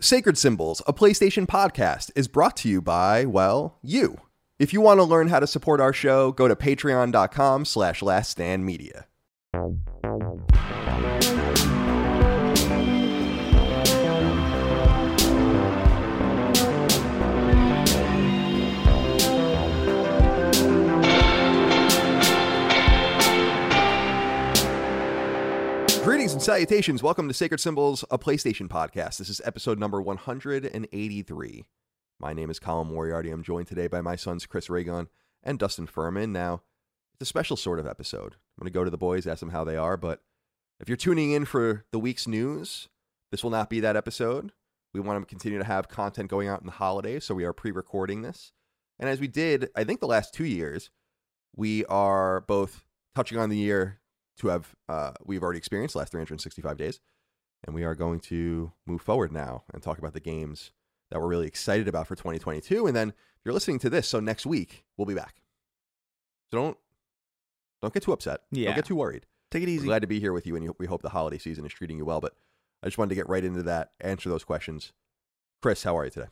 Sacred Symbols, a PlayStation podcast, is brought to you by, well, you. If you want to learn how to support our show, go to patreon.com slash laststandmedia. Greetings and salutations. Welcome to Sacred Symbols, a PlayStation podcast. This is episode number 183. My name is Colin Moriarty. I'm joined today by my sons Chris Ray Gun and Dustin Furman. Now, it's a special sort of episode. I'm going to go to the boys, ask them how they are, but if you're tuning in for the week's news, this will not be that episode. We want to continue to have content going out in the holidays, so we are pre recording this. And as we did, I think the last two years, we are both touching on the year to have uh, we've already experienced the last 365 days, and we are going to move forward now and talk about the games that we're really excited about for 2022. And then if you're listening to this, so next week we'll be back. So don't don't get too upset. Yeah. Don't get too worried. Take it We're easy. glad to be here with you, and you- we hope the holiday season is treating you well. But I just wanted to get right into that, answer those questions. Chris, how are you today?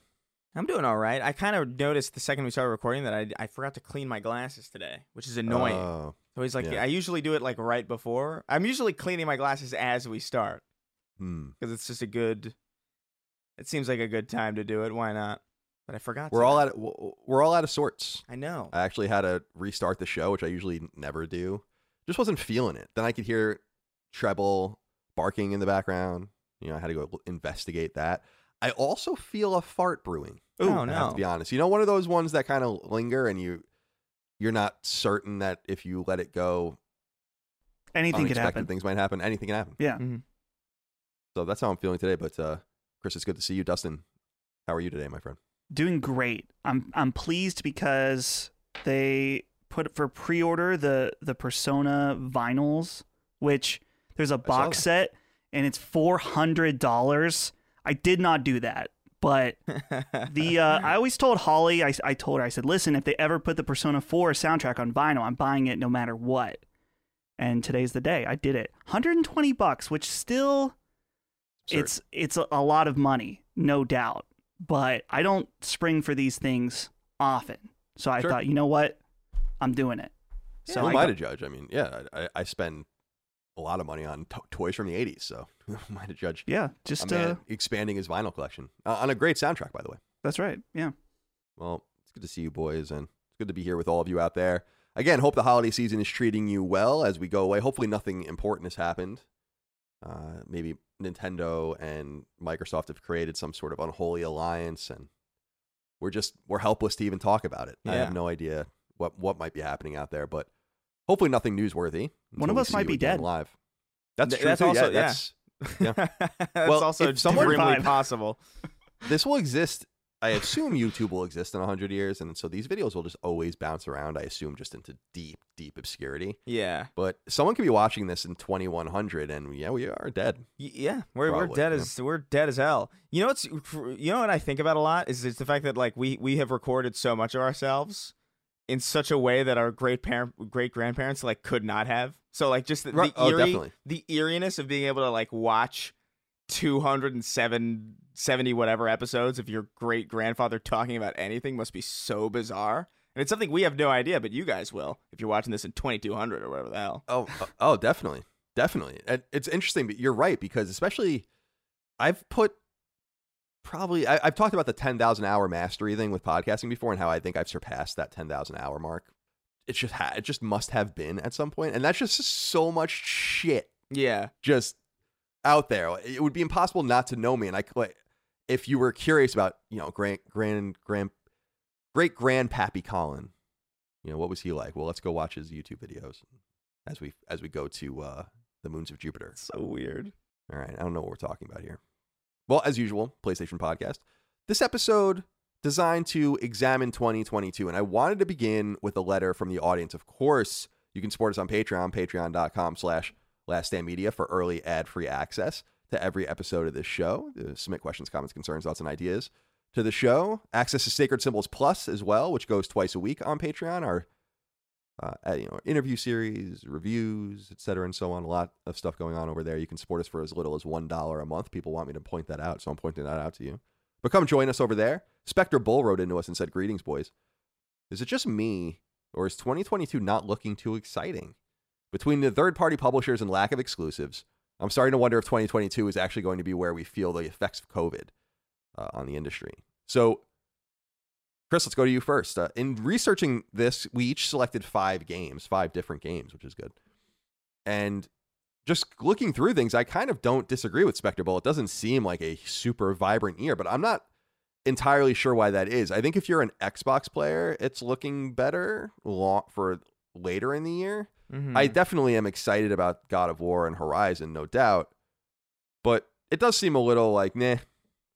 I'm doing all right. I kind of noticed the second we started recording that I, I forgot to clean my glasses today, which is annoying. Oh, so he's like, yeah. I usually do it like right before. I'm usually cleaning my glasses as we start hmm. because it's just a good. It seems like a good time to do it. Why not? But I forgot. We're all out. Of, We're all out of sorts. I know. I actually had to restart the show, which I usually never do. Just wasn't feeling it. Then I could hear treble barking in the background. You know, I had to go investigate that. I also feel a fart brewing. Oh, I have no. to be honest. You know, one of those ones that kind of linger, and you you're not certain that if you let it go, Anything could happen. things might happen. Anything can happen. Yeah. Mhm. So that's how I'm feeling today. But uh, Chris, it's good to see you. Dustin, how are you today, my friend? Doing great. I'm I'm pleased because they put for pre-order the the Persona vinyls, which there's a box set and it's four hundred dollars. I did not do that, but the uh, I always told Holly, I, I told her, I said, listen, if they ever put the Persona 4 soundtrack on vinyl, I'm buying it no matter what. And today's the day. I did it. 120 bucks, which still Absurd. it's it's a, a lot of money, no doubt. But I don't spring for these things often. So I Sure. thought, you know what? I'm doing it. So So who am I got- to judge? I mean, yeah, I, I spend a lot of money on to- toys from the '80s, so who am I to judge? yeah, just uh, expanding his vinyl collection uh, on a great soundtrack, by the way. that's right. Yeah. Well, it's good to see you boys, and it's good to be here with all of you out there. Again, hope the holiday season is treating you well as we go away. Hopefully, nothing important has happened. Uh, maybe Nintendo and Microsoft have created some sort of unholy alliance, and we're just we're helpless to even talk about it. I have no idea what what might be happening out there, but hopefully, nothing newsworthy. One of us might be dead. live. That's Th- true. that's too. also- yeah, that's Yeah. That's Well, also if someone- extremely Five. possible. this will exist. I assume YouTube will exist in 100 years, and so these videos will just always bounce around, I assume, just into deep, deep obscurity. Yeah. But someone could be watching this in 2100, and yeah, we are dead. Y- Yeah, we're we're dead yeah. as we're dead as hell. You know what's you know what I think about a lot is it's the fact that like we we have recorded so much of ourselves in such a way that our great parent great grandparents like could not have. So like just the, the Oh, eerie definitely. the eeriness of being able to like watch 207 70 whatever episodes of your great grandfather talking about anything must be so bizarre. And it's something we have no idea, but you guys will if you're watching this in 2200 or whatever the hell. Oh, uh, oh, definitely, definitely. And it's interesting, but you're right because especially, I've put probably I, I've talked about the 10,000 hour mastery thing with podcasting before, and how I think I've surpassed that 10,000 hour mark. It just ha- it just must have been at some point, and that's just so much shit Yeah. just out there. It would be impossible not to know me. And I like, if you were curious about, you know, grand, grand, grand, great grandpappy Colin, you know, what was he like? Well, let's go watch his YouTube videos as we as we go to uh, the moons of Jupiter. So weird. All right, I don't know what we're talking about here. Well, as usual, PlayStation podcast. This episode designed to examine 2022, and I wanted to begin with a letter from the audience. Of course, you can support us on Patreon, patreon.com slash Last Stand Media for early ad-free access to every episode of this show. Uh, Submit questions, comments, concerns, thoughts, and ideas to the show. Access to Sacred Symbols Plus as well, which goes twice a week on Patreon. Our uh, uh, you know, interview series, reviews, et cetera, and so on. A lot of stuff going on over there. You can support us for as little as one dollar a month. People want me to point that out, so I'm pointing that out to you. But come join us over there. Spectre Bull wrote into us and said, "Greetings, boys. Is it just me, or is 2022 not looking too exciting? Between the third-party publishers and lack of exclusives, I'm starting to wonder if 2022 is actually going to be where we feel the effects of COVID uh, on the industry." So Chris, let's go to you first. Uh, in researching this, we each selected five games, five different games, which is good. And just looking through things, I kind of don't disagree with Spectre Bowl. It doesn't seem like a super vibrant year, but I'm not entirely sure why that is. I think if you're an Xbox player, it's looking better for later in the year. Mm-hmm. I definitely am excited about God of War and Horizon, no doubt. But it does seem a little like, nah.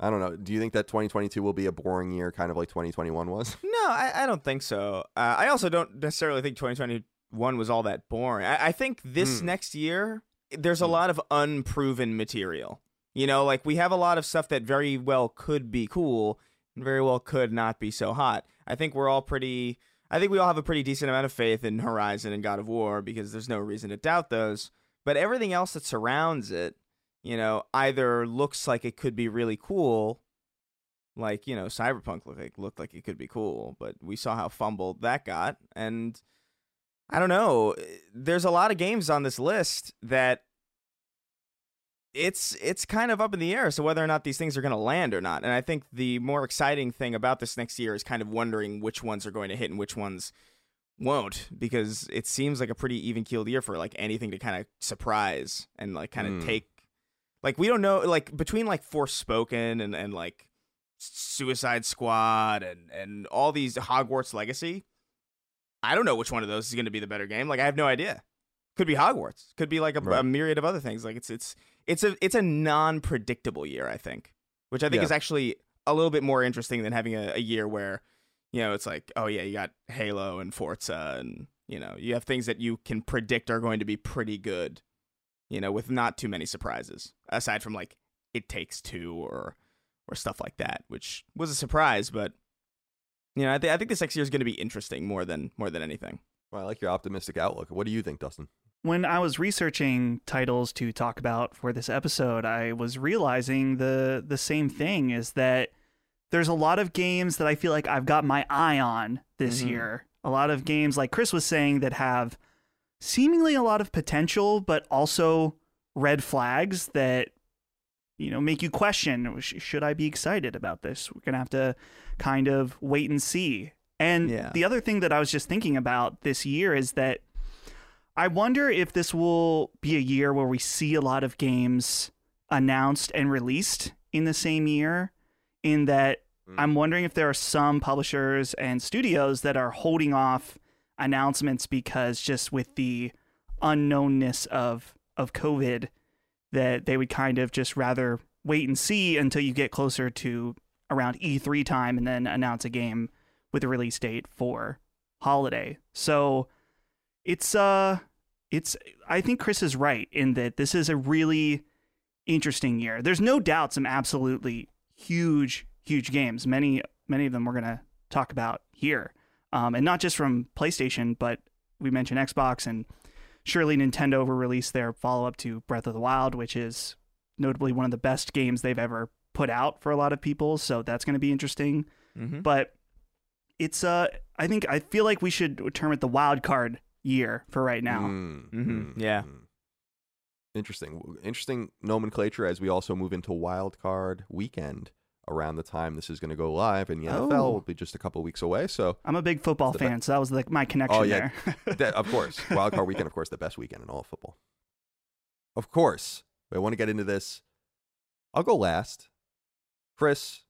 I don't know. Do you think that 2022 will be a boring year, kind of like 2021 was? No, I, I don't think so. Uh, I also don't necessarily think 2021 was all that boring. I, I think this Hmm. next year, there's a Hmm. lot of unproven material. You know, like we have a lot of stuff that very well could be cool and very well could not be so hot. I think we're all pretty. I think we all have a pretty decent amount of faith in Horizon and God of War because there's no reason to doubt those. But everything else that surrounds it, you know, either looks like it could be really cool, like you know, Cyberpunk looked like looked like it could be cool, but we saw how fumbled that got, and I don't know. There's a lot of games on this list that it's it's kind of up in the air as to whether or not these things are going to land or not. And I think the more exciting thing about this next year is kind of wondering which ones are going to hit and which ones won't because it seems like a pretty even keeled year for like anything to kind of surprise and like kind of Hmm. take like we don't know like between like Forspoken and and like Suicide Squad and and all these Hogwarts Legacy. I don't know which one of those is going to be the better game. Like I have no idea. Could be Hogwarts. Could be like a, a myriad of other things. Like it's it's it's a it's a non predictable year. I think, which I think Yeah. is actually a little bit more interesting than having a, a year where you know it's like oh yeah you got Halo and Forza and you know you have things that you can predict are going to be pretty good. You know, with not too many surprises aside from like it takes two or or stuff like that, which was a surprise, but you know, I, th- I think this next year is going to be interesting more than more than anything. Well, I like your optimistic outlook. What do you think, Dustin? When I was researching titles to talk about for this episode, I was realizing the the same thing is that there's a lot of games that I feel like I've got my eye on this Mhm. year. A lot of games like Chris was saying that have seemingly a lot of potential but also red flags that you know make you question should I be excited about this? We're gonna have to kind of wait and see. And Yeah. the other thing that I was just thinking about this year is that I wonder if this will be a year where we see a lot of games announced and released in the same year. In that, hmm. I'm wondering if there are some publishers and studios that are holding off announcements because just with the unknownness of of COVID, that they would kind of just rather wait and see until you get closer to around E3 time and then announce a game with a release date for holiday. So it's uh it's I think Chris is right in that this is a really interesting year. There's no doubt some absolutely huge huge games. Many many of them we're going to talk about here. Um, and not just from PlayStation, but we mentioned Xbox and surely Nintendo will release their follow up to Breath of the Wild, which is notably one of the best games they've ever put out for a lot of people. So that's going to be interesting. Mhm. But it's uh, I think I feel like we should term it the wild card year for right now. Mm, Mhm. mm, Yeah. mm. Interesting. Interesting nomenclature as we also move into wild card weekend around the time this is going to go live, and the NFL Oh. will be just a couple weeks away. So, I'm a big football It's the be- fan, so that was like my connection Oh, yeah. there. that, of course, wild card weekend, of course, the best weekend in all of football. Of course, I want to get into this. I'll go last. Chris,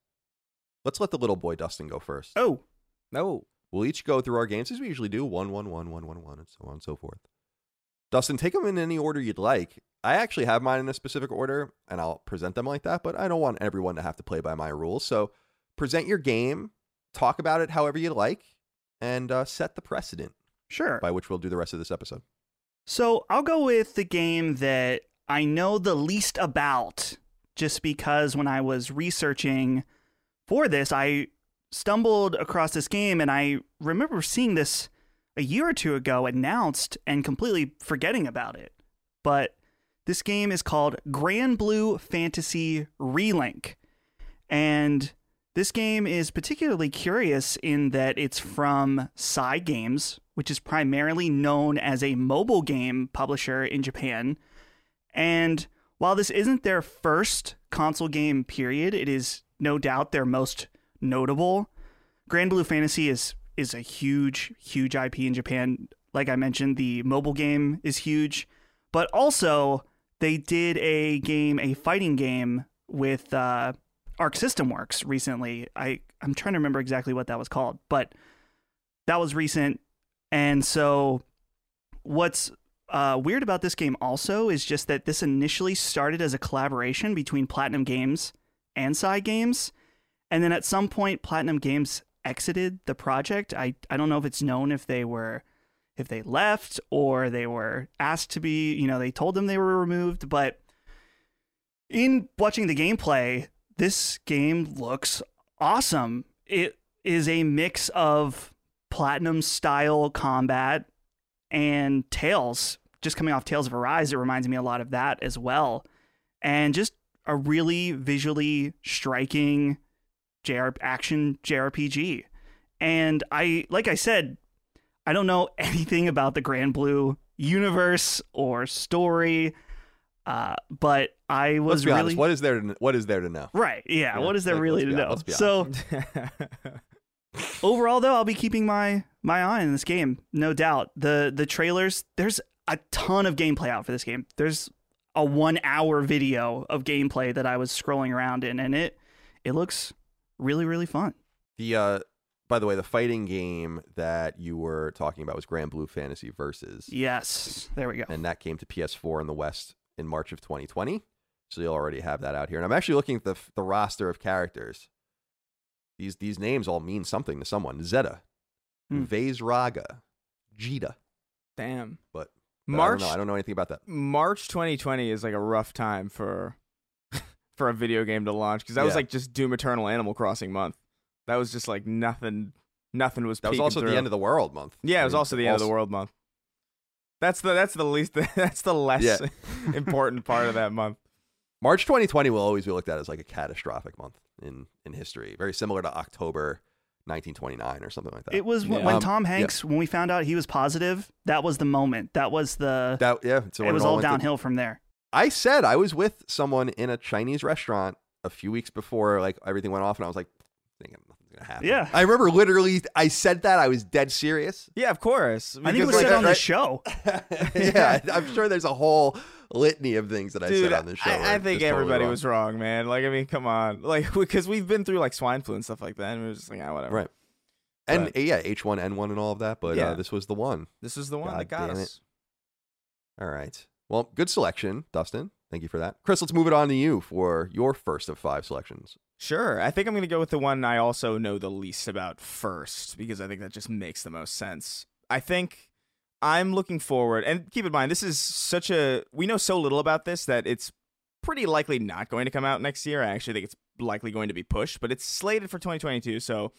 let's let the little boy Dustin go first. oh, No. We'll each go through our games as we usually do one, one, one, one, one, one, and so on and so forth. Dustin, take them in any order you'd like. I actually have mine in a specific order, and I'll present them like that, but I don't want everyone to have to play by my rules. So present your game, talk about it however you like, and uh, set the precedent sure. by which we'll do the rest of this episode. So I'll go with the game that I know the least about, just because when I was researching for this, I stumbled across this game and I remember seeing this a year or two ago announced and completely forgetting about it. But this game is called Granblue Fantasy Relink. And this game is particularly curious in that it's from Cygames, which is primarily known as a mobile game publisher in Japan. And while this isn't their first console game, period, it is no doubt their most notable. Granblue Fantasy is is a huge, huge IP in Japan. Like I mentioned, the mobile game is huge, but also they did a game, a fighting game with uh, Arc System Works recently. I I'm trying to remember exactly what that was called, but that was recent. And so, what's uh, weird about this game also is just that this initially started as a collaboration between Platinum Games and Cygames, and then at some point, Platinum Games exited the project. I I don't know if it's known if they were if they left or they were asked to be. You know, they told them they were removed, but in watching the gameplay, this game looks awesome. It is a mix of platinum style combat and Tales. Just coming off Tales of Arise, it reminds me a lot of that as well. And just a really visually striking JR- action JRPG. And I, like I said, I don't know anything about the Granblue universe or story, uh, but I was really honest. What is there? To, what is there to know? right. Yeah, Yeah, what is there like, really to know? so overall, though, I'll be keeping my my eye on this game, no doubt. the The trailers, there's a ton of gameplay out for this game. There's a one hour video of gameplay that I was scrolling around in, and it it looks really really fun. The uh, by the way, the fighting game that you were talking about was Granblue Fantasy Versus, Yes, there we go. and that came to PS4 in the West in March of 2020. So you'll already have that out here. And I'm actually looking at the the roster of characters. These these names all mean something to someone. Zeta, Hmm. Vaseraga, Djeeta. Damn. But, but March I don't know. I don't know anything about that. March 2020 is like a rough time for for a video game to launch because that was like just Doom Eternal Animal Crossing month. That was just like nothing. Nothing was. That was also through. the end of the world month. Yeah, I it was also the end of the world month. That's the that's the least that's the less Yeah. important part of that month. March 2020 will always be looked at as like a catastrophic month in in history, very similar to October 1929 or something like that. It was when, Yeah. when Um, Tom yeah. Hanks, when we found out he was positive, that was the moment. That was the. that yeah, so it was all all went to- downhill from there. I said I was with someone in a Chinese restaurant a few weeks before like everything went off, and I was like, thinking gonna happen. Yeah. I remember literally I said that I was dead serious. Yeah, of course. I think it was like, said on the show. yeah, I'm sure there's a whole litany of things that I said on the show. I, I think totally everybody was wrong, man. Like, I mean, come on, like, because we've been through like swine flu and stuff like that, and we were just like, ah, whatever. right. And But- yeah, H1N1 and all of that, but Yeah. uh, this was the one. This is the one God that got damn it. us. All right. Well, good selection, Dustin. Thank you for that. Chris, let's move it on to you for your first of five selections. Sure. I think I'm going to go with the one I also know the least about first because I think that just makes the most sense. I think I'm looking forward, and keep in mind, this is such a. We know so little about this that it's pretty likely not going to come out next year. I actually think it's likely going to be pushed, but it's slated for 2022, so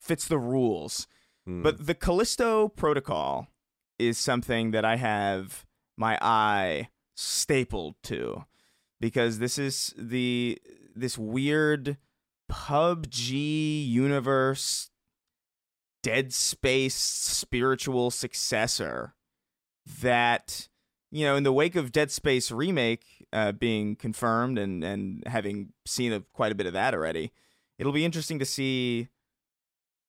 fits the rules. Hmm. But the Callisto Protocol is something that I have my eye stapled to because this is the this weird PUBG universe Dead Space spiritual successor that you know in the wake of Dead Space remake uh, being confirmed and and having seen a, quite a bit of that already it'll be interesting to see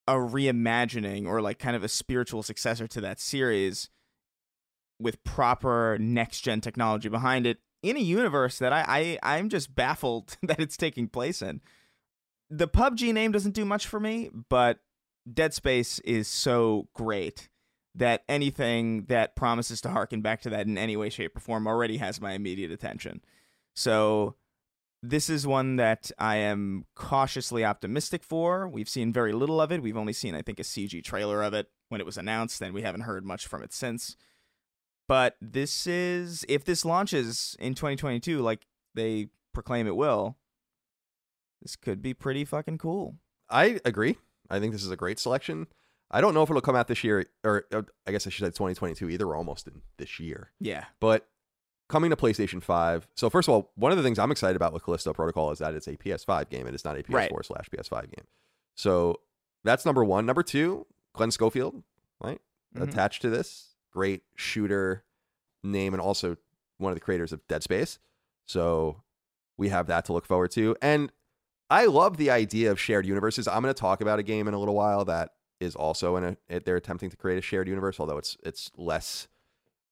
a reimagining or like kind of a spiritual successor to that series with proper next gen technology behind it in a universe that I, I I'm just baffled that it's taking place in. The PUBG name doesn't do much for me, but Dead Space is so great that anything that promises to harken back to that in any way, shape, or form already has my immediate attention. So this is one that I am cautiously optimistic for. We've seen very little of it. We've only seen, I think, a CG trailer of it when it was announced, and we haven't heard much from it since. But this is, if this launches in 2022, like they proclaim it will, this could be pretty fucking cool. I agree. I think this is a great selection. I don't know if it'll come out this year, or uh, I guess I should say 2022. Either we're almost in this year, Yeah. but coming to PlayStation 5. So first of all, one of the things I'm excited about with Callisto Protocol is that it's a PS5 game. And It is not a PS4 Right. slash PS5 game. So that's number one. Number two, Glenn Schofield, right, Mhm. attached to this great shooter name, and also one of the creators of Dead Space. So we have that to look forward to, and I love the idea of shared universes. I'm going to talk about a game in a little while that is also in a they're attempting to create a shared universe, although it's it's less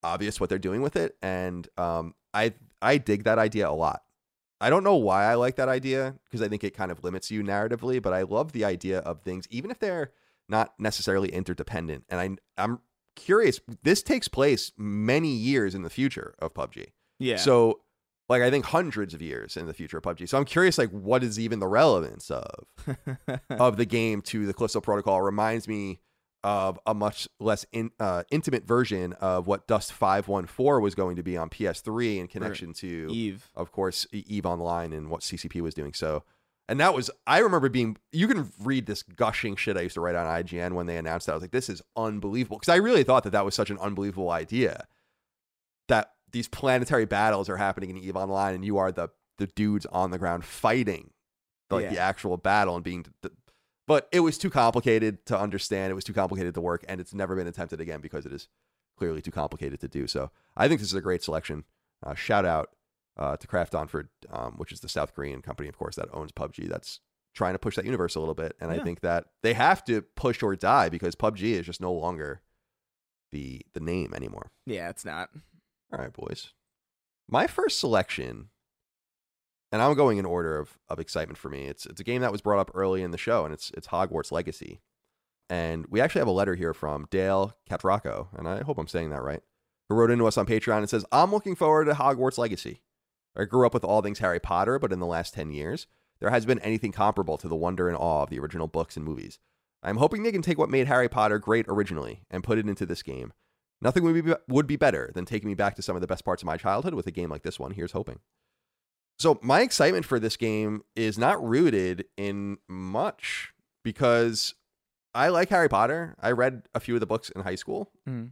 obvious what they're doing with it. And um, I I dig that idea a lot. I don't know why I like that idea because I think it kind of limits you narratively, but I love the idea of things, even if they're not necessarily interdependent. And I I'm curious. This takes place many years in the future of PUBG. Yeah. So, like, I think hundreds of years in the future of PUBG. So I'm curious, like, what is even the relevance of of the game to the Callisto Protocol? Reminds me of a much less in, uh, intimate version of what Dust 514 was going to be on PS3 in connection to, Eve. of course, Eve Online and what CCP was doing. So, and that was, I remember being, you can read this gushing shit I used to write on IGN when they announced that. I was like, this is unbelievable. Because I really thought that that was such an unbelievable idea that these planetary battles are happening in Eve Online and you are the, the dudes on the ground fighting like the actual battle and being, d- but it was too complicated to understand. It was too complicated to work, and it's never been attempted again because it is clearly too complicated to do. So I think this is a great selection. Uh, shout out uh, to Craft Onford, um, which is the South Korean company, of course, that owns PUBG. That's trying to push that universe a little bit, and I think that they have to push or die because PUBG is just no longer the the name anymore. Yeah, it's not. All right, boys. My first selection, and I'm going in order of, of excitement for me. It's it's a game that was brought up early in the show, and it's it's Hogwarts Legacy. And we actually have a letter here from Dale Catraco, and I hope I'm saying that right, who wrote into us on Patreon and says, I'm looking forward to Hogwarts Legacy. I grew up with all things Harry Potter, but in the last 10 years, there has been anything comparable to the wonder and awe of the original books and movies. I'm hoping they can take what made Harry Potter great originally and put it into this game. Nothing would be would be better than taking me back to some of the best parts of my childhood with a game like this one. Here's hoping. So my excitement for this game is not rooted in much because I like Harry Potter. I read a few of the books in high school. Mhm.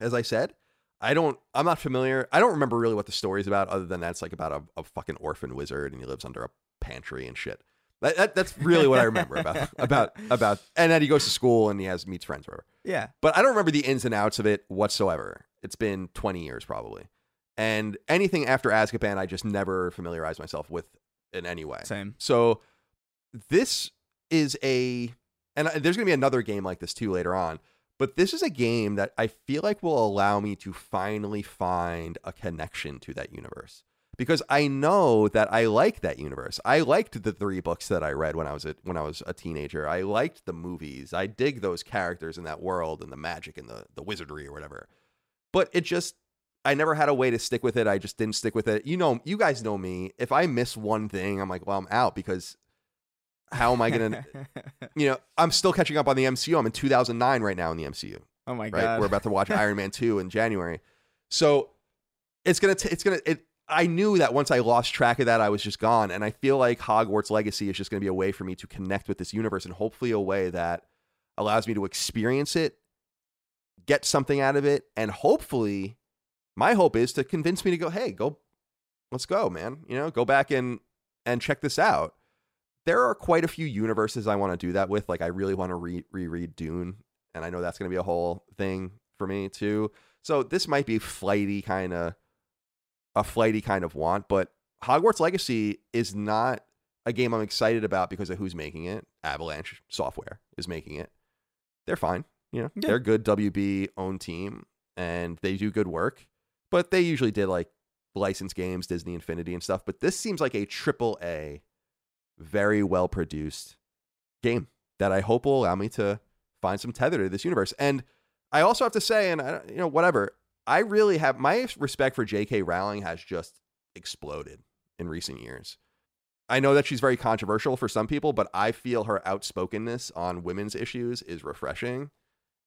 As I said, I don't. I'm not familiar. I don't remember really what the story's about, other than that's like about a, a fucking orphan wizard and he lives under a pantry and shit. That, that, that's really what I remember about about about. And then he goes to school and he has meets friends, or whatever Yeah. but I don't remember the ins and outs of it whatsoever. It's been 20 years probably. And anything after Azkaban, I just never familiarized myself with in any way. Same. So this is a, and there's going to be another game like this too later on. But this is a game that I feel like will allow me to finally find a connection to that universe because I know that I like that universe. I liked the three books that I read when I was a, when I was a teenager. I liked the movies. I dig those characters in that world and the magic and the the wizardry or whatever. But it just I never had a way to stick with it. I just didn't stick with it. You know, you guys know me. If I miss one thing, I'm like, well, I'm out because how am I going to you know, I'm still catching up on the MCU. I'm in 2009 right now in the MCU. oh my Right? god. We're about to watch Iron Man 2 in January. So it's going to it's going to it I knew that once I lost track of that I was just gone and I feel like Hogwarts Legacy is just going to be a way for me to connect with this universe and hopefully a way that allows me to experience it, get something out of it and hopefully my hope is to convince me to go, "Hey, go let's go, man. You know, go back and and check this out." There are quite a few universes I want to do that with. Like I really want to re- reread Dune, and I know that's going to be a whole thing for me too. So this might be flighty kind of a flighty kind of want, but Hogwarts Legacy is not a game I'm excited about because of who's making it. Avalanche Software is making it. They're fine, you know. Yeah. They're good WB owned team and they do good work, but they usually did like licensed games, Disney Infinity and stuff, but this seems like a triple A very well produced game that I hope will allow me to find some tether to this universe. And I also have to say, and I, you know, whatever, I really have my respect for J.K. Rowling has just exploded in recent years. I know that she's very controversial for some people, but I feel her outspokenness on women's issues is refreshing.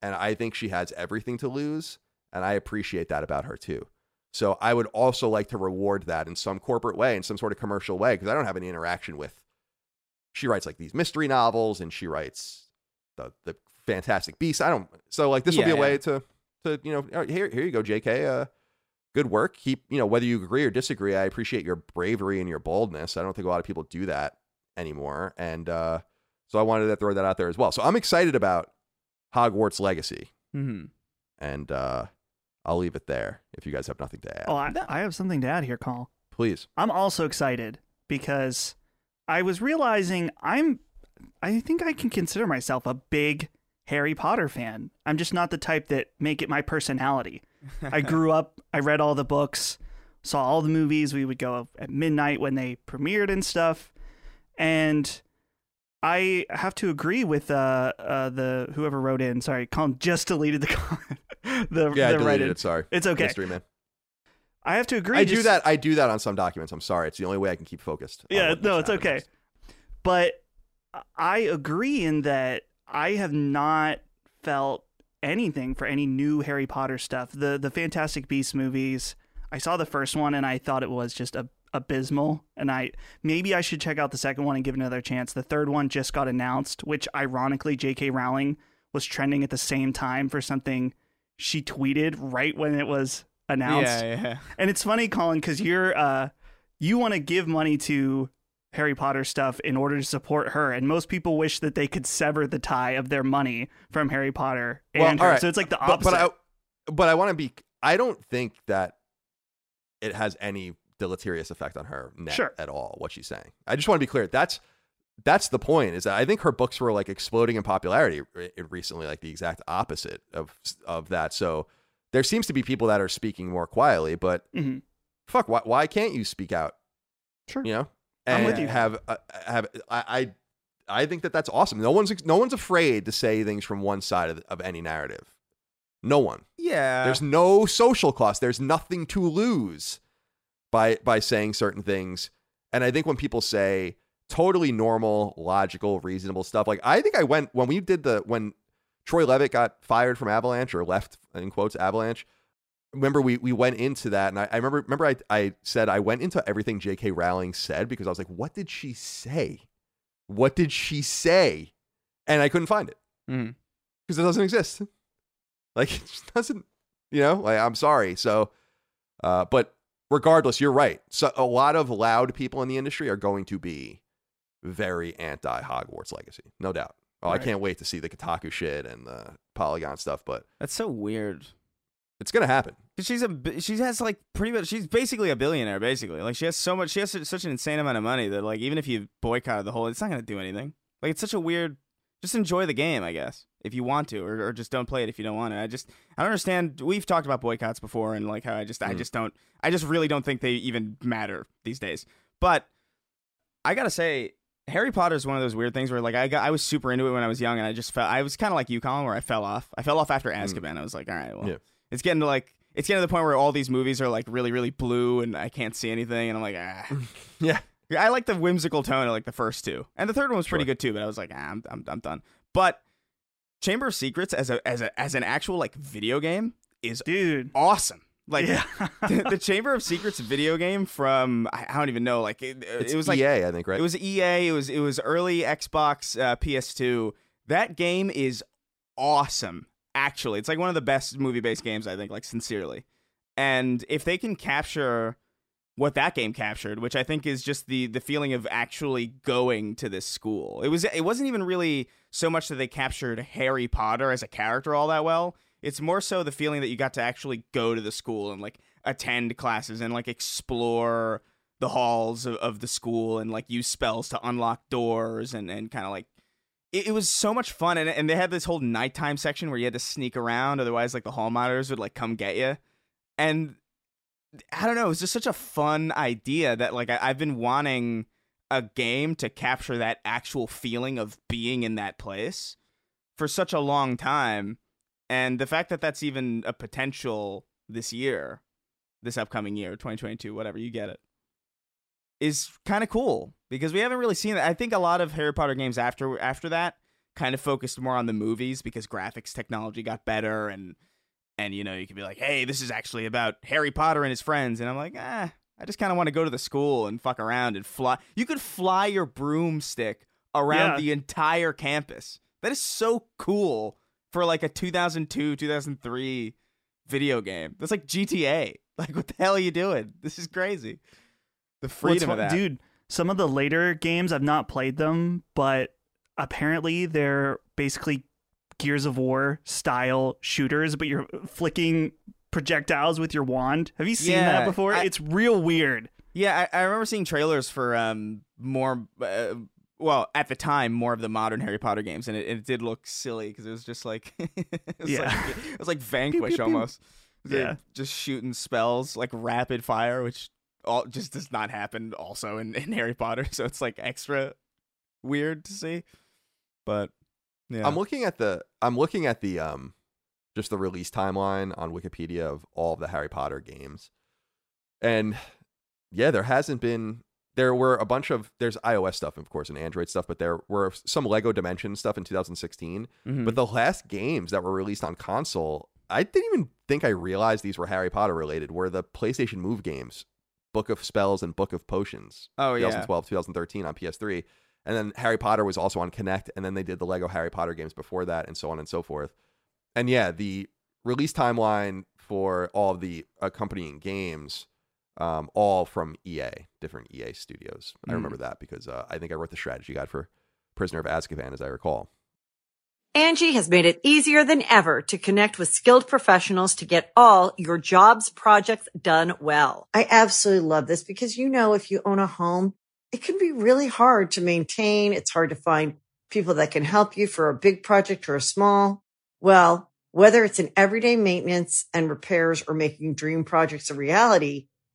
And I think she has everything to lose. And I appreciate that about her too. So I would also like to reward that in some corporate way, in some sort of commercial way, because I don't have any interaction with. She writes like these mystery novels, and she writes the the Fantastic Beasts. I don't. So like this will Yeah, be a yeah. way to to you know "Oh, here here you go, J.K. Uh, good work. Keep you know whether you agree or disagree. I appreciate your bravery and your boldness. I don't think a lot of people do that anymore, and uh, so I wanted to throw that out there as well. So I'm excited about Hogwarts Legacy, hmm and uh, I'll leave it there. If you guys have nothing to add, Oh, I, I have something to add here, Call. please. I'm also excited because I was realizing I'm I think I can consider myself a big Harry Potter fan. I'm just not the type that make it my personality. I grew up, I read all the books, saw all the movies. We would go at midnight when they premiered and stuff. And I have to agree with uh, uh the whoever wrote in. Sorry, Colin just deleted the comment. the Yeah, I the deleted write-in. it. Sorry, It's okay. Mystery man. I have to agree. I do that. I do that on some documents. I'm sorry. It's the only way I can keep focused. Yeah, no, it's okay. next. But I agree in that I have not felt anything for any new Harry Potter stuff. The the Fantastic Beasts movies, I saw the first one and I thought it was just a, abysmal and I maybe I should check out the second one and give it another chance. The third one just got announced, which ironically JK Rowling was trending at the same time for something she tweeted right when it was announced. Yeah, yeah. And it's funny, Colin, because you're uh, you want to give money to Harry Potter stuff in order to support her, and most people wish that they could sever the tie of their money from Harry Potter and Well, her. right, So it's like the But, opposite. but I, but I want to be. I don't think that it has any deleterious effect on her net Sure. at all. What she's saying. I just want to be clear. That's that's the point. Is that I think her books were like exploding in popularity re- recently, like the exact opposite of of that. So there seems to be people that are speaking more quietly, but Mhm. fuck, why, why can't you speak out? Sure. You know, I'm with you. Have uh, have I, I I think that that's awesome. No one's no one's afraid to say things from one side of, of any narrative. No one. Yeah. There's no social cost. There's nothing to lose by by saying certain things. And I think when people say totally normal, logical, reasonable stuff, like I think I went when we did the when Troy Leavitt got fired from Avalanche or left in quotes Avalanche. Remember we we went into that and I, I remember remember I I said I went into everything J.K. Rowling said because I was like, what did she say? What did she say? And I couldn't find it because it doesn't exist. Like it just doesn't, you know. Like I'm sorry. So, uh, but regardless, you're right. So a lot of loud people in the industry are going to be very anti Hogwarts Legacy, no doubt. Oh, Right. I can't wait to see the Kotaku shit and the Polygon stuff. But That's so weird. It's gonna happen. She's a she has like pretty much she's basically a billionaire basically like she has so much she has such an insane amount of money that like even if you boycott the whole it's not gonna do anything like it's such a weird just enjoy the game I guess if you want to or, or just don't play it if you don't want to I just I don't understand we've talked about boycotts before and like how I just I Mm. just don't I just really don't think they even matter these days but I gotta say Harry Potter is one of those weird things where like I got I was super into it when I was young and I just felt I was kind of like you Colin where I fell off I fell off after Azkaban I was like all right well Yeah. it's getting to like it's getting to the point where all these movies are like really really blue and I can't see anything and I'm like ah. Yeah. Yeah, I like the whimsical tone of like the first two and the third one was pretty Sure. good too but I was like ah, I'm, I'm I'm done but Chamber of Secrets as a as a as an actual like video game is Dude. awesome like yeah. the, the Chamber of Secrets video game from I, don't even know like it, it was like EA, I think, right? it was EA. It was it was early Xbox, uh, PS2. That game is awesome. Actually, it's like one of the best movie based games I think. Like sincerely, and if they can capture what that game captured, which I think is just the the feeling of actually going to this school. It was it wasn't even really so much that they captured Harry Potter as a character all that well. It's more so the feeling that you got to actually go to the school and like attend classes and like explore the halls of, of the school and like use spells to unlock doors and, and kind of like it, it was so much fun and, and they had this whole nighttime section where you had to sneak around otherwise like the hall monitors would like come get you and i don't know it was just such a fun idea that like I, i've been wanting a game to capture that actual feeling of being in that place for such a long time and the fact that that's even a potential this year this upcoming year 2022 whatever you get it is kind of cool because we haven't really seen that. I think a lot of Harry Potter games after after that kind of focused more on the movies because graphics technology got better and and you know you could be like, hey, this is actually about Harry Potter and his friends, and I'm like, ah, I just kind of want to go to the school and fuck around and fly. You could fly your broomstick around Yeah. the entire campus. That is so cool for like a 2002 2003 video game. That's like GTA. Like, what the hell are you doing? This is crazy. The Well, freedom of that. Dude, some of the later games I've not played them, but apparently they're basically Gears of War style shooters, but you're flicking projectiles with your wand. Have you seen Yeah, that before? I- it's real weird. Yeah, I, I remember seeing trailers for um more, uh, well, at the time, more of the modern Harry Potter games, and it, it did look silly because it was just like, it was Yeah. like, it was like Vanquish pew, pew. almost. They're Yeah. just shooting spells like rapid fire, which all just does not happen also in, in Harry Potter, so it's like extra weird to see. But yeah, I'm looking at the I'm looking at the um just the release timeline on Wikipedia of all of the Harry Potter games. And yeah, there hasn't been there were a bunch of there's iOS stuff of course and Android stuff, but there were some Lego Dimension stuff in 2016. Mhm. But the last games that were released on console, I didn't even think I realized these were Harry Potter related, were the PlayStation Move games, Book of Spells and Book of Potions. oh yeah, 2012, 2013 on PS3. And then Harry Potter was also on Kinect, and then they did the Lego Harry Potter games before that, and so on and so forth. And yeah, the release timeline for all of the accompanying games, um, all from EA, different EA studios. I Mm. remember that because uh, I think I wrote the strategy guide for Prisoner of Azkaban, as I recall. Angie has made it easier than ever to connect with skilled professionals to get all your jobs projects done well. I absolutely love this because, you know, if you own a home, it can be really hard to maintain. It's hard to find people that can help you for a big project or a small. Well, whether it's in everyday maintenance and repairs or making dream projects a reality,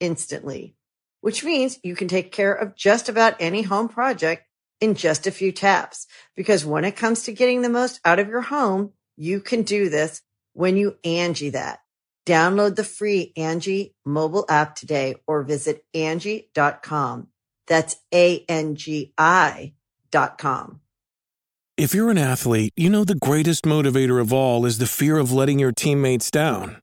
instantly, which means you can take care of just about any home project in just a few taps. Because when it comes to getting the most out of your home, you can do this when you Angie that. Download the free Angie mobile app today or visit Angie.com. That's A-N-G-I dot com. If you're an athlete, you know the greatest motivator of all is the fear of letting your teammates down.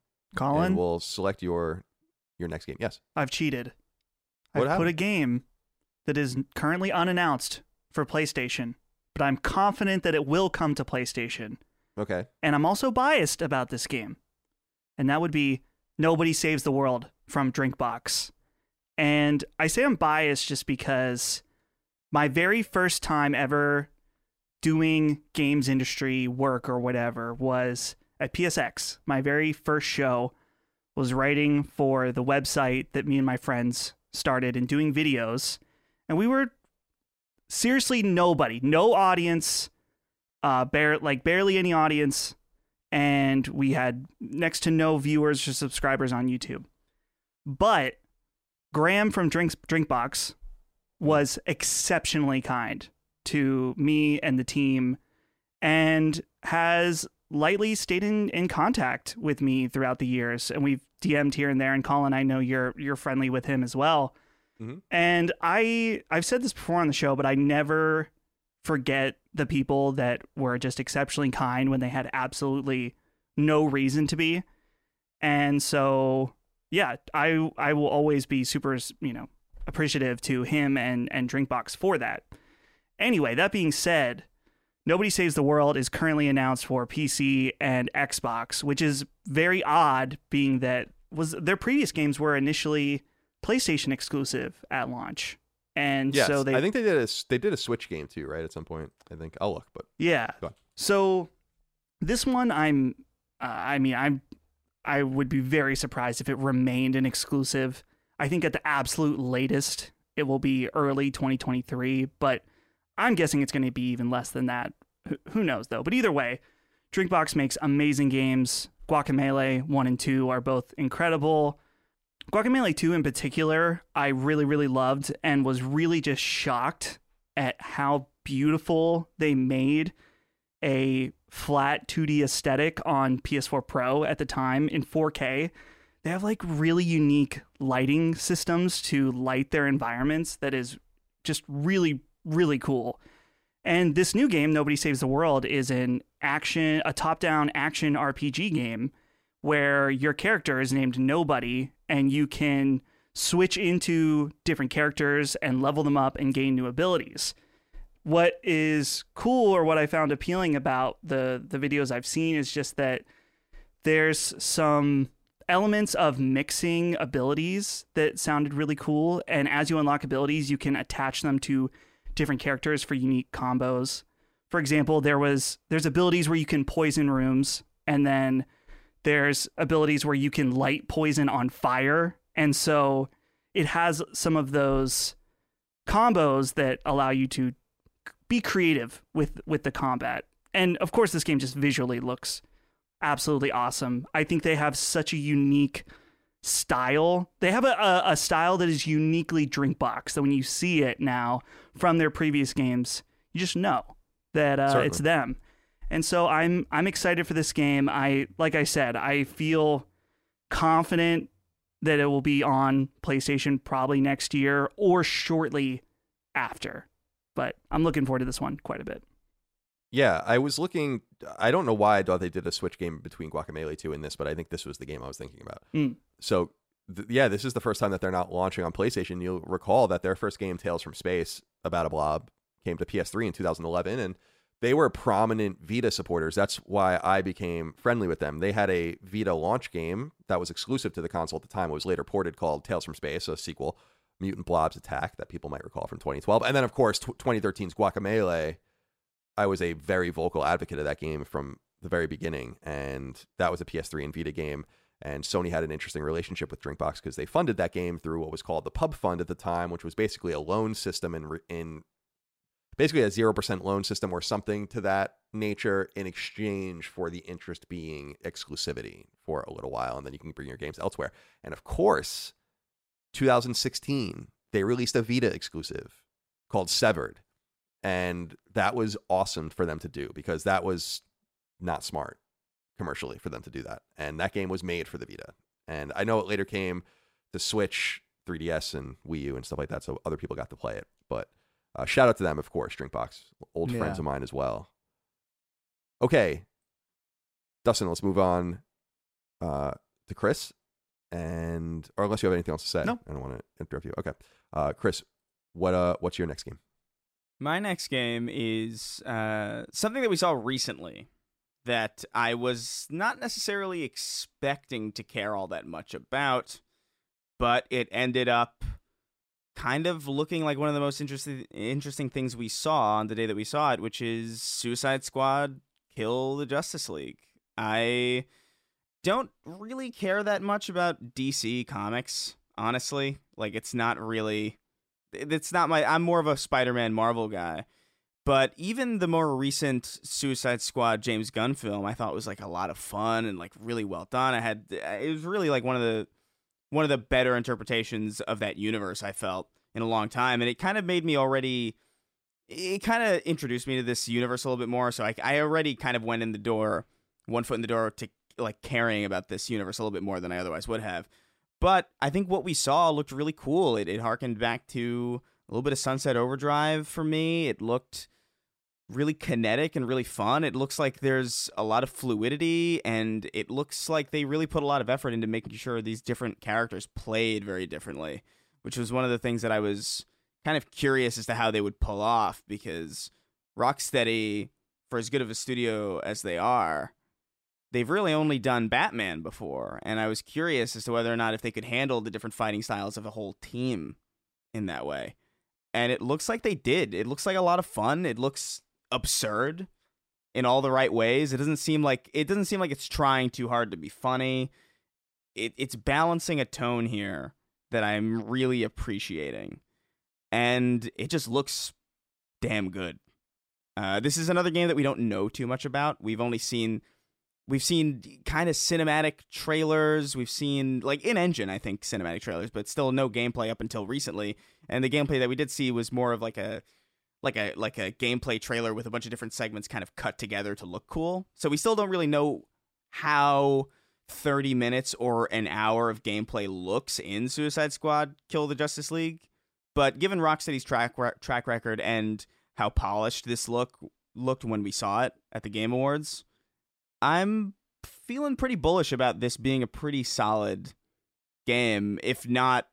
Colin, And we'll select your your next game. Yes. I've cheated. What I've put a game that is currently unannounced for PlayStation, but I'm confident that it will come to PlayStation. Okay. And I'm also biased about this game. And that would be Nobody Saves the World from Drinkbox. And I say I'm biased just because my very first time ever doing games industry work or whatever was at PSX. My very first show was writing for the website that me and my friends started and doing videos. And we were seriously nobody, no audience, uh, bare like barely any audience, and we had next to no viewers or subscribers on YouTube. But Graham from Drinks Drinkbox was exceptionally kind to me and the team, and has lightly stayed in, in contact with me throughout the years, and we've DM'd here and there. And Colin, I know you're you're friendly with him as well. Mm-hmm. And I I've said this before on the show, but I never forget the people that were just exceptionally kind when they had absolutely no reason to be. And so, yeah, I I will always be super, you know, appreciative to him and and Drinkbox for that. Anyway, that being said, Nobody Saves the World is currently announced for PC and Xbox, which is very odd being that was their previous games were initially PlayStation exclusive at launch. And Yes. so they I think they did a they did a Switch game too, right? At some point. I think I'll look, but Yeah. So this one, I'm, uh, I mean, I'm, I would be very surprised if it remained an exclusive. I think at the absolute latest, it will be early 2023, but I'm guessing it's going to be even less than that. Who, knows though? But either way, Drinkbox makes amazing games. Guacamelee 1 and 2 are both incredible. Guacamelee 2 in particular, I really, really loved and was really just shocked at how beautiful they made a flat 2D aesthetic on PS4 Pro at the time in 4K. They have like really unique lighting systems to light their environments that is just really, really cool. And this new game, Nobody Saves the World, is an action, a top down action RPG game where your character is named Nobody and you can switch into different characters and level them up and gain new abilities. What is cool or what I found appealing about the the videos I've seen is just that there's some elements of mixing abilities that sounded really cool and as you unlock abilities you can attach them to different characters for unique combos. For example, there was there's abilities where you can poison rooms and then there's abilities where you can light poison on fire and so it has some of those combos that allow you to be creative with with the combat. And of course this game just visually looks absolutely awesome. I think they have such a unique style. They have a, a, a style that is uniquely Drinkbox So when you see it now from their previous games, you just know that uh, it's them. And so I'm I'm excited for this game. I like I said, I feel confident that it will be on PlayStation probably next year or shortly after. But I'm looking forward to this one quite a bit. Yeah, I was looking. I don't know why I thought they did a Switch game between Guacamelee 2 and this, but I think this was the game I was thinking about. Mm. So, th- yeah, this is the first time that they're not launching on PlayStation. You'll recall that their first game, Tales from Space, about a blob, came to PS3 in 2011, and they were prominent Vita supporters. That's why I became friendly with them. They had a Vita launch game that was exclusive to the console at the time. It was later ported called Tales from Space, a sequel, Mutant Blobs Attack, that people might recall from 2012. And then, of course, tw 2013's Guacamelee. I was a very vocal advocate of that game from the very beginning, and that was a PS3 and Vita game. And Sony had an interesting relationship with Drinkbox because they funded that game through what was called the Pub Fund at the time, which was basically a loan system in in basically a 0% loan system or something to that nature in exchange for the interest being exclusivity for a little while and then you can bring your games elsewhere. And of course, 2016, they released a Vita exclusive called Severed. And that was awesome for them to do because that was not smart commercially for them to do that. And that game was made for the Vita. And I know it later came to Switch, 3DS, and Wii U and stuff like that, so other people got to play it. But uh, shout out to them, of course, Drinkbox, old Yeah. friends of mine as well. Okay, Dustin, let's move on uh, to Chris, and or unless you have anything else to say, No. I don't want to interrupt you. Okay, uh, Chris, what uh, what's your next game? My next game is uh, something that we saw recently that I was not necessarily expecting to care all that much about, but it ended up kind of looking like one of the most interesting interesting things we saw on the day that we saw it, which is Suicide Squad Kill the Justice League. I don't really care that much about DC comics, honestly. Like it's not really it's not my I'm more of a Spider-Man Marvel guy. But even the more recent Suicide Squad James Gunn film, I thought was like a lot of fun and like really well done. I had uh, it was really like one of the one of the better interpretations of that universe I felt in a long time, and it kind of made me already. It kind of introduced me to this universe a little bit more, so I I already kind of went in the door, one foot in the door to like caring about this universe a little bit more than I otherwise would have. But I think what we saw looked really cool. It it harkened back to a little bit of Sunset Overdrive for me. It looked really kinetic and really fun. It looks like there's a lot of fluidity and it looks like they really put a lot of effort into making sure these different characters played very differently, which was one of the things that I was kind of curious as to how they would pull off because Rocksteady, for as good of a studio as they are, they've really only done Batman before, and I was curious as to whether or not if they could handle the different fighting styles of a whole team in that way. And it looks like they did. It looks like a lot of fun. It looks absurd in all the right ways. It doesn't seem like it doesn't seem like it's trying too hard to be funny. It it's balancing a tone here that I'm really appreciating. And it just looks damn good. Uh, this is another game that we don't know too much about. We've only seen we've seen kind of cinematic trailers. We've seen like in engine, I think cinematic trailers, but still no gameplay up until recently. And the gameplay that we did see was more of like a like a like a gameplay trailer with a bunch of different segments kind of cut together to look cool. So we still don't really know how 30 minutes or an hour of gameplay looks in Suicide Squad Kill the Justice League. But given Rocksteady's track track record and how polished this look looked when we saw it at the Game Awards, I'm feeling pretty bullish about this being a pretty solid game. If not,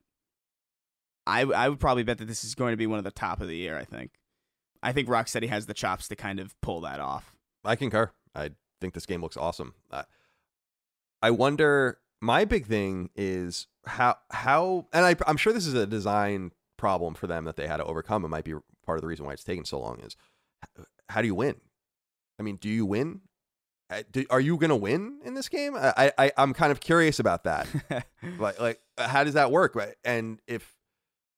I I would probably bet that this is going to be one of the top of the year. I think. I think Rocksteady has the chops to kind of pull that off. I concur. I think this game looks awesome. I, I wonder. My big thing is how how, and I, I'm sure this is a design problem for them that they had to overcome. It might be part of the reason why it's taking so long. Is how do you win? I mean, do you win? Are you going to win in this game? I, I I'm kind of curious about that. like like how does that work? Right? And if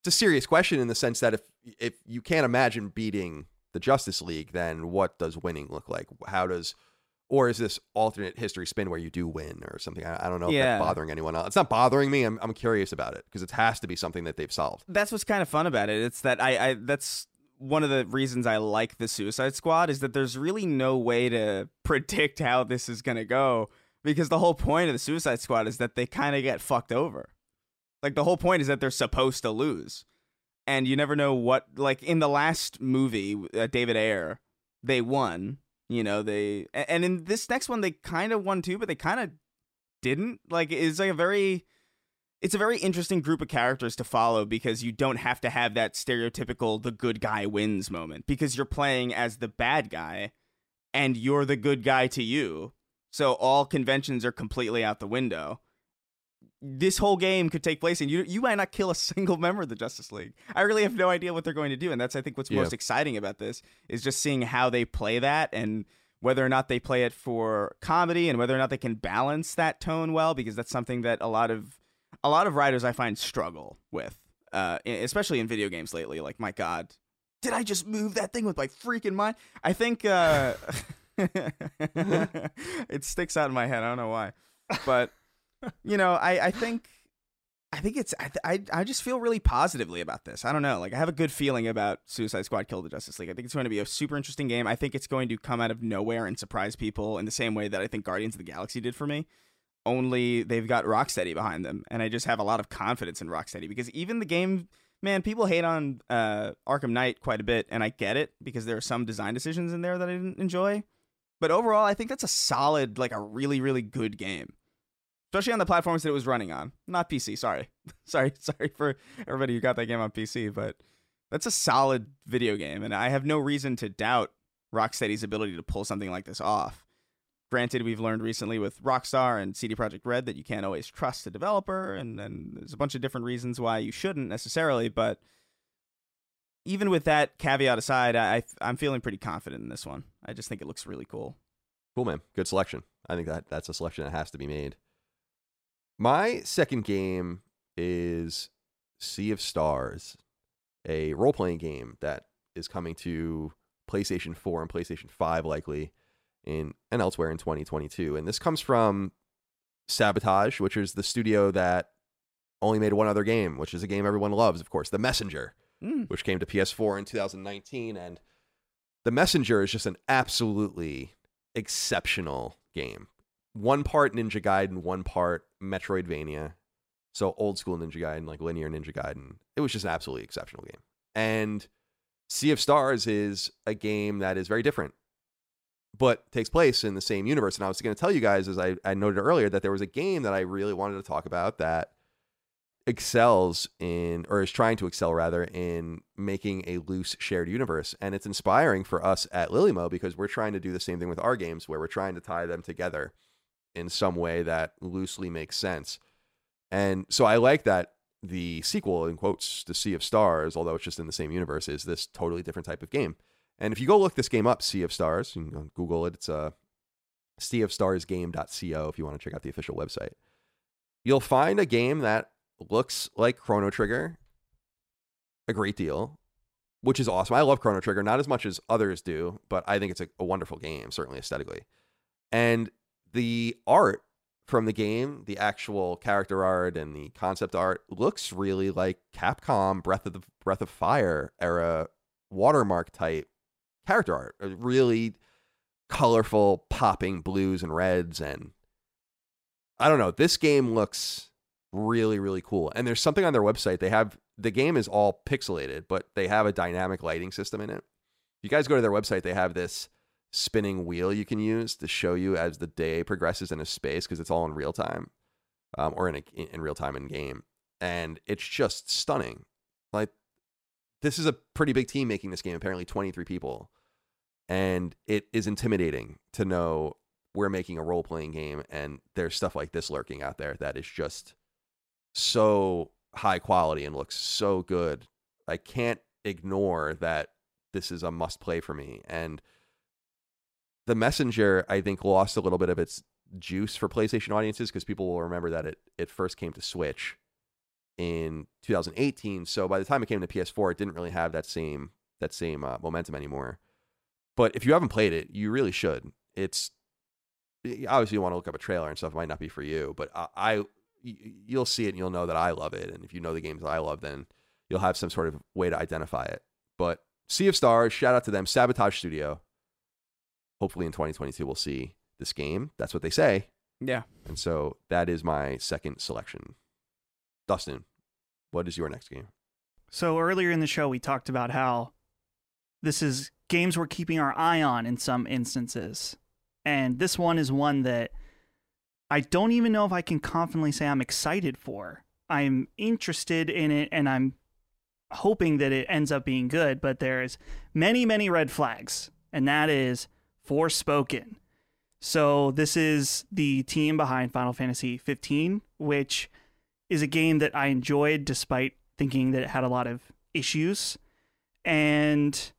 it's a serious question in the sense that if if you can't imagine beating the Justice League, then what does winning look like? How does or is this alternate history spin where you do win or something? I, I don't know if Yeah. that's bothering anyone else. It's not bothering me. I'm I'm curious about it because it has to be something that they've solved. that's what's kind of fun about it. It's that I, I that's one of the reasons I like the Suicide Squad is that there's really no way to predict how this is gonna go because the whole point of the Suicide Squad is that they kind of get fucked over. Like the whole point is that they're supposed to lose, and you never know what. Like in the last movie, uh, David Ayer, they won. You know they, and in this next one they kind of won too, but they kind of didn't. Like it's like a very it's a very interesting group of characters to follow because you don't have to have that stereotypical the good guy wins moment because you're playing as the bad guy and you're the good guy to you. So all conventions are completely out the window. This whole game could take place and you you might not kill a single member of the Justice League. I really have no idea what they're going to do and that's I think what's Yeah. most exciting about this is just seeing how they play that and whether or not they play it for comedy and whether or not they can balance that tone well because that's something that a lot of a lot of writers I find struggle with, uh, especially in video games lately. Like, my God, did I just move that thing with my freaking mind? I think uh, it sticks out in my head. I don't know why, but you know, I I think I think it's I, I I just feel really positively about this. I don't know, like I have a good feeling about Suicide Squad: Kill the Justice League. I think it's going to be a super interesting game. I think it's going to come out of nowhere and surprise people in the same way that I think Guardians of the Galaxy did for me. Only they've got Rocksteady behind them, and I just have a lot of confidence in Rocksteady because even the game, man, people hate on uh, Arkham Knight quite a bit, and I get it because there are some design decisions in there that I didn't enjoy. But overall, I think that's a solid, like a really, really good game especially on the platforms that it was running on. Not PC, sorry. sorry, sorry for everybody who got that game on PC, but that's a solid video game, and I have no reason to doubt Rocksteady's ability to pull something like this off. Granted, we've learned recently with Rockstar and CD Projekt Red that you can't always trust a developer, and, and there's a bunch of different reasons why you shouldn't necessarily, but even with that caveat aside, I, I'm feeling pretty confident in this one. I just think it looks really cool. Cool, man. Good selection. I think that that's a selection that has to be made. My second game is Sea of Stars, a role playing game that is coming to PlayStation 4 and PlayStation 5 likely in and elsewhere in 2022. And this comes from Sabotage, which is the studio that only made one other game, which is a game everyone loves, of course, The Messenger, mm. which came to PS4 in 2019 and The Messenger is just an absolutely exceptional game one part Ninja Gaiden, one part Metroidvania. So old school Ninja Gaiden, like linear Ninja Gaiden. It was just an absolutely exceptional game. And Sea of Stars is a game that is very different, but takes place in the same universe. And I was going to tell you guys, as I, I noted earlier, that there was a game that I really wanted to talk about that excels in, or is trying to excel rather, in making a loose shared universe. And it's inspiring for us at Lillymo because we're trying to do the same thing with our games where we're trying to tie them together in some way that loosely makes sense. And so I like that the sequel, in quotes, The Sea of Stars, although it's just in the same universe, is this totally different type of game. And if you go look this game up, Sea of Stars, you can Google it. It's a uh, seaofstarsgame.co if you want to check out the official website. You'll find a game that looks like Chrono Trigger a great deal, which is awesome. I love Chrono Trigger, not as much as others do, but I think it's a, a wonderful game, certainly aesthetically. And the art from the game, the actual character art and the concept art looks really like Capcom Breath of the Breath of Fire era watermark type character art. Really colorful, popping blues and reds and I don't know. This game looks really really cool. And there's something on their website. They have the game is all pixelated, but they have a dynamic lighting system in it. If you guys go to their website, they have this spinning wheel you can use to show you as the day progresses in a space because it's all in real time um, or in a, in real time in game and it's just stunning like this is a pretty big team making this game apparently 23 people and it is intimidating to know we're making a role playing game and there's stuff like this lurking out there that is just so high quality and looks so good. I can't ignore that this is a must play for me and the messenger i think lost a little bit of its juice for playstation audiences because people will remember that it, it first came to switch in 2018 so by the time it came to ps4 it didn't really have that same that same uh, momentum anymore but if you haven't played it you really should it's obviously you want to look up a trailer and stuff it might not be for you but I, I you'll see it and you'll know that i love it and if you know the games that i love then you'll have some sort of way to identify it but sea of stars shout out to them sabotage studio hopefully in 2022 we'll see this game. That's what they say. Yeah. And so that is my second selection. Dustin, what is your next game? So earlier in the show, we talked about how this is games we're keeping our eye on in some instances. And this one is one that I don't even know if I can confidently say I'm excited for. I'm interested in it and I'm hoping that it ends up being good, but there's many, many red flags. And that is Forspoken. So this is the team behind Final Fantasy 15, which is a game that I enjoyed despite thinking that it had a lot of issues. And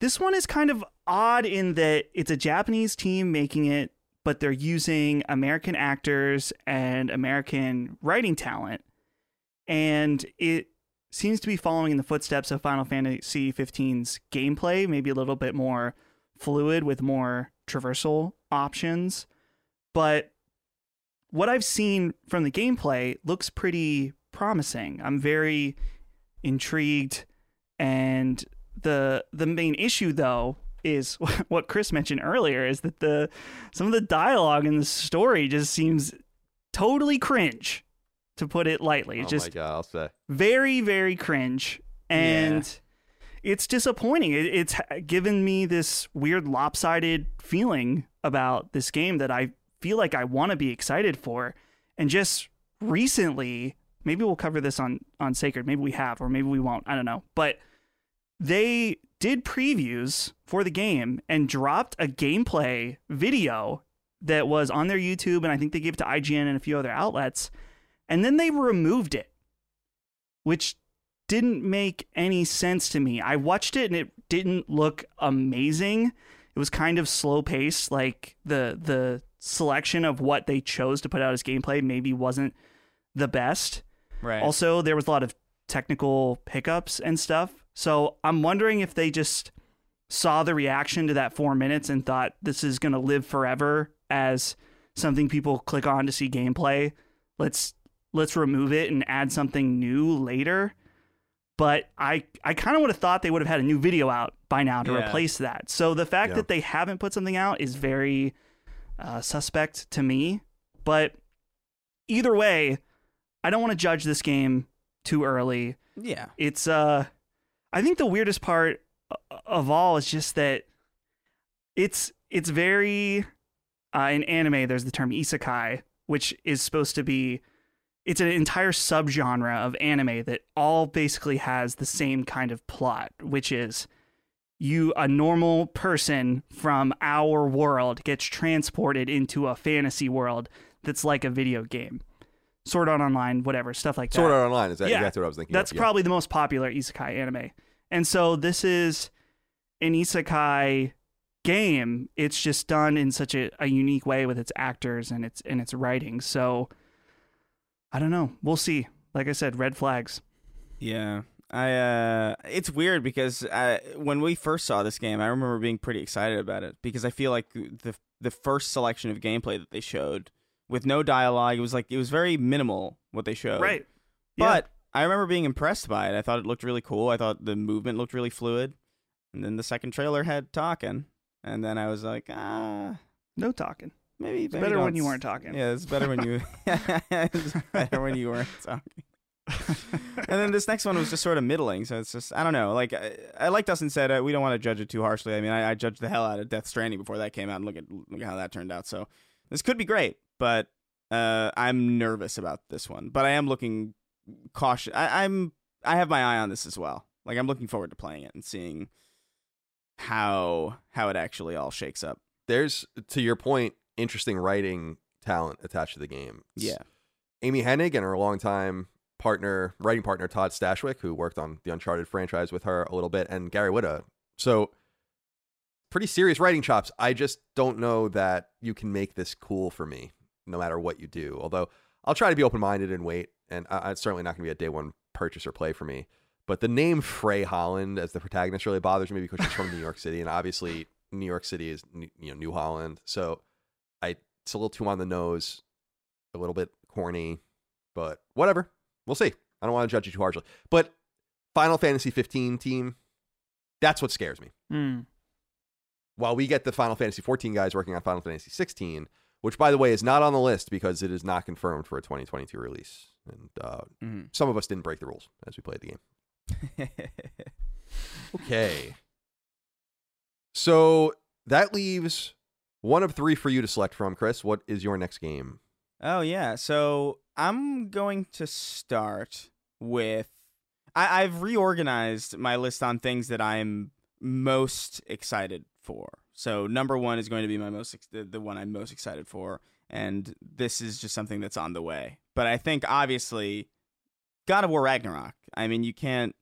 this one is kind of odd in that it's a Japanese team making it, but they're using American actors and American writing talent. And it seems to be following in the footsteps of Final Fantasy 15's gameplay, maybe a little bit more fluid with more traversal options. But what I've seen from the gameplay looks pretty promising. I'm very intrigued and the the main issue though is what Chris mentioned earlier is that the some of the dialogue in the story just seems totally cringe to put it lightly. It's oh just my god, I'll say. very very cringe. And it's disappointing. It, it's given me this weird lopsided feeling about this game that i feel like i want to be excited for. And just recently maybe we'll cover this on on sacred. Maybe we have or maybe we won't. I don't know. But they did previews for the game and dropped a gameplay video that was on their youtube and i think they gave it to ign and a few other outlets and then they removed it which didn't make any sense to me. I watched it and it didn't look amazing. It was kind of slow paced. Like the the selection of what they chose to put out as gameplay maybe wasn't the best. Right. Also, there was a lot of technical hiccups and stuff. So I'm wondering if they just saw the reaction to that four minutes and thought this is going to live forever as something people click on to see gameplay. Let's let's remove it and add something new later. But I I kind of would have thought they would have had a new video out by now to Yeah. replace that. So the fact Yeah. that they haven't put something out is very uh, suspect to me. But either way, I don't want to judge this game too early. yeah. It's uh I think the weirdest part of all is just that it's it's very uh, in anime there's the term isekai which is supposed to be it's an entire subgenre of anime that all basically has the same kind of plot which is you a normal person from our world gets transported into a fantasy world that's like a video game Sword Art Online, whatever, stuff like that. Sword Art Online is that Yeah. exactly what I was thinking. That's of. yeah. probably the most popular isekai anime. And so this is an isekai game. It's just done in such a, a unique way with its actors and its and its writing. So I don't know. We'll see. Like I said, red flags. Yeah. I uh it's weird because I, when we first saw this game, I remember being pretty excited about it because I feel like the the first selection of gameplay that they showed with no dialogue, it was like it was very minimal what they showed. Right. But I remember being impressed by it. I thought it looked really cool. I thought the movement looked really fluid. And then the second trailer had talking, and then I was like, ah, no talking. maybe It's maybe better when you weren't talking. Yeah, it's better when you. it's better when you weren't talking. and then this next one was just sort of middling. So it's just I don't know. Like I, I like Dustin said, uh, we don't want to judge it too harshly. I mean, I, I judged the hell out of Death Stranding before that came out, and look at look at how that turned out. So this could be great, but uh, I'm nervous about this one. But I am looking cautious. I, I'm I have my eye on this as well. Like I'm looking forward to playing it and seeing how how it actually all shakes up. There's to your point, interesting writing talent attached to the game. It's Yeah. Amy Hennig and her longtime partner, writing partner Todd Stashwick, who worked on the Uncharted franchise with her a little bit, and Gary Whitta. So pretty serious writing chops. I just don't know that you can make this cool for me, no matter what you do. Although I'll try to be open minded and wait, and I, it's certainly not going to be a day one purchase or play for me. But the name Frey Holland as the protagonist really bothers me because she's from New York City, and obviously New York City is New- you know New Holland. So I it's a little too on the nose, a little bit corny, but whatever. We'll see. I don't want to judge you too harshly. But Final Fantasy 15 team, that's what scares me. Hmm. While we get the Final Fantasy 14 guys working on Final Fantasy 16, which by the way is not on the list because it is not confirmed for a 2022 release, and uh, Mhm. some of us didn't break the rules as we played the game. Okay. So that leaves one of three for you to select from, Chris. What is your next game? Oh yeah. So I'm going to start with I, I've reorganized my list on things that I'm most excited for. So number one is going to be my most the, the one I'm most excited for, and this is just something that's on the way. But I think obviously, God of War Ragnarok. I mean, you can't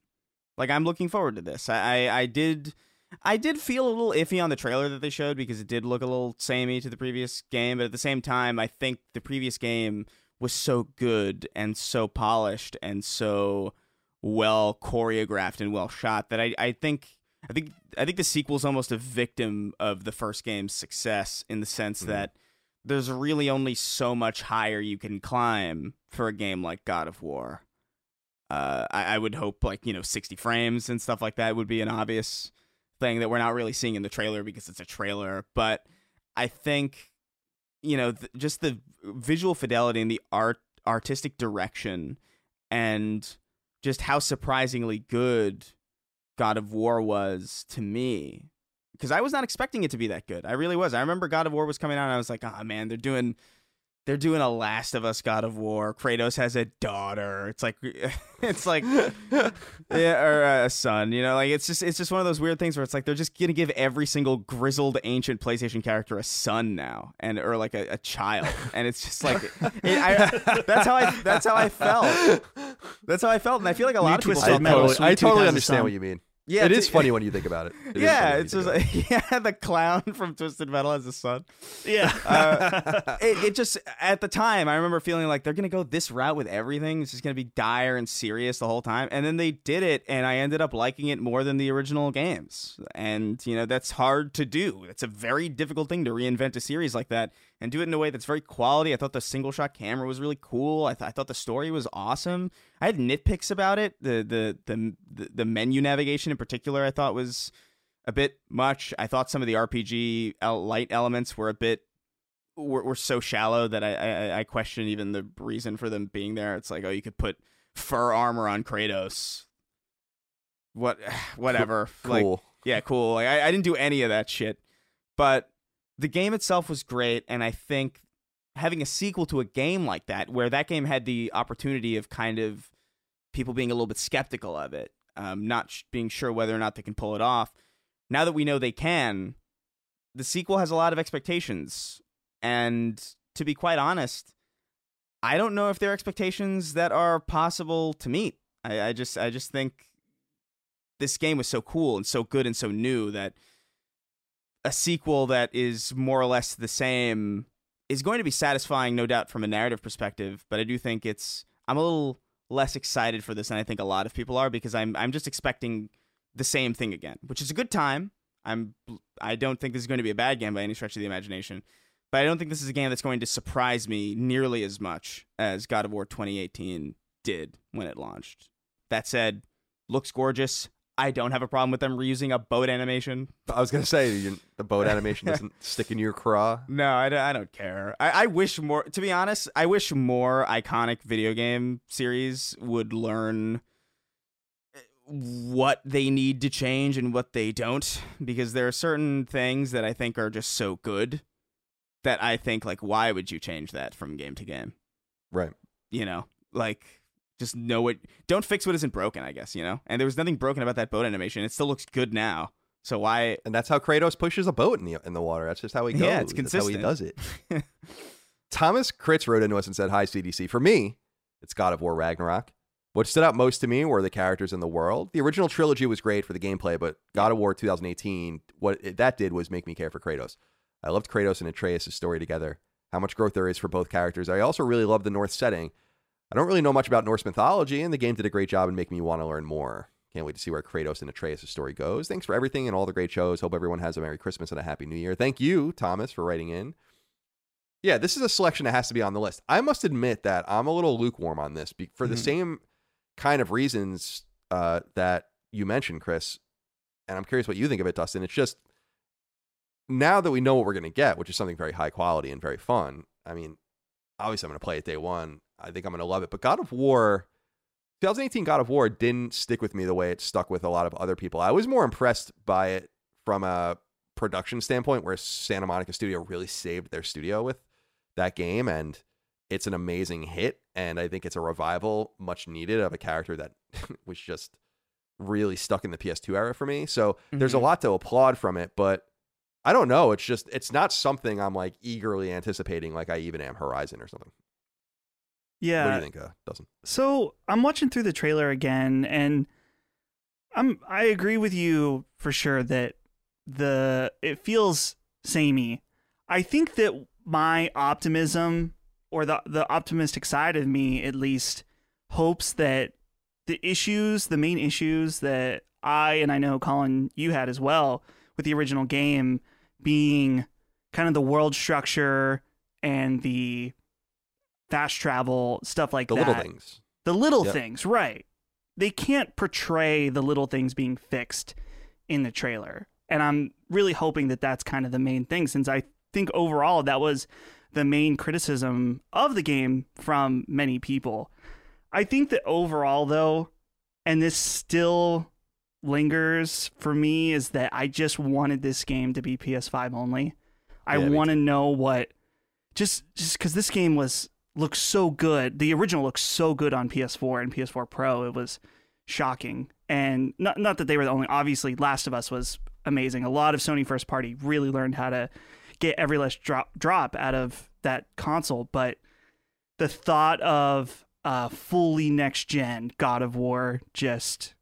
like I'm looking forward to this. I I, I did. I did feel a little iffy on the trailer that they showed because it did look a little samey to the previous game, but at the same time, I think the previous game was so good and so polished and so well choreographed and well shot that I, I think I think I think the sequel's almost a victim of the first game's success in the sense Mhm. that there's really only so much higher you can climb for a game like God of War. Uh, I, I would hope like you know 60 frames and stuff like that would be an obvious thing that we're not really seeing in the trailer because it's a trailer. But I think you know th- just the visual fidelity and the art artistic direction and just how surprisingly good God of War was to me because I was not expecting it to be that good. I really was. I remember God of War was coming out and I was like, "Ah, man, they're doing they're doing a Last of Us God of War. Kratos has a daughter. It's like it's like yeah, or a son, you know, like it's just it's just one of those weird things where it's like they're just going to give every single grizzled ancient PlayStation character a son now and or like a, a child. And it's just like it, I, that's how I that's how I felt. That's how I felt and I feel like a lot of people Twisted I felt that Metal, way. totally, I totally understand what you mean. Yeah, it's- is funny when you think about it. It is yeah, it's just think it. yeah, the clown from Twisted Metal has a son. Yeah. Uh, it, it just at the time I remember feeling like they're gonna go this route with everything. It's just gonna be dire and serious the whole time, and then they did it, and I ended up liking it more than the original games. And you know that's hard to do. It's a very difficult thing to reinvent a series like that and do it in a way that's very quality. I thought the single shot camera was really cool. I, th- I thought the story was awesome. I had nitpicks about it. The the the the, the menu navigation in particular, I thought was a bit much. I thought some of the RPG light elements were a bit were, were so shallow that I, I I question even the reason for them being there. It's like oh, you could put fur armor on Kratos. What, whatever. Like, Cool. yeah, cool. Like, I, I didn't do any of that shit, but the game itself was great, and I think having a sequel to a game like that, where that game had the opportunity of kind of people being a little bit skeptical of it, um, not sh- being sure whether or not they can pull it off. Now that we know they can, the sequel has a lot of expectations, and to be quite honest, I don't know if they're expectations that are possible to meet. I, I just, I just think this game was so cool and so good and so new that a sequel that is more or less the same is going to be satisfying, no doubt, from a narrative perspective. But I do think it's I'm a little less excited for this than I think a lot of people are because I'm I'm just expecting the same thing again, which is a good time. I'm I don't think this is going to be a bad game by any stretch of the imagination, but I don't think this is a game that's going to surprise me nearly as much as God of War 2018 did when it launched. That said, looks gorgeous. I don't have a problem with them reusing a boat animation. I was gonna say the boat animation doesn't stick in your craw. No, I, don't- I don't care. I, I wish more, to be honest, I wish more iconic video game series would learn eh, what they need to change and what they don't. Because there are certain things that I think are just so good that I think, like, why would you change that from game to game? Right. You know, like, just know what, don't fix what isn't broken, I guess, you know? And there was nothing broken about that boat animation. It still looks good now. So why, And that's how Kratos pushes a boat in the in the water. That's just how he goes. Yeah, it's That's how he does it. Thomas Kritz wrote into us and said, Hi, CDC. For me, it's God of War Ragnarok. What stood out most to me were the characters in the world. The original trilogy was great for the gameplay, but God of War 2018, what it, that did was make me care for Kratos. I loved Kratos and Atreus' story together, how much growth there is for both characters. I also really love the North setting. I don't really know much about Norse mythology, and the game did a great job in making me want to learn more. Can't wait to see where Kratos and Atreus' story goes. Thanks for everything and all the great shows. Hope everyone has a Merry Christmas and a Happy New Year. Thank you, Thomas, for writing in. Yeah, this is a selection that has to be on the list. I must admit that I'm a little lukewarm on this be- for the Mhm. same kind of reasons uh, that you mentioned, Chris. And I'm curious what you think of it, Dustin. It's just now that we know what we're going to get, which is something very high quality and very fun. I mean, obviously, I'm going to play it day one. I think I'm going to love it. But God of War, 2018 God of War didn't stick with me the way it stuck with a lot of other people. I was more impressed by it from a production standpoint, where Santa Monica Studio really saved their studio with that game. And it's an amazing hit. And I think it's a revival, much needed, of a character that was just really stuck in the PS2 era for me. So there's a Mhm. lot to applaud from it, but I don't know. It's just it's not something I'm like eagerly anticipating, like I even am Horizon or something. Yeah. What do you think, uh, Dustin? So I'm watching through the trailer again, and I'm I agree with you for sure that the it feels samey. I think that my optimism or the the optimistic side of me at least hopes that the issues, the main issues that I and I know Colin you had as well with the original game being kind of the world structure and the fast travel stuff like The that. The little things. The little Yep. things, right. They can't portray the little things being fixed in the trailer. And I'm really hoping that that's kind of the main thing since I think overall that was the main criticism of the game from many people. I think that overall, though, and this still lingers for me, is that I just wanted this game to be PS5 only. I Yeah, want to know what just just because this game was looks so good. The original looks so good on PS4 and PS4 Pro. It was shocking, and not not that they were the only. Obviously, Last of Us was amazing. A lot of Sony first party really learned how to get every last drop drop out of that console, but the thought of fully next gen God of War just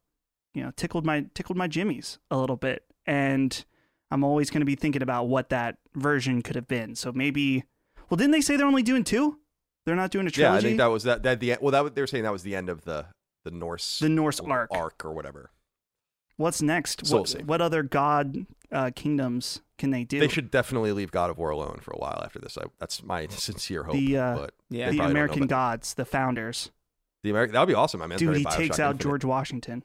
you know tickled my tickled my jimmies a little bit, and I'm always going to be thinking about what that version could have been. So maybe, well, didn't they say they're only doing two? They're not doing a trilogy. Yeah, I think that was that. That the well, that they were saying that was the end of the the Norse the Norse arc. arc or whatever. What's next? So what, we'll see. what other god uh, kingdoms can they do? They should definitely leave God of War alone for a while after this. I, that's my sincere hope. The, uh, but Yeah. the probably know American gods, the founders. The American that would be awesome. I mean, Dude, he Bioshock takes out Infinite. George Washington.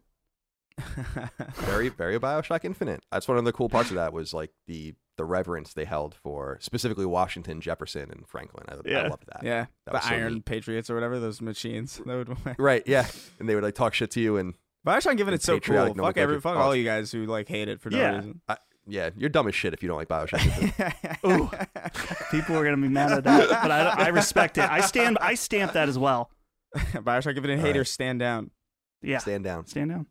very very Bioshock Infinite. That's one of the cool parts of that was like the the reverence they held for specifically Washington, Jefferson, and Franklin. I, I loved that. yeah, That the was so Iron neat. Patriots or whatever those machines. That would. Right. Yeah. And they would like talk shit to you and Bioshock Given The it's so cool. patriotic Fuck every fuck all you guys who like hate it for no Yeah. reason. yeah, you're dumb as shit if you don't like Bioshock. Infinite. Ooh. People are gonna be mad at that, but I, I respect it. I stand. I stamp that as well. Bioshock Given and All haters right. stand down. Yeah, Stand down. stand down.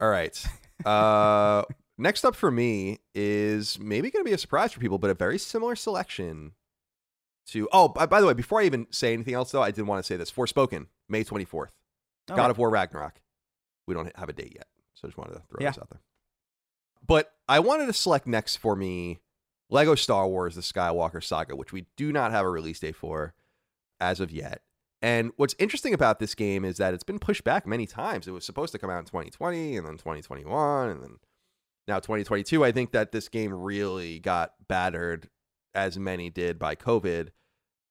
All right. Uh, next up for me is maybe going to be a surprise for people, but a very similar selection to. Oh, by, by the way, before I even say anything else, though, I did want to say this. Forspoken, May 24th. God of War Ragnarok. We don't have a date yet. So I just wanted to throw Yeah. this out there. But I wanted to select next for me Lego Star Wars The Skywalker Saga, which we do not have a release date for as of yet. And what's interesting about this game is that it's been pushed back many times. It was supposed to come out in 2020 and then 2021 and then now 2022. I think that this game really got battered, as many did by COVID,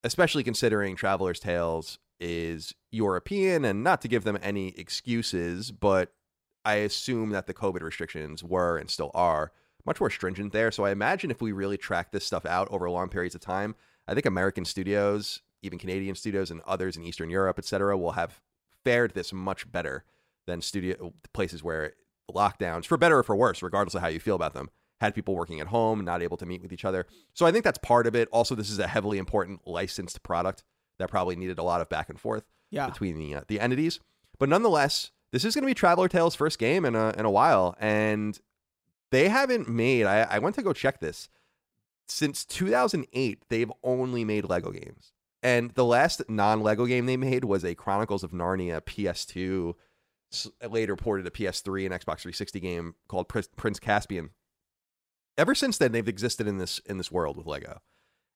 especially considering Traveller's Tales is European and not to give them any excuses, but I assume that the COVID restrictions were and still are much more stringent there. So I imagine if we really track this stuff out over long periods of time, I think American studios, even Canadian studios and others in Eastern Europe, et cetera, will have fared this much better than studio places where lockdowns, for better or for worse, regardless of how you feel about them, had people working at home, not able to meet with each other. So I think that's part of it. Also, this is a heavily important licensed product that probably needed a lot of back and forth Yeah. between the uh, the entities. But nonetheless, this is going to be Traveller Tales' first game in a in a while, and they haven't made. I, I went to go check this since 2008. They've only made Lego games, and the last non Lego game they made was a Chronicles of Narnia PS2, s- later ported a PS3 and Xbox 360 game called Prince, Caspian. Ever since then, they've existed in this in this world with Lego.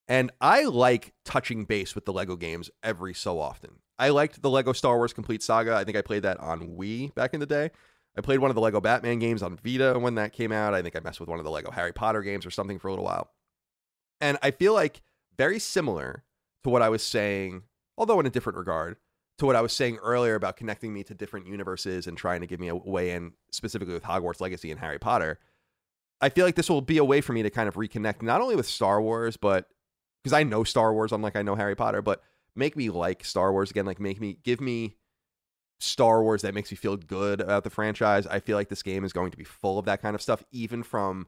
And I like touching base with the Lego games every so often. I liked the Lego Star Wars Complete Saga. I think I played that on Wii back in the day. I played one of the Lego Batman games on Vita when that came out. I think I messed with one of the Lego Harry Potter games or something for a little while. And I feel like very similar to what I was saying, although in a different regard, to what I was saying earlier about connecting me to different universes and trying to give me a way in, specifically with Hogwarts Legacy and Harry Potter. I feel like this will be a way for me to kind of reconnect, not only with Star Wars, but because I know Star Wars, I'm like I know Harry Potter, but make me like Star Wars again. Like make me give me Star Wars that makes me feel good about the franchise. I feel like this game is going to be full of that kind of stuff, even from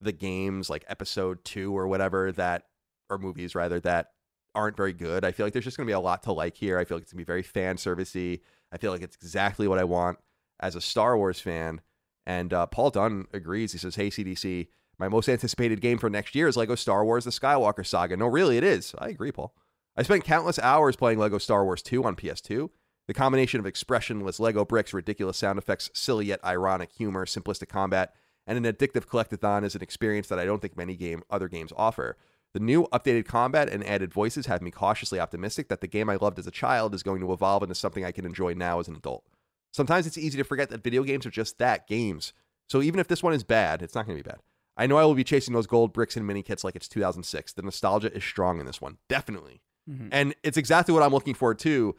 the games like Episode Two or whatever that, or movies rather that aren't very good. I feel like there's just going to be a lot to like here. I feel like it's going to be very fan servicey. I feel like it's exactly what I want as a Star Wars fan. And uh, Paul Dunn agrees. He says, "Hey CDC, my most anticipated game for next year is Lego Star Wars: The Skywalker Saga." No, really, it is. I agree, Paul. I spent countless hours playing Lego Star Wars 2 on PS2. The combination of expressionless Lego bricks, ridiculous sound effects, silly yet ironic humor, simplistic combat, and an addictive collectathon is an experience that I don't think many game other games offer. The new updated combat and added voices have me cautiously optimistic that the game I loved as a child is going to evolve into something I can enjoy now as an adult. Sometimes it's easy to forget that video games are just that games. So even if this one is bad, it's not going to be bad. I know I will be chasing those gold bricks and mini kits like it's 2006. The nostalgia is strong in this one, definitely. Mm-hmm. And it's exactly what I'm looking for too.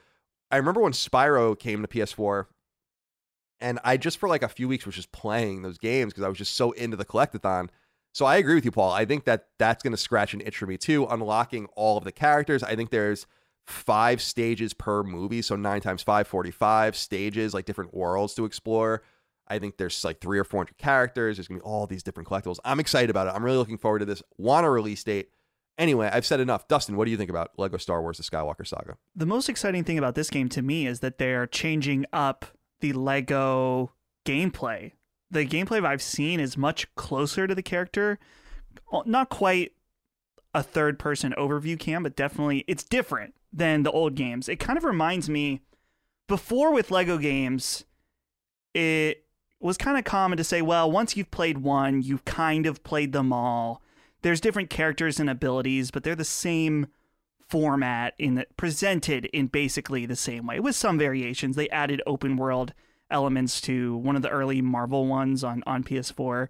I remember when Spyro came to PS4, and I just for like a few weeks was just playing those games because I was just so into the collectathon. So I agree with you, Paul. I think that that's going to scratch an itch for me too, unlocking all of the characters. I think there's five stages per movie, so nine times five, 45 stages, like different worlds to explore. I think there's like three or 400 characters. There's going to be all these different collectibles. I'm excited about it. I'm really looking forward to this. Want a release date. Anyway, I've said enough. Dustin, what do you think about Lego Star Wars The Skywalker Saga? The most exciting thing about this game to me is that they're changing up the Lego gameplay. The gameplay I've seen is much closer to the character. Not quite a third person overview cam, but definitely it's different than the old games. It kind of reminds me before with Lego games, it was kind of common to say, well, once you've played one, you've kind of played them all. There's different characters and abilities, but they're the same format in the, presented in basically the same way with some variations. They added open world elements to one of the early Marvel ones on on PS4.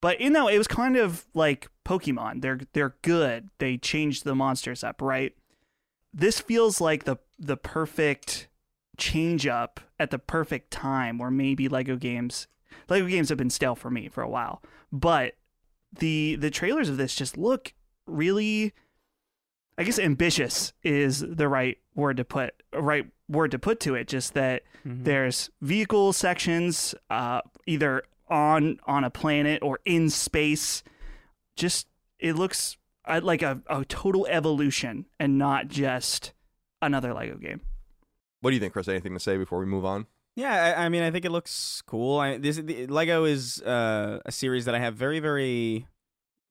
But you know, it was kind of like Pokemon. They're they're good. They changed the monsters up, right? This feels like the the perfect change up at the perfect time where maybe Lego games Lego games have been stale for me for a while. But the the trailers of this just look really I guess ambitious is the right word to put right word to put to it. Just that mm-hmm. there's vehicle sections, uh, either on on a planet or in space. Just it looks uh, like a, a total evolution and not just another Lego game. What do you think, Chris? Anything to say before we move on? Yeah, I, I mean, I think it looks cool. I, this the, Lego is uh, a series that I have very, very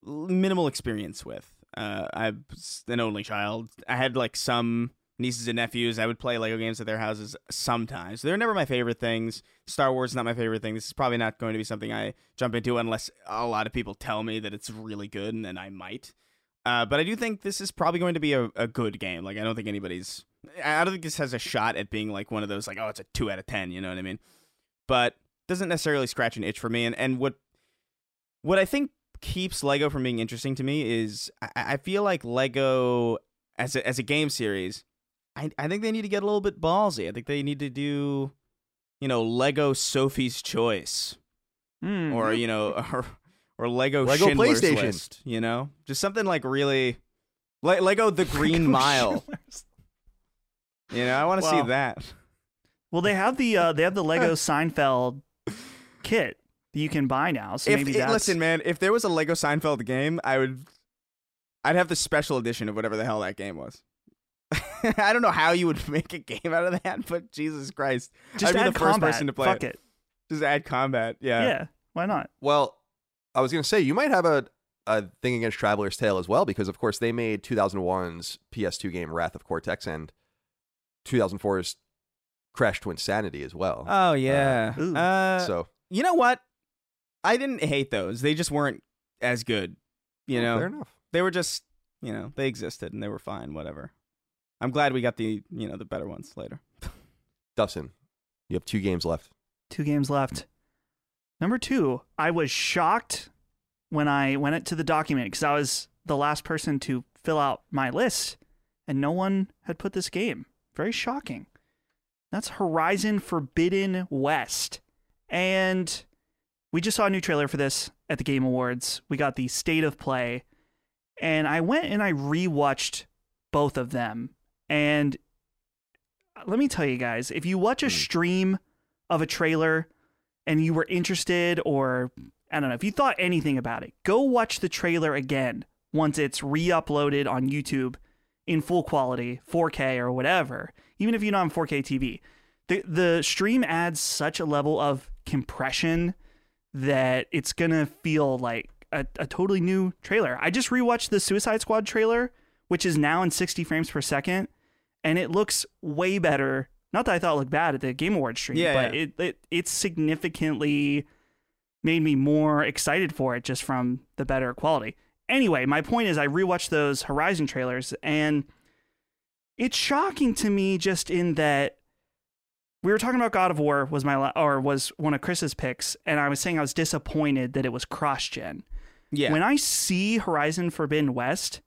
minimal experience with. Uh, I'm an only child. I had like some nieces and nephews. I would play Lego games at their houses sometimes. They're never my favorite things. Star Wars is not my favorite thing. This is probably not going to be something I jump into unless a lot of people tell me that it's really good, and then I might. Uh, but I do think this is probably going to be a, a good game. Like I don't think anybody's I don't think this has a shot at being like one of those like oh it's a two out of ten. You know what I mean? But doesn't necessarily scratch an itch for me. And and what what I think keeps Lego from being interesting to me is I, I feel like Lego as a, as a game series. I I think they need to get a little bit ballsy. I think they need to do you know Lego Sophie's Choice. Mm. Or you know, or, or Lego, Lego Schindler's PlayStation. List, you know, just something like really, Le- Lego The Green Lego Mile. Schindler's. You know, I want to see that. Well, they have the uh, they have the Lego Seinfeld kit that you can buy now. So if, maybe that's... listen, man, if there was a Lego Seinfeld game, I would, I'd have the special edition of whatever the hell that game was. I don't know how you would make a game out of that, but Jesus Christ, just I'd add be the first combat. person to play Fuck it. it. Just add combat. Yeah. Yeah. Why not? Well, I was gonna say you might have a a thing against Traveller's Tale as well because of course they made 2001's PS2 game Wrath of Cortex and 2004's Crash Twinsanity as well. Oh yeah. Uh, uh, so you know what? I didn't hate those. They just weren't as good. You oh, know, fair enough. They were just you know they existed and they were fine. Whatever. I'm glad we got the you know the better ones later. Dustin, you have two games left. Two games left. Number two, I was shocked when I went to the document because I was the last person to fill out my list, and no one had put this game. Very shocking. That's Horizon Forbidden West. And we just saw a new trailer for this at the Game Awards. We got the state of play. And I went and I rewatched both of them. And let me tell you guys, if you watch a hmm. stream of a trailer and you were interested or I don't know, if you thought anything about it, go watch the trailer again once it's re-uploaded on YouTube in full quality, 4K or whatever, even if you're not on 4K TV, the the stream adds such a level of compression that it's gonna feel like a, a totally new trailer. I just rewatched the Suicide Squad trailer, which is now in 60 frames per second, and it looks way better. Not that I thought it looked bad at the Game Awards stream, yeah, but yeah. It, it it significantly made me more excited for it just from the better quality. Anyway, my point is I rewatched those Horizon trailers and it's shocking to me just in that we were talking about God of War was my la- or was one of Chris's picks, and I was saying I was disappointed that it was cross gen. Yeah. When I see Horizon Forbidden West,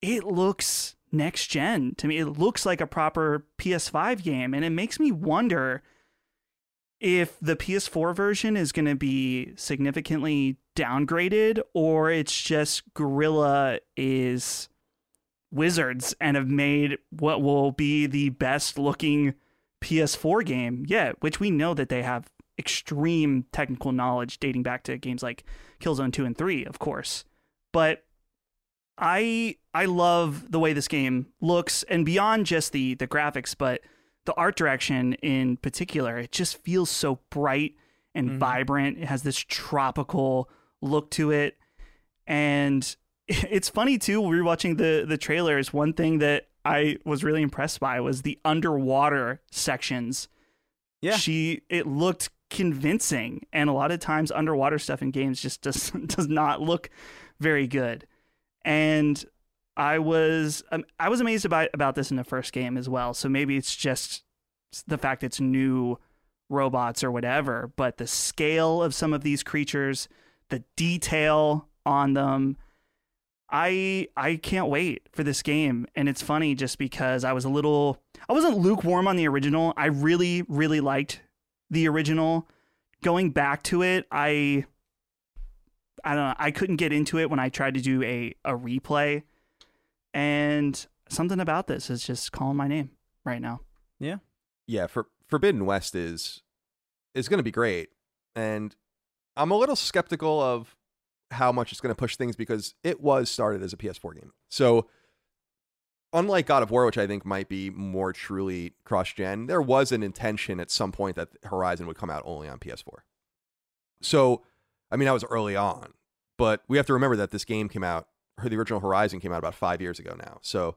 it looks next gen to me. It looks like a proper PS5 game, and it makes me wonder if the PS4 version is going to be significantly downgraded or it's just Guerrilla is wizards and have made what will be the best looking PS4 game yet, which we know that they have extreme technical knowledge dating back to games like Killzone 2 and 3, of course. But I I love the way this game looks and beyond just the the graphics, but the art direction in particular, it just feels so bright and Mhm. vibrant. It has this tropical look to it. And it's funny too, we were watching the the trailers. One thing that I was really impressed by was the underwater sections. Yeah. She it looked convincing. And a lot of times underwater stuff in games just does does not look very good. And I was um, I was amazed about about this in the first game as well. So maybe it's just the fact it's new robots or whatever, but the scale of some of these creatures, the detail on them, I I can't wait for this game. And it's funny just because I was a little I wasn't lukewarm on the original. I really really liked the original. Going back to it, I I don't know, I couldn't get into it when I tried to do a a replay. And something about this is just calling my name right now. yeah, Yeah, for Forbidden West is is going to be great, and I'm a little skeptical of how much it's going to push things because it was started as a PS4 game. So, unlike God of War, which I think might be more truly cross-gen, there was an intention at some point that Horizon would come out only on PS4. So, I mean, that was early on, but we have to remember that this game came out, the original Horizon came out about five years ago now. So,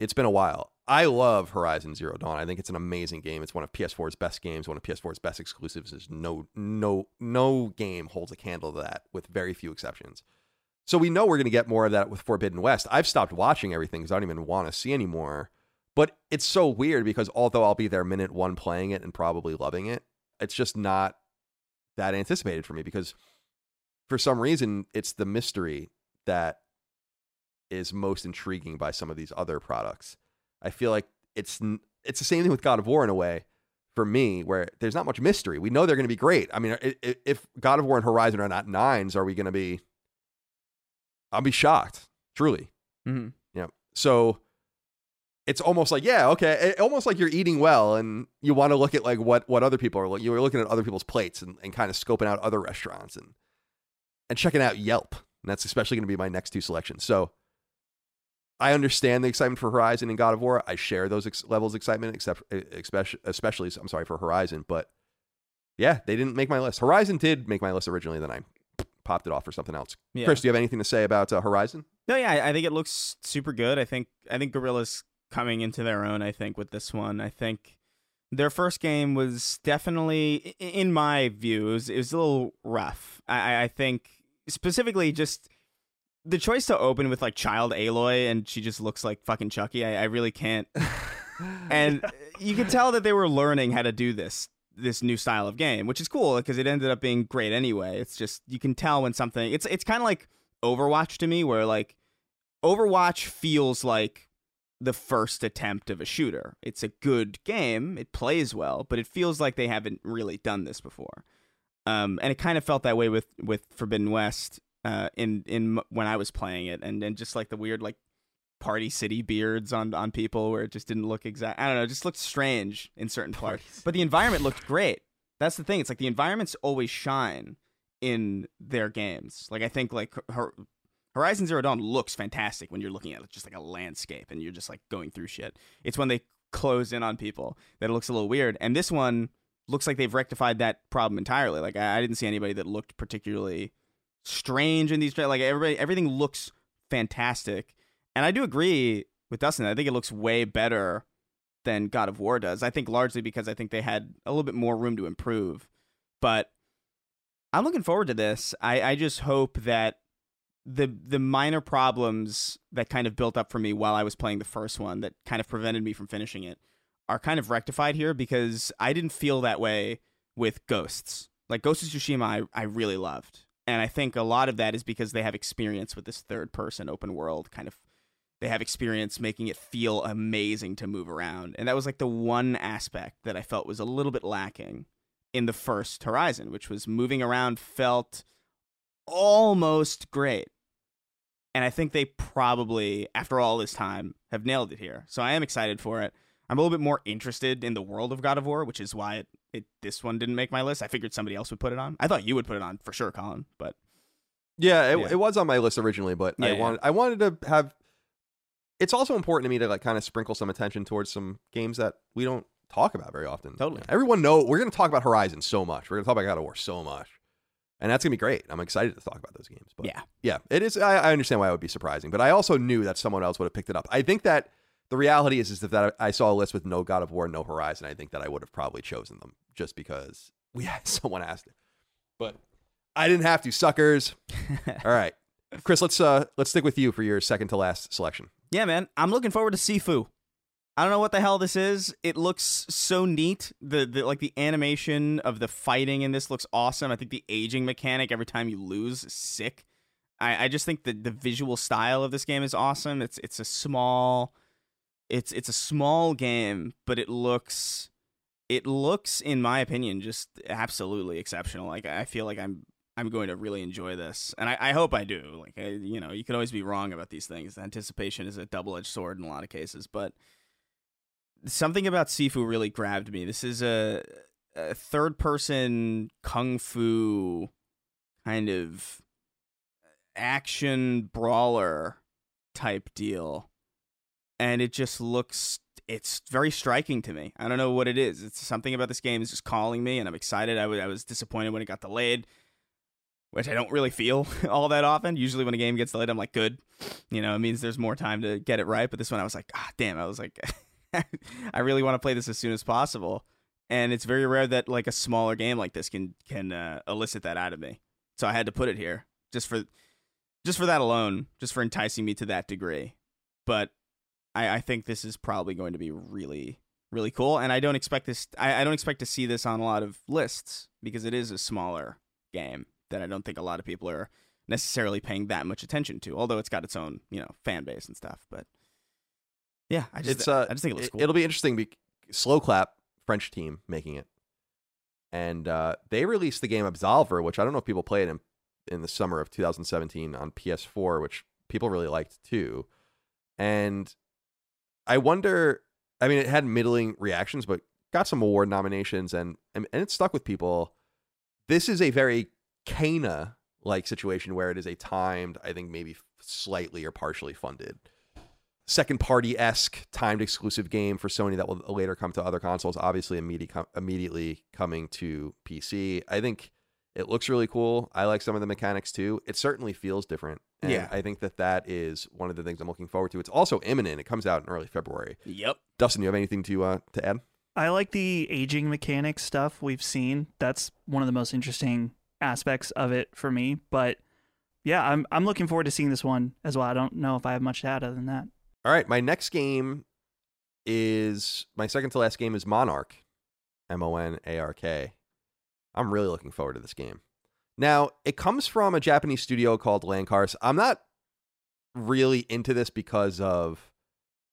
it's been a while. I love Horizon Zero Dawn. I think it's an amazing game. It's one of PS4's best games, one of PS4's best exclusives. There's no no no game holds a candle to that with very few exceptions. So we know we're going to get more of that with Forbidden West. I've stopped watching everything because I don't even want to see anymore. But it's so weird because although I'll be there minute one playing it and probably loving it, it's just not that anticipated for me because for some reason it's the mystery that is most intriguing by some of these other products. I feel like it's it's the same thing with God of War in a way for me, where there's not much mystery. We know they're going to be great. I mean, if God of War and Horizon are not nines, are we going to be? I'll be shocked, truly. Mhm. You know, so it's almost like yeah, okay, it- almost like you're eating well, and you want to look at like what what other people are. like You're looking at other people's plates and, and kind of scoping out other restaurants and and checking out Yelp. And that's especially going to be my next two selections. So I understand the excitement for Horizon and God of War. I share those ex- levels of excitement, except especially, especially I'm sorry for Horizon, but yeah, they didn't make my list. Horizon did make my list originally, then I popped it off for something else. Yeah. Chris, do you have anything to say about uh, Horizon? No, yeah, I, I think it looks super good. I think I think Guerrilla's coming into their own. I think with this one, I think their first game was definitely, in my view, it was, it was a little rough. I, I- I think specifically just the choice to open with like child Aloy and she just looks like fucking Chucky. I, I really can't. and you can tell that they were learning how to do this this new style of game, which is cool because it ended up being great anyway. It's just you can tell when something it's it's kind of like Overwatch to me where like Overwatch feels like the first attempt of a shooter. It's a good game, it plays well, but it feels like they haven't really done this before. Um, and it kind of felt that way with with Forbidden West uh, in in when I was playing it, and and just like the weird like party city beards on on people where it just didn't look exact. I don't know, it just looked strange in certain parts. But the environment looked great. That's the thing. It's like the environments always shine in their games. Like I think like Hor- Horizon Zero Dawn looks fantastic when you're looking at it just like a landscape and you're just like going through shit. It's when they close in on people that it looks a little weird. And this one looks like they've rectified that problem entirely. Like I, I didn't see anybody that looked particularly strange in these like everybody everything looks fantastic. And I do agree with Dustin. I think it looks way better than God of War does. I think largely because I think they had a little bit more room to improve. But I'm looking forward to this. I, I just hope that the the minor problems that kind of built up for me while I was playing the first one that kind of prevented me from finishing it are kind of rectified here because I didn't feel that way with Ghosts. Like Ghost of Tsushima, I, I really loved. And I think a lot of that is because they have experience with this third person open world kind of they have experience making it feel amazing to move around. And that was like the one aspect that I felt was a little bit lacking in the first Horizon, which was moving around felt almost great. And I think they probably, after all this time, have nailed it here. So I am excited for it. I'm a little bit more interested in the world of God of War, which is why it, it this one didn't make my list. I figured somebody else would put it on. I thought you would put it on for sure, Colin. But yeah, it, Yeah. it was on my list originally, but I Yeah, yeah. wanted I wanted to have. It's also important to me to like kind of sprinkle some attention towards some games that we don't talk about very often. Totally. everyone know we're going to talk about Horizon so much. We're going to talk about God of War so much, and that's going to be great. I'm excited to talk about those games. But yeah, yeah, it is. I, I understand why it would be surprising, but I also knew that someone else would have picked it up. I think that the reality is, is that, that I saw a list with no God of War, no Horizon. I think that I would have probably chosen them just because we had someone asked it. But I didn't have to, suckers. All right, Chris, let's uh let's stick with you for your second to last selection. yeah, man. I'm looking forward to Sifu. I don't know what the hell this is. It looks so neat. The, the like the animation of the fighting in this looks awesome. I think the aging mechanic every time you lose is sick. I, I just think the the visual style of this game is awesome. It's it's a small it's it's a small game, but it looks it looks in my opinion just absolutely exceptional. Like I feel like I'm I'm going to really enjoy this, and I, I hope I do. Like I, you know, you can always be wrong about these things. Anticipation is a double edged sword in a lot of cases, but something about Sifu really grabbed me. This is a, a third person kung fu kind of action brawler type deal. And it just looks it's very striking to me. I don't know what it is. It's something about this game is just calling me and I'm excited. I wa- I was disappointed when it got delayed, which I don't really feel all that often. Usually when a game gets delayed I'm like good. You know, it means there's more time to get it right, but this one I was like, ah, damn. I was like I really want to play this as soon as possible. And it's very rare that like a smaller game like this can can uh, elicit that out of me. So I had to put it here just for just for that alone, just for enticing me to that degree. But I, I think this is probably going to be really really cool, and I don't expect this. I, I don't expect to see this on a lot of lists because it is a smaller game that I don't think a lot of people are necessarily paying that much attention to. Although it's got its own you know fan base and stuff, but yeah, I just it's uh, I just think it looks cool. It'll be interesting. Be- Sloclap, French team making it, and uh, they released the game Absolver, which I don't know if people played in in the summer of 2017 on PS4, which people really liked too. And I wonder. I mean, it had middling reactions, but got some award nominations, and and, and it stuck with people. This is a very Kena like situation where it is a timed, I think maybe slightly or partially funded second party esque timed exclusive game for Sony that will later come to other consoles. Obviously, com- immediately coming to PC. I think it looks really cool. I like some of the mechanics too. It certainly feels different. And Yeah. I think that that is one of the things I'm looking forward to. It's also imminent. It comes out in early February. yep. Dustin, do you have anything to uh, to add? I like the aging mechanics stuff we've seen. That's one of the most interesting aspects of it for me. But yeah, I'm I'm looking forward to seeing this one as well. I don't know if I have much to add other than that. All right, my next game is my second to last game is Monark, M O N A R K. I'm really looking forward to this game. Now, it comes from a Japanese studio called Lancarse. I'm not really into this because of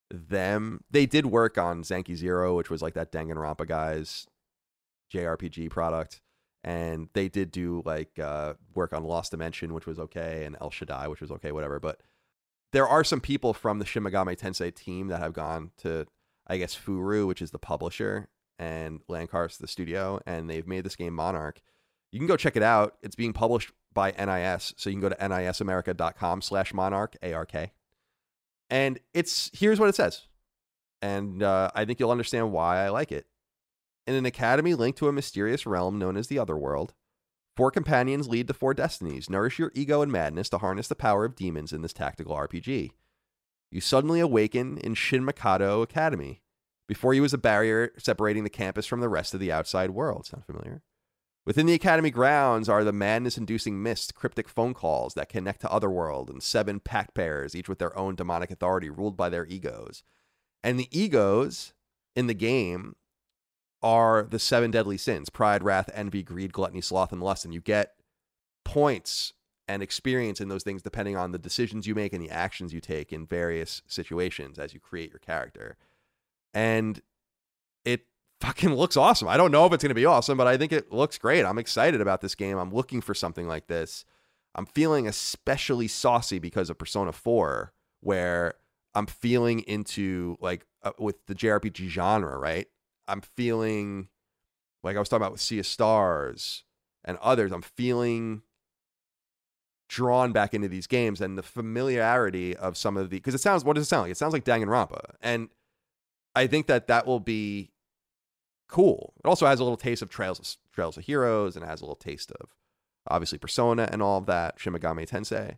them. They did work on Zanki Zero, which was like that Danganronpa guy's JRPG product. And they did do like uh, work on Lost Dimension, which was okay, and El Shaddai, which was okay, whatever. But there are some people from the Shin Megami Tensei team that have gone to, I guess, FuRyu, which is the publisher, and Lancarse, the studio, and they've made this game Monark. You can go check it out. It's being published by NIS, so you can go to nisamerica.com slash monark, A-R-K. And it's, here's what it says. And uh, I think you'll understand why I like it. In an academy linked to a mysterious realm known as the Otherworld, Four companions lead to four destinies. Nourish your ego and madness to harness the power of demons in this tactical RPG. You suddenly awaken in Shin Mikado Academy. Before you is a barrier separating the campus from the rest of the outside world. Sound familiar? Within the academy grounds are the madness inducing mist, cryptic phone calls that connect to Otherworld, and seven pact pairs, each with their own demonic authority ruled by their egos. And the egos in the game are the seven deadly sins pride, wrath, envy, greed, gluttony, sloth, and lust. And you get points and experience in those things depending on the decisions you make and the actions you take in various situations as you create your character. And it fucking looks awesome. I don't know if it's going to be awesome, but I think it looks great. I'm excited about this game. I'm looking for something like this. I'm feeling especially saucy because of Persona 4, where I'm feeling into like uh, with the JRPG genre, right? I'm feeling like I was talking about with Sea of Stars and others. I'm feeling drawn back into these games and the familiarity of some of the because it sounds what does it sound like? It sounds like Danganronpa, and I think that that will be cool. It also has a little taste of Trails of, Trails of Heroes and it has a little taste of obviously Persona and all of that, Shin Megami Tensei.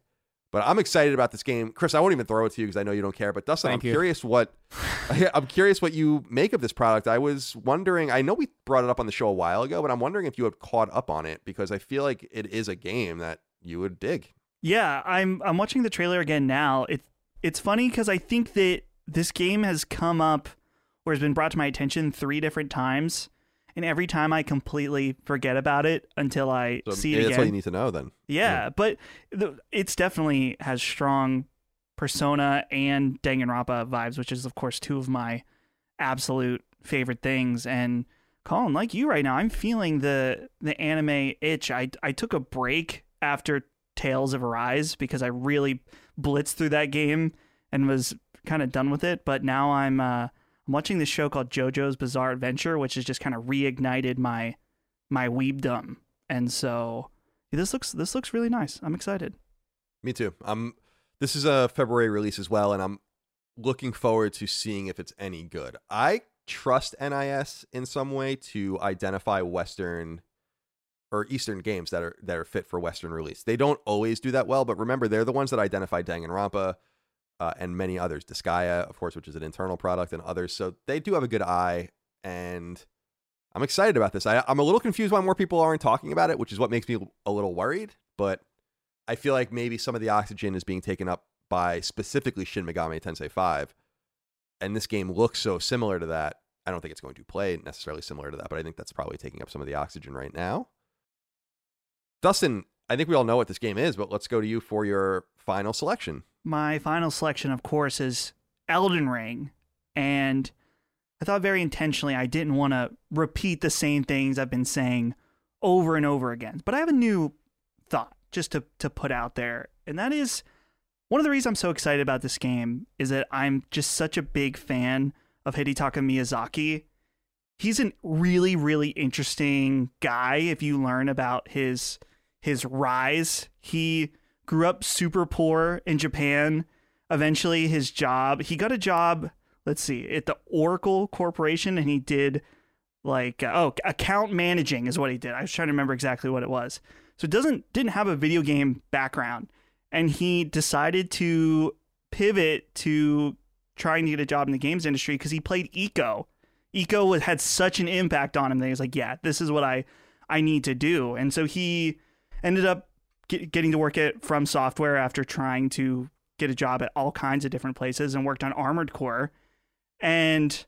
But I'm excited about this game, Chris. I won't even throw it to you because I know you don't care. But Dustin, Thank I'm you. curious what I'm curious what you make of this product. I was wondering. I know we brought it up on the show a while ago, but I'm wondering if you have caught up on it because I feel like it is a game that you would dig. Yeah, I'm I'm watching the trailer again now. It it's funny because I think that this game has come up has been brought to my attention three different times, and every time I completely forget about it until I So see it that's again. what you need to know then. Yeah, but the, it's definitely has strong Persona and Danganronpa vibes, which is of course two of my absolute favorite things. And Colin, like you right now, I'm feeling the the anime itch. I I took a break after Tales of Arise because I really blitzed through that game and was kind of done with it. But now I'm uh, I'm watching this show called JoJo's Bizarre Adventure, which has just kind of reignited my my weebdom. And so this looks this looks really nice. I'm excited. Me too. Um, this is a February release as well, and I'm looking forward to seeing if it's any good. I trust NIS in some way to identify Western or Eastern games that are that are fit for Western release. They don't always do that well, but remember, they're the ones that identified Danganronpa uh, and many others. Disgaea, of course, which is an internal product, and others. So they do have a good eye, and I'm excited about this. I, I'm a little confused why more people aren't talking about it, which is what makes me a little worried. But I feel like maybe some of the oxygen is being taken up by specifically Shin Megami Tensei 5. And this game looks so similar to that. I don't think it's going to play necessarily similar to that, but I think that's probably taking up some of the oxygen right now. Dustin, I think we all know what this game is, but let's go to you for your final selection. My final selection, of course, is Elden Ring. And I thought very intentionally I didn't want to repeat the same things I've been saying over and over again. But I have a new thought just to, to put out there. And that is one of the reasons I'm so excited about this game is that I'm just such a big fan of Hidetaka Miyazaki. He's a really, really interesting guy if you learn about his his rise. He grew up super poor in Japan. Eventually his job, he got a job, let's see, at the Oracle Corporation and he did like uh, oh, account managing is what he did. I was trying to remember exactly what it was. So it doesn't didn't have a video game background and he decided to pivot to trying to get a job in the games industry because he played Ico. Ico had such an impact on him that he was like, yeah, this is what I I need to do. And so he ended up get, getting to work at From Software after trying to get a job at all kinds of different places and worked on Armored Core. And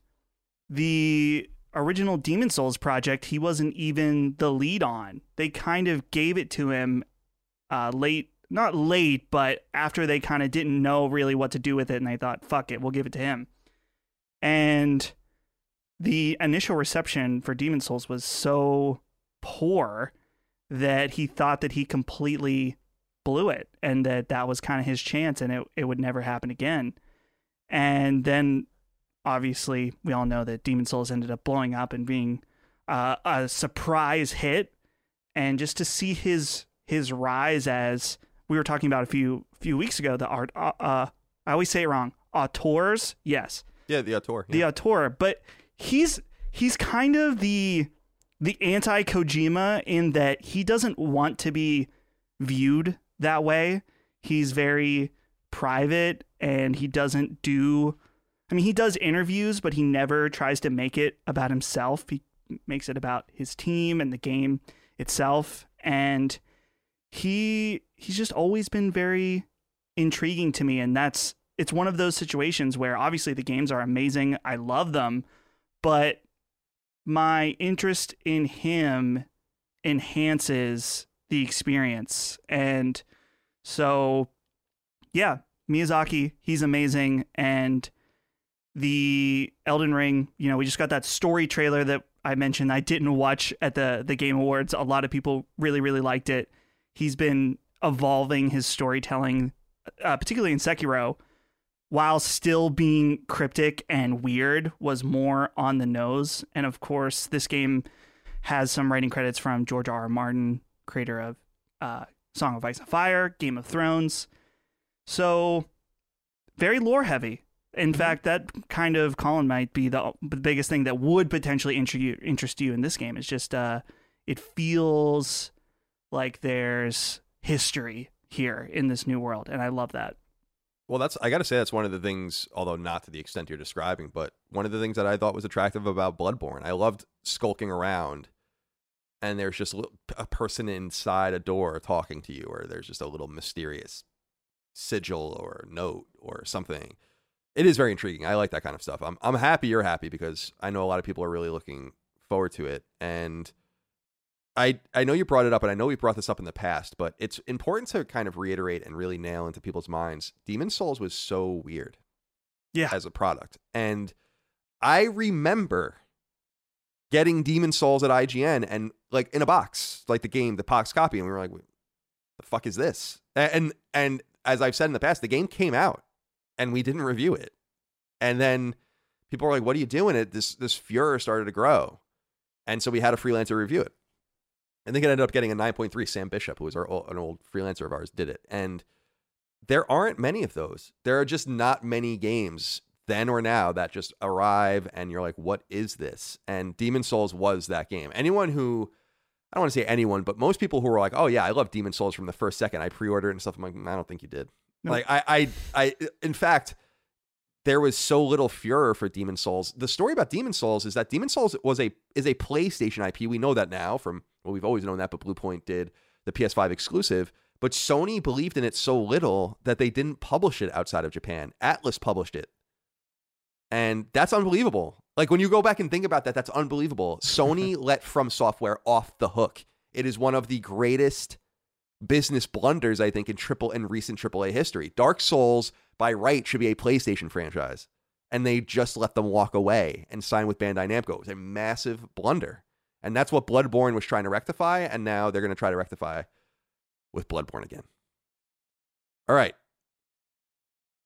the original Demon's Souls project, he wasn't even the lead on. They kind of gave it to him uh, late, not late, but after they kind of didn't know really what to do with it, and they thought, "Fuck it, we'll give it to him." And the initial reception for Demon's Souls was so poor that he thought that he completely blew it and that that was kind of his chance and it, it would never happen again. And then obviously we all know that Demon's Souls ended up blowing up and being uh, a surprise hit. And just to see his his rise as we were talking about a few few weeks ago, the art uh, uh I always say it wrong. Auteurs, yes Yeah, the auteur. the auteur, but he's he's kind of the the anti Kojima in that he doesn't want to be viewed that way. He's very private and he doesn't do I mean he does interviews but he never tries to make it about himself. He makes it about his team and the game itself and he he's just always been very intriguing to me and that's it's one of those situations where obviously the games are amazing. I love them, but my interest in him enhances the experience. And so, yeah, Miyazaki, he's amazing. And the Elden Ring, you know, we just got that story trailer that I mentioned I didn't watch at the the Game Awards. A lot of people really really liked it. He's been evolving his storytelling, uh, particularly in Sekiro, while still being cryptic and weird, was more on the nose. And of course, this game has some writing credits from George R. R. Martin, creator of uh, Song of Ice and Fire, Game of Thrones. So very lore heavy. In fact, that kind of Colin might be the, the biggest thing that would potentially inter- interest you in this game. Is just uh, it feels like there's history here in this new world, and I love that. Well, that's I got to say that's one of the things, although not to the extent you're describing, but one of the things that I thought was attractive about Bloodborne. I loved skulking around, and there's just a, person inside a door talking to you, or there's just a little mysterious sigil or note or something it is very intriguing. I like that kind of stuff. I'm I'm happy you're happy because I know a lot of people are really looking forward to it. And I I know you brought it up, and I know we brought this up in the past, but it's important to kind of reiterate and really nail into people's minds. Demon's Souls was so weird, yeah, as a product, and I remember getting Demon's Souls at IGN and like in a box, like the game, the box copy, and we were like, "The fuck is this?" And and as I've said in the past, the game came out and we didn't review it. And then people were like, "What are you doing?" It this this furor started to grow, and so we had a freelancer review it. I think it ended up getting a 9.3. Sam Bishop, who was our an old freelancer of ours, did it, and there aren't many of those. There are just not many games then or now that just arrive and you're like, "What is this?" And Demon's Souls was that game. Anyone who I don't want to say anyone, but most people who were like, "Oh yeah, I love Demon's Souls from the first second I pre-ordered and stuff," I'm like, mm, "I don't think you did." Like I, I, I, in fact, there was so little furor for Demon's Souls. The story about Demon's Souls is that Demon's Souls was a is a PlayStation IP. We know that now from well, we've always known that, but Bluepoint did the PS5 exclusive. But Sony believed in it so little that they didn't publish it outside of Japan. Atlus published it. And that's unbelievable. Like when you go back and think about that, that's unbelievable. Sony let From Software off the hook. It is one of the greatest business blunders, I think, in triple and recent AAA history. Dark Souls, by right, should be a PlayStation franchise. And they just let them walk away and sign with Bandai Namco. It was a massive blunder. And that's what Bloodborne was trying to rectify. And now they're going to try to rectify with Bloodborne again. All right.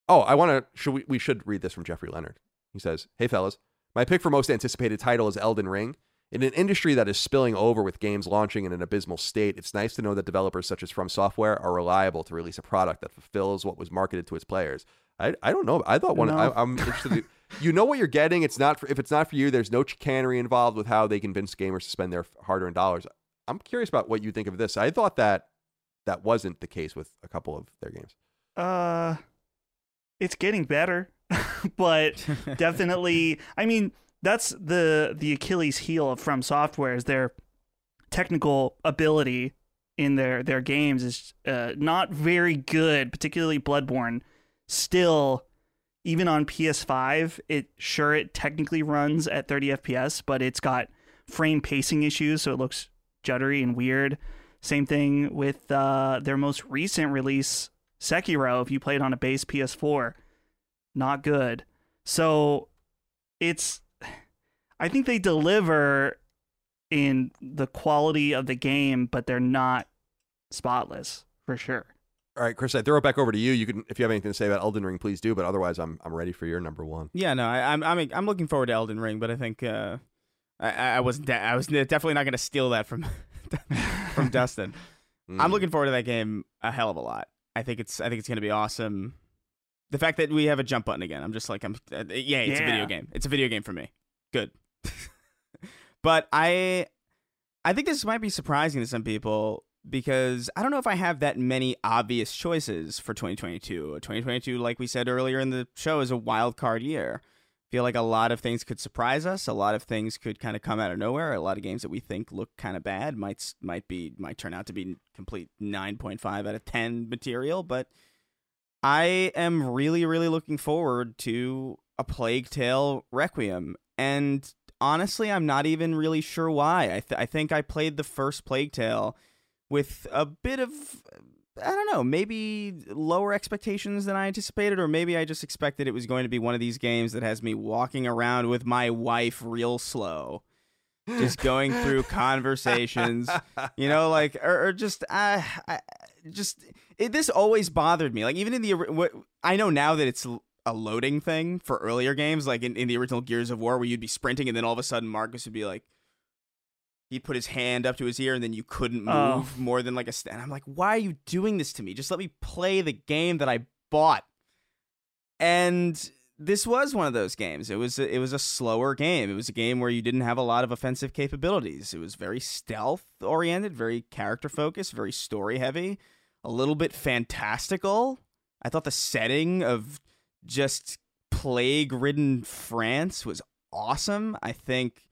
Oh, I want to, should we, we should read this from Jeffrey Leonard. He says, Hey, fellas, my pick for most anticipated title is Elden Ring. In an industry that is spilling over with games launching in an abysmal state, it's nice to know that developers such as From Software are reliable to release a product that fulfills what was marketed to its players. I, I don't know. I thought one. No. I, am interested. To, you know what you're getting. It's not for, if it's not for you. There's no chicanery involved with how they convince gamers to spend their hard-earned dollars. I'm curious about what you think of this. I thought that that wasn't the case with a couple of their games. Uh, it's getting better, but definitely. I mean, that's the the Achilles heel of From Software is their technical ability in their their games is uh, not very good, particularly Bloodborne. Still, even on PS5, it sure it technically runs at 30 FPS, but it's got frame pacing issues, so it looks juddery and weird. Same thing with uh, their most recent release, Sekiro. If you played on a base PS4, not good. So it's I think they deliver in the quality of the game, but they're not spotless for sure. All right, Chris, I throw it back over to you. You can, if you have anything to say about Elden Ring, please do. But otherwise, I'm I'm ready for your number one. Yeah, no, I, am I'm, I'm I'm looking forward to Elden Ring, but I think uh, I I was de- I was definitely not going to steal that from from Dustin. Mm. I'm looking forward to that game a hell of a lot. I think it's I think it's going to be awesome. The fact that we have a jump button again, I'm just like I'm uh, yeah, it's yeah. a video game. It's a video game for me. Good. but I I think this might be surprising to some people because I don't know if I have that many obvious choices for 2022. 2022, like we said earlier in the show, is a wild card year. I feel like a lot of things could surprise us. A lot of things could kind of come out of nowhere. A lot of games that we think look kind of bad might might be might turn out to be complete 9.5 out of 10 material. But I am really really looking forward to a Plague Tale Requiem and honestly, I'm not even really sure why. I, th- I think I played the first Plague Tale with a bit of I don't know, maybe lower expectations than I anticipated, or maybe I just expected it was going to be one of these games that has me walking around with my wife real slow, just going through conversations, you know, like or, or just uh, I, just it, this always bothered me. Like even in the what, I know now that it's a loading thing for earlier games, like in, in the original Gears of War, where you'd be sprinting and then all of a sudden Marcus would be like, he'd put his hand up to his ear and then you couldn't Oh. move more than like a st- and I'm like, why are you doing this to me? Just let me play the game that I bought. And this was one of those games. It was a, it was a slower game. It was a game where you didn't have a lot of offensive capabilities. It was very stealth oriented, very character focused, very story heavy, a little bit fantastical. I thought the setting of just plague-ridden France was awesome. I think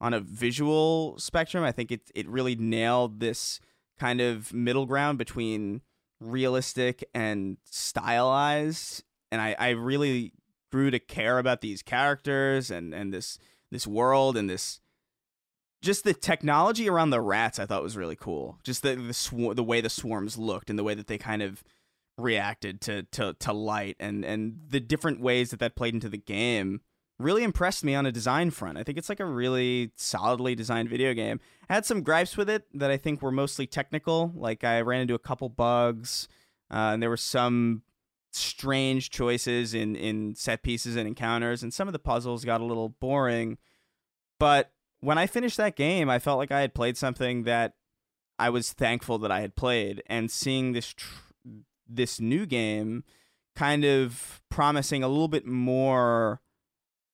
on a visual spectrum, I think it it really nailed this kind of middle ground between realistic and stylized. And I, I really grew to care about these characters and, and this this world and this just the technology around the rats I thought was really cool. Just the the, swar- the way the swarms looked and the way that they kind of reacted to, to, to light and, and the different ways that that played into the game really impressed me on a design front. I think it's like a really solidly designed video game. I had some gripes with it that I think were mostly technical. Like I ran into a couple bugs, uh, and there were some strange choices in in set pieces and encounters, and some of the puzzles got a little boring. But when I finished that game, I felt like I had played something that I was thankful that I had played, and seeing this tr- this new game kind of promising a little bit more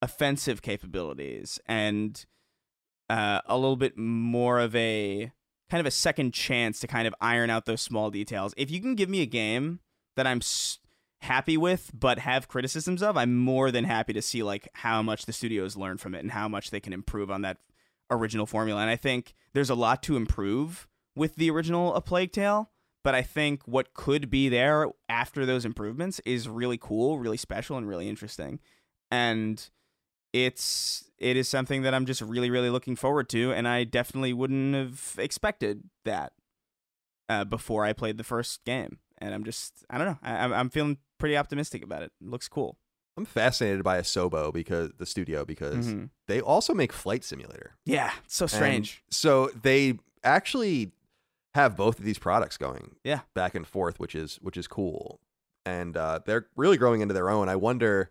offensive capabilities and uh, a little bit more of a kind of a second chance to kind of iron out those small details. If you can give me a game that I'm s- happy with but have criticisms of, I'm more than happy to see like how much the studios learn from it and how much they can improve on that original formula. And I think there's a lot to improve with the original A Plague Tale. But I think what could be there after those improvements is really cool, really special, and really interesting. And it's it is something that I'm just really really looking forward to, and I definitely wouldn't have expected that uh, before I played the first game. And I'm just I don't know I, I'm I'm feeling pretty optimistic about it. it looks cool. I'm fascinated by Asobo because the studio because Mhm. they also make Flight Simulator. Yeah, it's so And strange. so they actually have both of these products going Yeah. back and forth, which is which is cool. And uh, they're really growing into their own. I wonder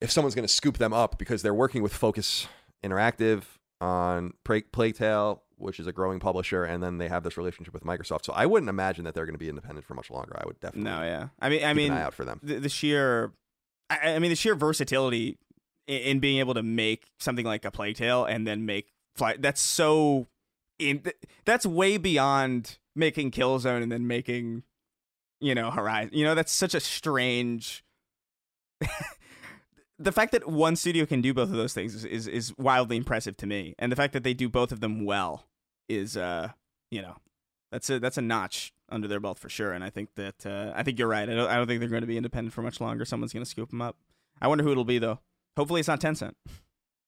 if someone's going to scoop them up because they're working with Focus Interactive on Tale, which is a growing publisher, and then they have this relationship with Microsoft. So I wouldn't imagine that they're going to be independent for much longer. I would definitely No, yeah. I mean, I mean, an eye out for them. the, the sheer I, I mean the sheer versatility in, in being able to make something like a plague tale and then make fly that's so in that's way beyond making killzone and then making you know horizon you know that's such a strange the fact that one studio can do both of those things is, is is wildly impressive to me and the fact that they do both of them well is uh you know that's a that's a notch under their belt for sure. And I think that uh, I think you're right. I don't, I don't think they're going to be independent for much longer. Someone's going to scoop them up. I wonder who it'll be though. Hopefully, it's not Tencent.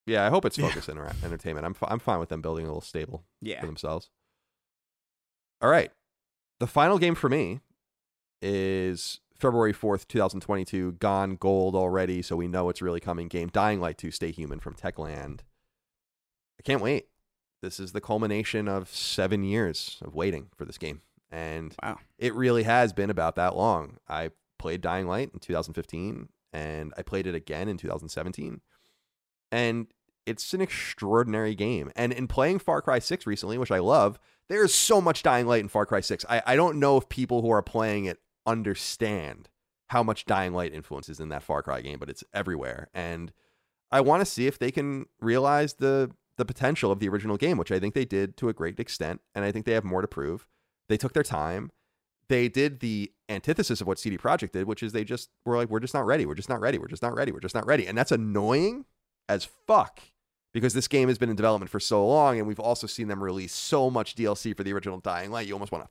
Yeah, I hope it's Yeah. Focus Inter- Entertainment. I'm fi- I'm fine with them building a little stable Yeah. for themselves. All right, the final game for me is February fourth, two thousand twenty-two. Gone gold already, so we know it's really coming. Game Dying Light Two: Stay Human from Techland. I can't wait. This is the culmination of seven years of waiting for this game, and Wow. it really has been about that long. I played Dying Light in 2015 and I played it again in 2017. And it's an extraordinary game. And in playing Far Cry 6 recently, which I love, there's so much Dying Light in Far Cry 6. I, I don't know if people who are playing it understand how much Dying Light influences in that Far Cry game, but it's everywhere. And I want to see if they can realize the the potential of the original game, which I think they did to a great extent, and I think they have more to prove. They took their time. They did the antithesis of what CD Projekt did, which is they just were like, "We're just not ready. We're just not ready. We're just not ready. We're just not ready," and that's annoying as fuck because this game has been in development for so long, and we've also seen them release so much DLC for the original Dying Light. You almost want to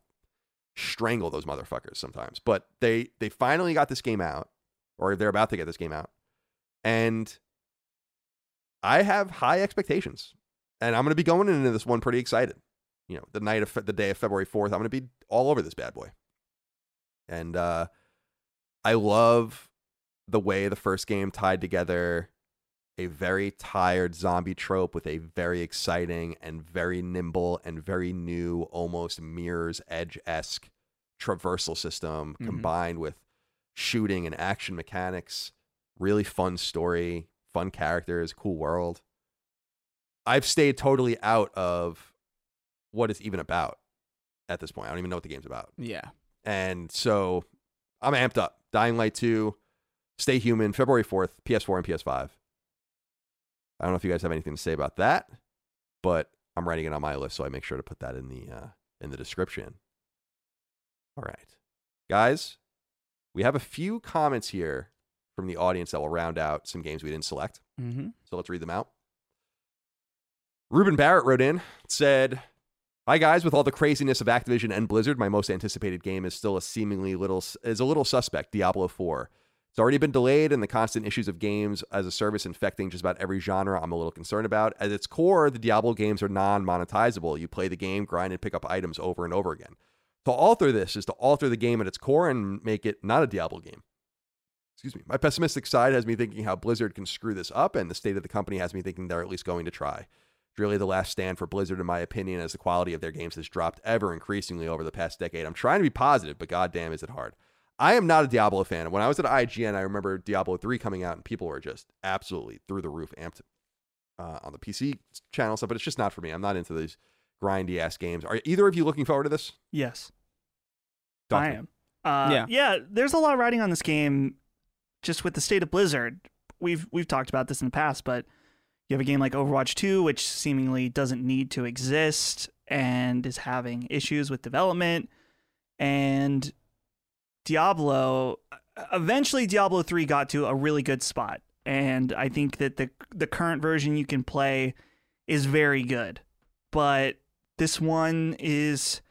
strangle those motherfuckers sometimes. But they they finally got this game out, or they're about to get this game out, and I have high expectations, and I'm going to be going into this one pretty excited. You know, the night of the day of February 4th, I'm going to be all over this bad boy. And uh, I love the way the first game tied together a very tired zombie trope with a very exciting and very nimble and very new, almost mirror's edge esque traversal system Mm-hmm. combined with shooting and action mechanics. Really fun story, fun characters, cool world. I've stayed totally out of what it's even about at this point. I don't even know what the game's about. Yeah. And so I'm amped up. Dying Light 2, Stay Human, February 4th, PS4 and PS5. I don't know if you guys have anything to say about that, but I'm writing it on my list, so I make sure to put that in the uh, in the description. All right, guys, we have a few comments here from the audience that will round out some games we didn't select. Mm-hmm. So let's read them out. Ruben Barrett wrote in, said, Hi guys, with all the craziness of Activision and Blizzard, my most anticipated game is still a seemingly little is a little suspect, Diablo 4. It's already been delayed, and the constant issues of games as a service infecting just about every genre I'm a little concerned about. At its core, the Diablo games are non monetizable. You play the game, grind, and pick up items over and over again. To alter this is to alter the game at its core and make it not a Diablo game. Excuse me. My pessimistic side has me thinking how Blizzard can screw this up, and the state of the company has me thinking they're at least going to try. It's really the last stand for Blizzard, in my opinion, as the quality of their games has dropped ever increasingly over the past decade. I'm trying to be positive, but goddamn, is it hard. I am not a Diablo fan. When I was at IGN, I remember Diablo 3 coming out, and people were just absolutely through the roof amped uh, on the PC channel stuff, but it's just not for me. I'm not into these grindy ass games. Are either of you looking forward to this? Yes, Talk I am. Uh, Yeah. yeah. There's a lot riding on this game, just with the state of Blizzard. We've we've talked about this in the past, but you have a game like Overwatch 2, which seemingly doesn't need to exist and is having issues with development, and Diablo. Eventually, Diablo 3 got to a really good spot, and I think that the the current version you can play is very good, but this one is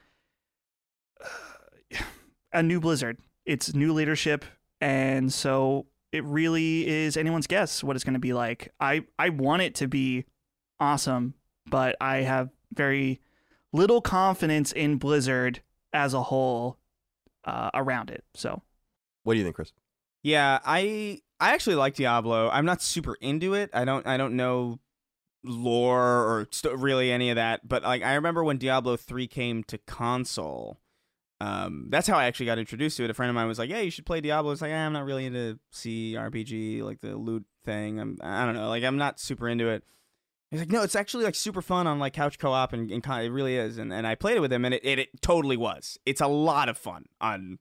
a new Blizzard. It's new leadership, and so it really is anyone's guess what it's going to be like. I I want it to be awesome, but I have very little confidence in Blizzard as a whole uh, around it. So What do you think, Chris? Yeah, I I actually like Diablo. I'm not super into it. I don't I don't know lore or st- really any of that. But like I remember when Diablo three came to console. Um, that's how I actually got introduced to it. A friend of mine was like, "Yeah, you should play Diablo." It's like eh, I'm not really into CRPG, like the loot thing. I'm I don't know, like I'm not super into it. He's like, no, it's actually like super fun on like couch co-op and, and it really is. And and I played it with him, and it, it it totally was. It's a lot of fun on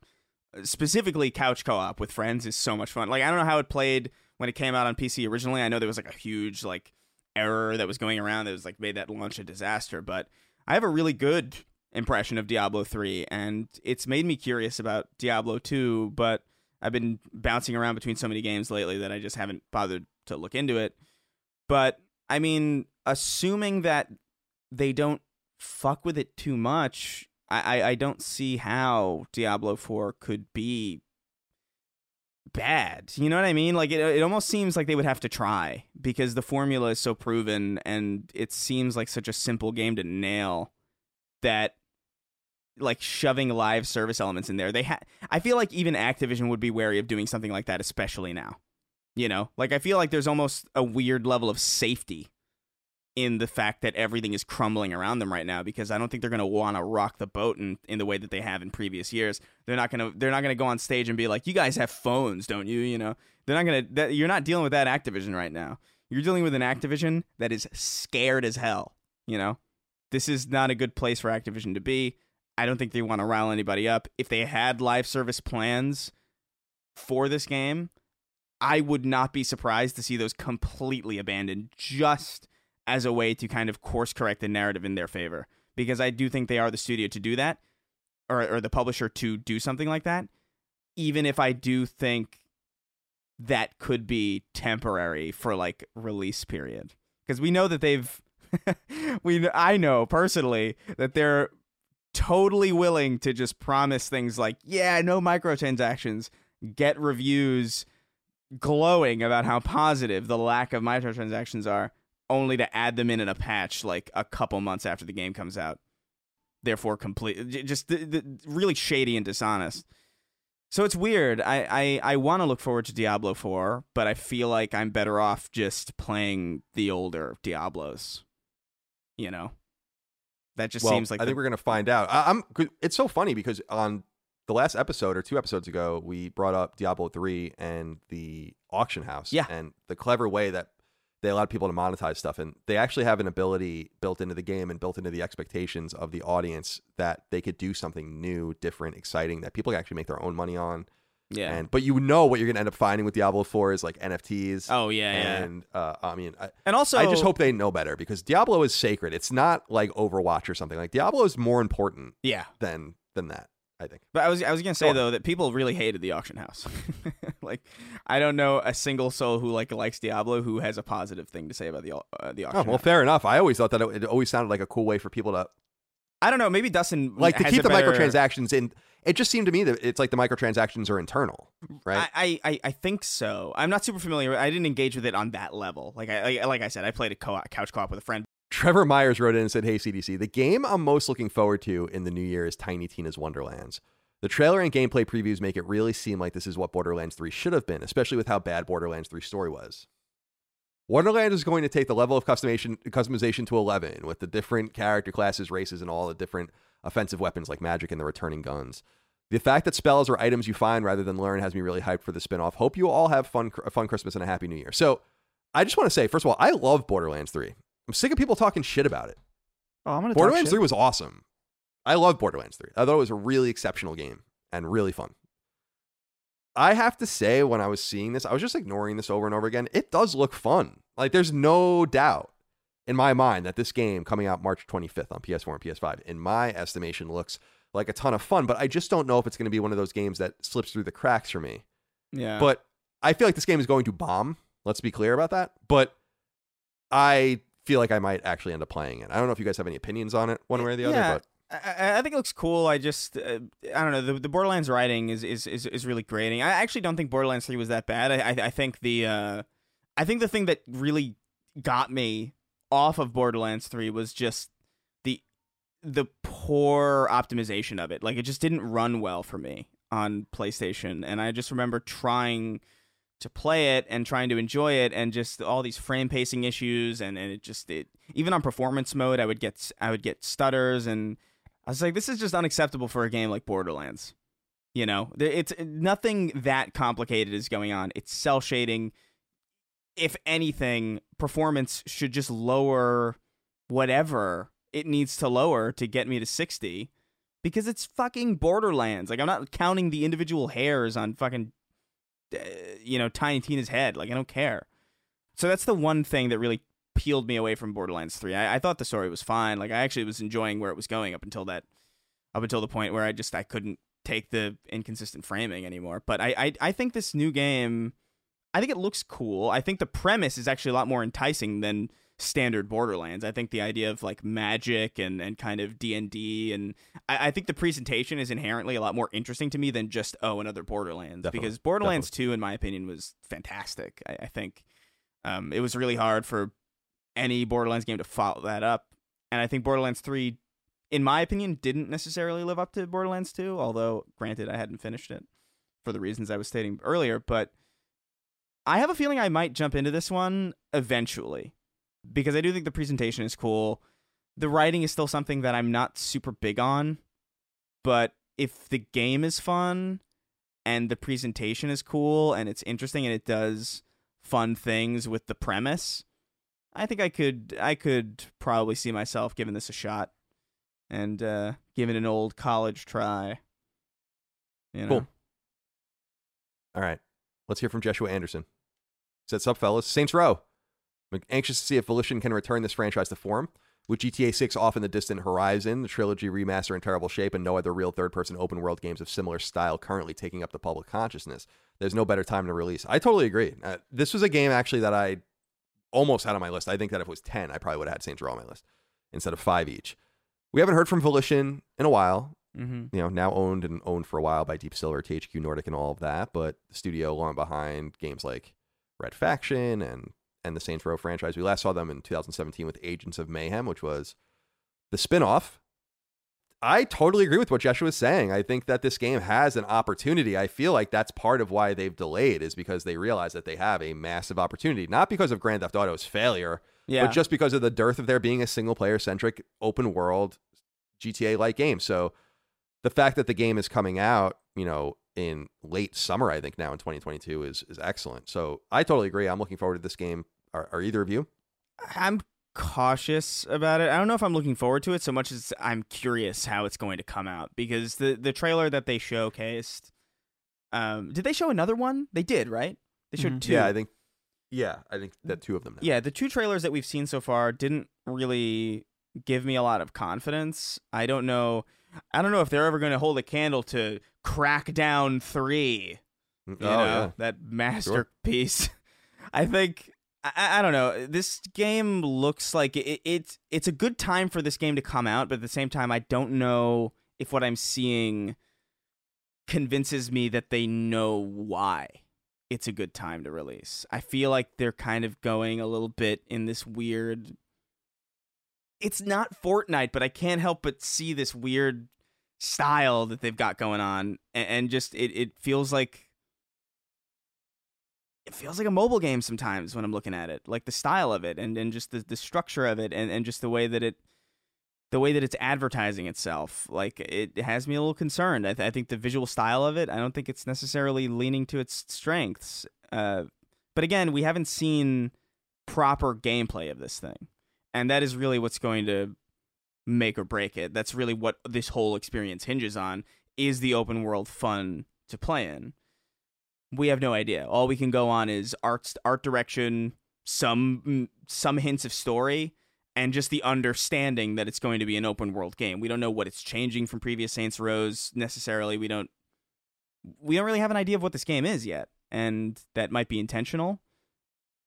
uh, specifically couch co-op with friends is so much fun. Like I don't know how it played when it came out on PC originally. I know there was like a huge like error that was going around that was like made that launch a disaster, but I have a really good impression of Diablo 3 and it's made me curious about Diablo 2, but I've been bouncing around between so many games lately that I just haven't bothered to look into it. But I mean, assuming that they don't fuck with it too much, I, I, I don't see how Diablo 4 could be bad. You know what I mean? Like it it almost seems like they would have to try because the formula is so proven and it seems like such a simple game to nail that like shoving live service elements in there. They ha- I feel like even Activision would be wary of doing something like that especially now. You know? Like I feel like there's almost a weird level of safety in the fact that everything is crumbling around them right now because I don't think they're going to want to rock the boat in, in the way that they have in previous years. They're not going to they're not going to go on stage and be like, "You guys have phones, don't you?" You know. They're not going to you're not dealing with that Activision right now. You're dealing with an Activision that is scared as hell, you know. This is not a good place for Activision to be. I don't think they want to rile anybody up. If they had live service plans for this game, I would not be surprised to see those completely abandoned just as a way to kind of course correct the narrative in their favor. Because I do think they are the studio to do that or or the publisher to do something like that even if I do think that could be temporary for like release period. Because we know that they've we I know personally that they're totally willing to just promise things like yeah no microtransactions. Get reviews glowing about how positive the lack of microtransactions are only to add them in in a patch like a couple months after the game comes out. Therefore, complete just the, the, really shady and dishonest. So it's weird. I I, I want to look forward to Diablo 4, but I feel like I'm better off just playing the older Diablos. You know, that just well, seems like I the- think we're gonna find out. I, I'm. It's so funny because on the last episode or two episodes ago, we brought up Diablo three and the auction house. Yeah. and the clever way that they allowed people to monetize stuff, and they actually have an ability built into the game and built into the expectations of the audience that they could do something new, different, exciting that people can actually make their own money on. yeah. And but you know what you're gonna end up finding with Diablo four is like NFTs. oh yeah, yeah. And uh, I mean, I, And also, I just hope they know better because Diablo is sacred. It's not like Overwatch or something. Like Diablo is more important yeah. than than that. I think. But I was I was gonna say though that people really hated the auction house. like, I don't know a single soul who like likes Diablo who has a positive thing to say about the uh, the Oh auction. well, house. fair enough. I always thought that it, it always sounded like a cool way for people to I don't know. Maybe Dustin like to keep the better- microtransactions in. It just seemed to me that it's like the microtransactions are internal, right? I, I, I think so. I'm not super familiar. I didn't engage with it on that level. Like I like, I said, I played a co- couch co-op with a friend. Trevor Myers wrote in and said, Hey, CDC, the game I'm most looking forward to in the new year is Tiny Tina's Wonderlands. The trailer and gameplay previews make it really seem like this is what Borderlands 3 should have been, especially with how bad Borderlands 3 story was. Wonderland is going to take the level of customization, customization to 11 with the different character classes, races, and all the different offensive weapons like magic and the returning guns. The fact that spells are items you find rather than learn has me really hyped for the spin-off. Hope you all have fun, a fun Christmas and a happy new year. So, I just want to say, first of all, I love Borderlands 3. I'm sick of people talking shit about it. Oh, I'm gonna talk Borderlands shit. 3 was awesome. I love Borderlands 3. I thought it was a really exceptional game and really fun. I have to say, when I was seeing this, I was just ignoring this over and over again. It does look fun. Like, there's no doubt in my mind that this game coming out March 25th on PS4 and PS5, in my estimation, looks like a ton of fun. But I just don't know if it's going to be one of those games that slips through the cracks for me. Yeah. But I feel like this game is going to bomb. Let's be clear about that. But I feel like I might actually end up playing it. I don't know if you guys have any opinions on it, one way or the other. But I, I- I think it looks cool. I just uh, I don't know the, the Borderlands writing is, is is is really grating. I actually don't think Borderlands Three was that bad. I I, I think the uh, I think the thing that really got me off of Borderlands Three was just the the poor optimization of it. Like it just didn't run well for me on PlayStation, and I just remember trying to play it and trying to enjoy it and just all these frame pacing issues and, and it just it even on performance mode I would get I would get stutters and I was like this is just unacceptable for a game like Borderlands. You know, it's nothing that complicated is going on. It's cell shading. If anything, performance should just lower whatever it needs to lower to get me to 60 because it's fucking Borderlands. Like I'm not counting the individual hairs on fucking Uh, you know, Tiny Tina's head. Like I don't care. So that's the one thing that really peeled me away from Borderlands 3. I, I thought the story was fine. Like I actually was enjoying where it was going up until that up until the point where I just I couldn't take the inconsistent framing anymore. But I I, I think this new game I think it looks cool. I think the premise is actually a lot more enticing than standard Borderlands. I think the idea of like magic and, and kind of D and D and I, I think the presentation is inherently a lot more interesting to me than just oh another Borderlands Definitely, because Borderlands Two in my opinion was fantastic. I, I think um, it was really hard for any Borderlands game to follow that up, and I think Borderlands Three, in my opinion, didn't necessarily live up to Borderlands Two. Although granted, I hadn't finished it for the reasons I was stating earlier, but I have a feeling I might jump into this one eventually because I do think the presentation is cool. The writing is still something that I'm not super big on, but if the game is fun and the presentation is cool and it's interesting and it does fun things with the premise, I think I could I could probably see myself giving this a shot and uh giving an old college try. You know. Cool. all right, let's hear from Joshua Anderson. He up, fellas, Saints Row. I'm anxious to see if Volition can return this franchise to form." With GTA 6 off in the distant horizon, the trilogy remaster in terrible shape, and no other real third person open world games of similar style currently taking up the public consciousness, there's no better time to release. I totally agree. Uh, this was a game actually that I almost had on my list. I think that if it was 10, I probably would have had Saints Row on my list instead of five each. We haven't heard from Volition in a while. Mm-hmm. You know, now owned and owned for a while by Deep Silver, THQ Nordic, and all of that. But the studio long behind games like Red Faction and and the Saints Row franchise. We last saw them in 2017 with Agents of Mayhem, which was the spinoff. I totally agree with what Joshua was saying. I think that this game has an opportunity. I feel like that's part of why they've delayed is because they realize that they have a massive opportunity, not because of Grand Theft Auto's failure, Yeah. but just because of the dearth of there being a single player centric open world GTA like game. So the fact that the game is coming out, you know, in late summer, I think now in 2022 is is excellent. So I totally agree. I'm looking forward to this game. Are, are either of you? I'm cautious about it. I don't know if I'm looking forward to it so much as I'm curious how it's going to come out because the the trailer that they showcased. Um, did they show another one? They did, right? They showed Mhm. two. Yeah, I think. Yeah, I think that two of them. Now. Yeah, the two trailers that we've seen so far didn't really give me a lot of confidence. I don't know. I don't know if they're ever going to hold a candle to Crackdown Three. Mm, You oh know, yeah. that masterpiece. I think I, I don't know. This game looks like it, it's it's a good time for this game to come out, but at the same time, I don't know if what I'm seeing convinces me that they know why it's a good time to release. I feel like they're kind of going a little bit in this weird. It's not Fortnite, but I can't help but see this weird style that they've got going on, and, and just it, it feels like it feels like a mobile game sometimes when I'm looking at it, like the style of it, and, and just the, the structure of it, and, and just the way that it the way that it's advertising itself. Like it has me a little concerned. I, th- I think the visual style of it, I don't think it's necessarily leaning to its strengths. Uh, but again, we haven't seen proper gameplay of this thing, and that is really what's going to make or break it. That's really what this whole experience hinges on: is the open world fun to play in? We have no idea. All we can go on is art, art direction, some some hints of story, and just the understanding that it's going to be an open world game. We don't know what it's changing from previous Saints Rows necessarily. We don't we don't really have an idea of what this game is yet, and that might be intentional.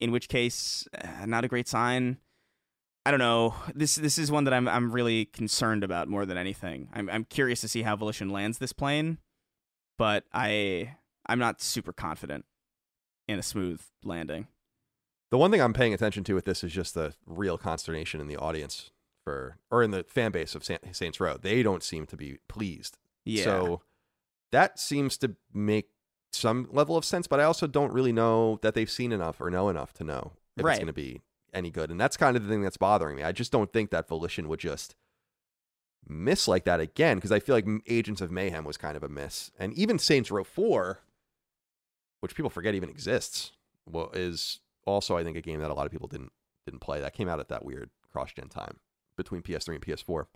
In which case, uh, not a great sign. I don't know. This this is one that I'm I'm really concerned about more than anything. I'm I'm curious to see how Volition lands this plane, but I I'm not super confident in a smooth landing. The one thing I'm paying attention to with this is just the real consternation in the audience for, or in the fan base of Sa- Saints Row. They don't seem to be pleased. Yeah. So that seems to make some level of sense, but I also don't really know that they've seen enough or know enough to know if Right. it's going to be any good. And that's kind of the thing that's bothering me. I just don't think that Volition would just miss like that again because I feel like Agents of Mayhem was kind of a miss. And even Saints Row 4, which people forget even exists, well, is also I think a game that a lot of people didn't didn't play. That came out at that weird cross-gen time between PS3 and PS4.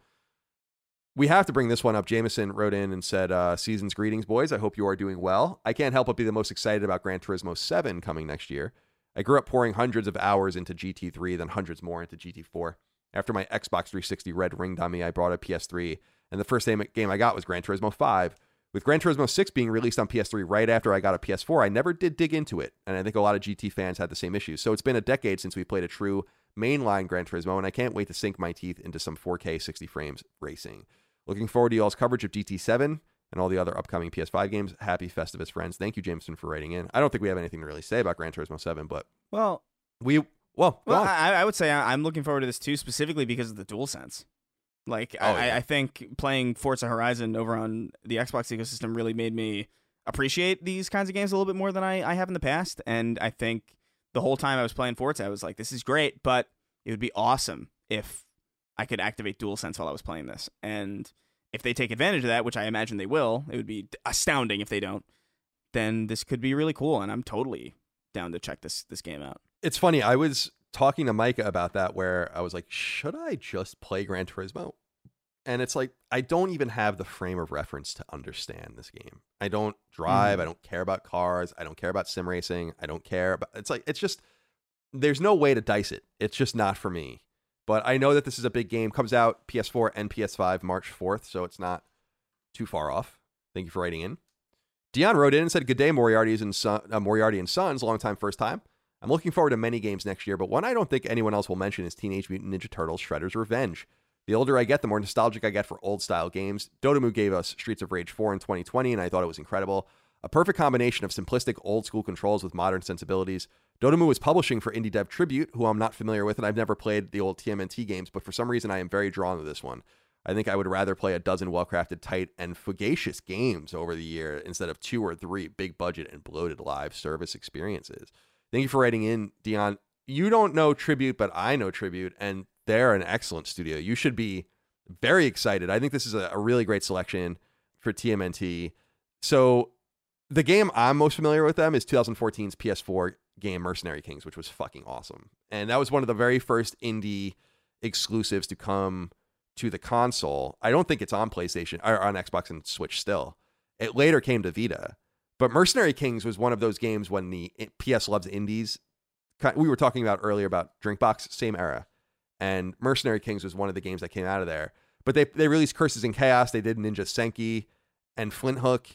We have to bring this one up. Jameson wrote in and said, uh, Season's greetings, boys. I hope you are doing well. I can't help but be the most excited about Gran Turismo 7 coming next year. I grew up pouring hundreds of hours into GT3, then hundreds more into GT4. After my Xbox 360 red ringed on me, I brought a PS3, and the first game I got was Gran Turismo 5. With Gran Turismo 6 being released on PS3 right after I got a PS4, I never did dig into it, and I think a lot of GT fans had the same issues. So it's been a decade since we played a true mainline Gran Turismo, and I can't wait to sink my teeth into some 4K 60 frames racing. Looking forward to y'all's coverage of GT7 and all the other upcoming PS5 games. Happy Festivus, friends. Thank you, Jameson, for writing in. I don't think we have anything to really say about Gran Turismo 7, but Well, we, well, well. I, I would say I'm looking forward to this too, specifically because of the DualSense. Like, Oh, I, yeah. I think playing Forza Horizon over on the Xbox ecosystem really made me appreciate these kinds of games a little bit more than I, I have in the past. And I think the whole time I was playing Forza, I was like, this is great, but it would be awesome if I could activate DualSense while I was playing this. And if they take advantage of that, which I imagine they will, it would be astounding if they don't. Then this could be really cool, and I'm totally down to check this this game out. it's funny. I was talking to Micah about that where I was like, should I just play Gran Turismo? And it's like, I don't even have the frame of reference to understand this game. I don't drive. I don't care about cars. I don't care about sim racing. I don't care But it's like, it's just, there's no way to dice it. It's just not for me. But I know that this is a big game. Comes out PS4 and PS5 March 4th, so it's not too far off. Thank you for writing in. Dion wrote in and said, "Good day, Moriarty's and son, uh, Moriarty and Sons. Long time, first time. I'm looking forward to many games next year, but one I don't think anyone else will mention is Teenage Mutant Ninja Turtles: Shredder's Revenge. The older I get, the more nostalgic I get for old style games. Dotemu gave us Streets of Rage 4 in 2020, and I thought it was incredible. A perfect combination of simplistic old school controls with modern sensibilities. Dotemu is publishing for Indie Dev Tribute, who I'm not familiar with, and I've never played the old TMNT games, but for some reason I am very drawn to this one. I think I would rather play a dozen well crafted, tight, and fugacious games over the year instead of two or three big budget and bloated live service experiences. Thank you for writing in, Dion. You don't know Tribute, but I know Tribute, and they're an excellent studio. You should be very excited. I think this is a, a really great selection for TMNT. So, the game I'm most familiar with them is 2014's PS4 game Mercenary Kings, which was fucking awesome. And that was one of the very first indie exclusives to come to the console. I don't think it's on PlayStation or on Xbox and Switch still. It later came to Vita. But Mercenary Kings was one of those games when the PS loves indies. We were talking about earlier about Drinkbox, same era. And Mercenary Kings was one of the games that came out of there. But they, they released Curses and Chaos. They did Ninja Senki and Flinthook.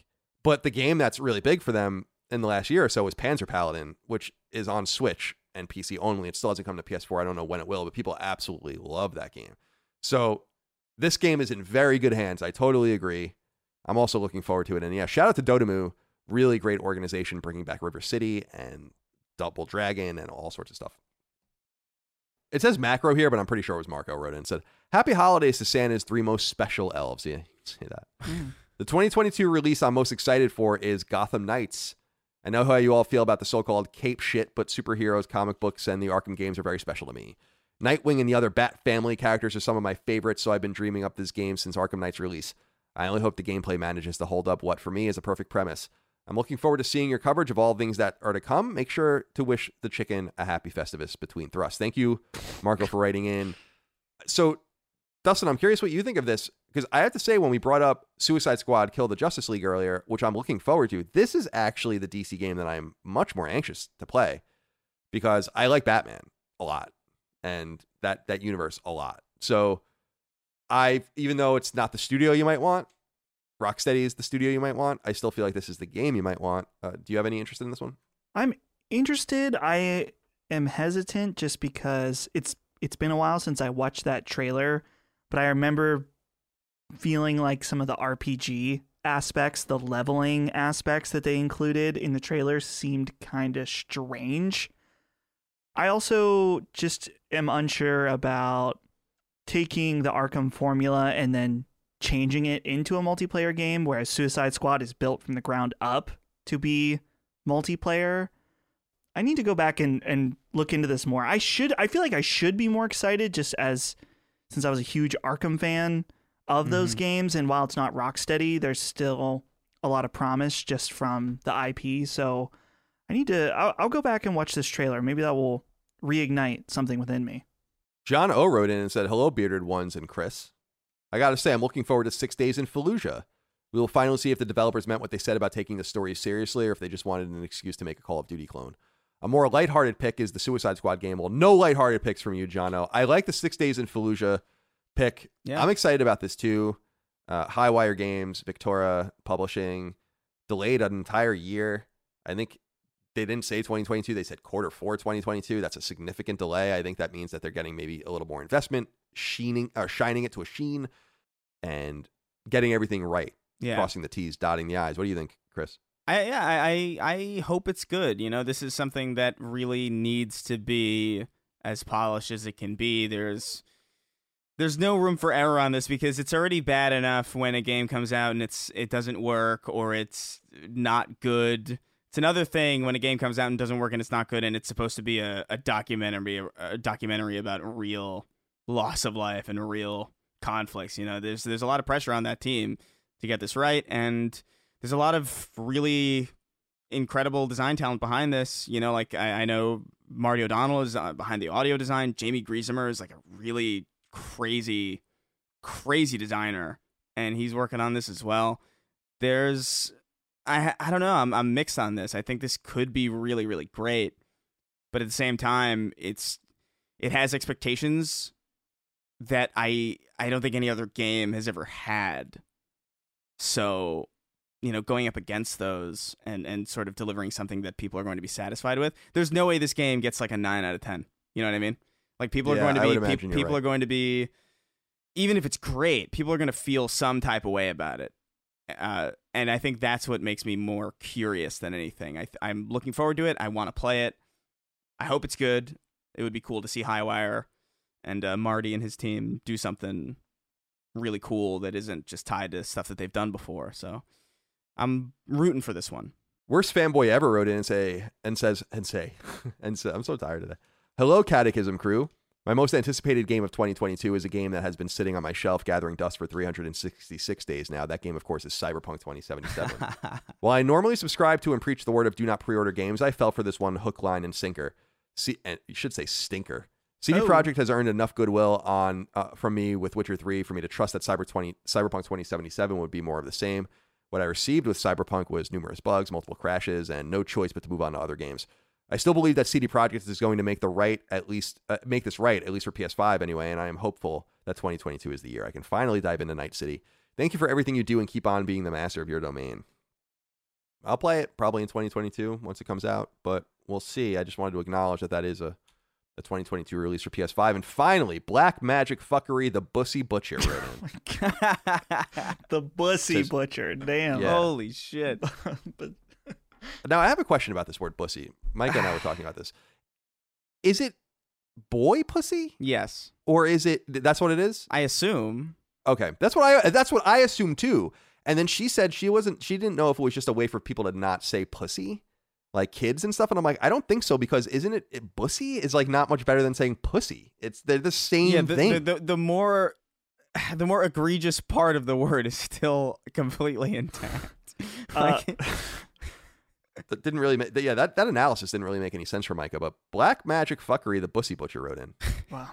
But the game that's really big for them in the last year or so was Panzer Paladin, which is on Switch and PC only. It still hasn't come to PS4. I don't know when it will, but people absolutely love that game. So this game is in very good hands. I totally agree. I'm also looking forward to it. And yeah, shout out to Dotemu. Really great organization bringing back River City and Double Dragon and all sorts of stuff. It says macro here, but I'm pretty sure it was Marco wrote it and said, Happy holidays to Santa's three most special elves. Yeah, say that. Mm. The 2022 release I'm most excited for is Gotham Knights. I know how you all feel about the so called cape shit, but superheroes, comic books, and the Arkham games are very special to me. Nightwing and the other Bat family characters are some of my favorites, so I've been dreaming up this game since Arkham Knight's release. I only hope the gameplay manages to hold up what, for me, is a perfect premise. I'm looking forward to seeing your coverage of all things that are to come. Make sure to wish the chicken a happy Festivus between thrusts. Thank you, Marco, for writing in. So, Dustin, I'm curious what you think of this because I have to say, when we brought up Suicide Squad Kill the Justice League earlier, which I'm looking forward to, this is actually the DC game that I'm much more anxious to play because I like Batman a lot and that that universe a lot. So I even though it's not the studio you might want, Rocksteady is the studio you might want. I still feel like this is the game you might want. Uh, do you have any interest in this one? I'm interested. I am hesitant just because it's it's been a while since I watched that trailer, but I remember feeling like some of the RPG aspects, the leveling aspects that they included in the trailer seemed kind of strange. I also just am unsure about taking the Arkham formula and then changing it into a multiplayer game, whereas Suicide Squad is built from the ground up to be multiplayer. I need to go back and, and look into this more. I should I feel like I should be more excited just as since I was a huge Arkham fan of mm-hmm. those games and while it's not Rocksteady, there's still a lot of promise just from the IP. So I need to I'll, I'll go back and watch this trailer. Maybe that will reignite something within me. John O wrote in and said, Hello, bearded ones and Chris. I gotta say, I'm looking forward to six days in Fallujah. We will finally see if the developers meant what they said about taking the story seriously or if they just wanted an excuse to make a Call of Duty clone. A more lighthearted pick is the Suicide Squad game. Well, no lighthearted picks from you, Jono. I like the six days in Fallujah pick. Yeah. I'm excited about this too. Uh, Highwire Games, Victura Publishing, delayed an entire year. I think they didn't say 2022. They said quarter four 2022. That's a significant delay. I think that means that they're getting maybe a little more investment, sheening or shining it to a sheen, and getting everything right. Yeah. Crossing the T's, dotting the I's. What do you think, Chris? I yeah, I I hope it's good. You know, this is something that really needs to be as polished as it can be. There's there's no room for error on this because it's already bad enough when a game comes out and it's it doesn't work or it's not good it's another thing when a game comes out and doesn't work and it's not good and it's supposed to be a, a documentary a documentary about real loss of life and real conflicts. You know, there's there's a lot of pressure on that team to get this right, and there's a lot of really incredible design talent behind this. You know, like I, I know Marty O'Donnell is uh, behind the audio design. Jaime Griesemer is like a really crazy, crazy designer, and he's working on this as well. There's I I don't know. I'm I'm mixed on this. I think this could be really really great, but at the same time, it's it has expectations that I I don't think any other game has ever had. So, you know, going up against those and and sort of delivering something that people are going to be satisfied with. There's no way this game gets like a 9 out of 10. You know what I mean? Like people yeah, are going to be pe- people right. are going to be even if it's great, people are going to feel some type of way about it. Uh, and I think that's what makes me more curious than anything. I, am looking forward to it. I want to play it. I hope it's good. It would be cool to see Highwire and uh, Marty and his team do something really cool that isn't just tied to stuff that they've done before. So I'm rooting for this one. Worst fanboy ever wrote in and say and says and say and so, I'm so tired of that. Hello, Catechism crew. My most anticipated game of 2022 is a game that has been sitting on my shelf gathering dust for 366 days now. That game, of course, is Cyberpunk 2077. While I normally subscribe to and preach the word of do not pre-order games, I fell for this one hook, line, and sinker. See, and you should say stinker. CD Oh. Projekt has earned enough goodwill on uh, from me with Witcher 3 for me to trust that Cyber 20, Cyberpunk 2077 would be more of the same. What I received with Cyberpunk was numerous bugs, multiple crashes, and no choice but to move on to other games. I still believe that CD Projekt is going to make the right, at least uh, make this right, at least for PS5 anyway. And I am hopeful that 2022 is the year I can finally dive into Night City. Thank you for everything you do and keep on being the master of your domain. I'll play it probably in 2022 once it comes out, but we'll see. I just wanted to acknowledge that that is a, a 2022 release for PS5. And finally, Black Magic Fuckery, the Bussy Butcher wrote in. the bussy butcher. Damn. Yeah. Holy shit. but now, I have a question about this word bussy. Micah and I were talking about this. Is it boy pussy? yes. Or is it, that's what it is? I assume. Okay, that's what I that's what I assume too. And then she said she wasn't she didn't know if it was just a way for people to not say pussy, like kids and stuff. And I'm like, I don't think so because isn't it, it bussy is like not much better than saying pussy. It's they're the same yeah, the, thing. The, the, the more the more egregious part of the word is still completely intact. Uh, Like, that didn't really make yeah that that analysis didn't really make any sense for Micah. But black magic fuckery, the bussy butcher wrote in wow.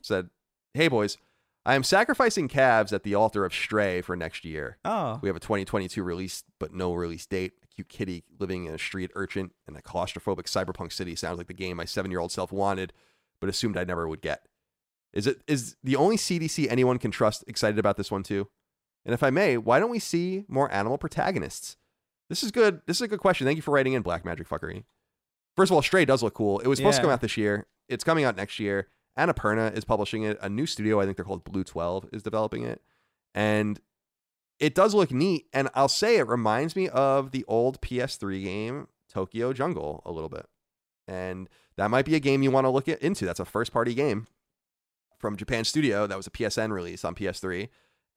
said, "Hey boys, I am sacrificing calves at the altar of Stray for next year. oh, We have a 2022 release, but no release date. A cute kitty living in a street urchin in a claustrophobic cyberpunk city sounds like the game my seven year old self wanted, but assumed I never would get. Is it is the only CDC anyone can trust excited about this one too? And if I may, why don't we see more animal protagonists? This is good. This is a good question. Thank you for writing in Black Magic Fuckery. First of all, Stray does look cool. It was supposed to come out this year. It's coming out next year. Annapurna is publishing it. A new studio, I think they're called BlueTwelve, is developing it. And it does look neat. And I'll say it reminds me of the old PS3 game, Tokyo Jungle, a little bit. And that might be a game you want to look at, into. That's a first party game from Japan Studio. That was a PSN release on PS3.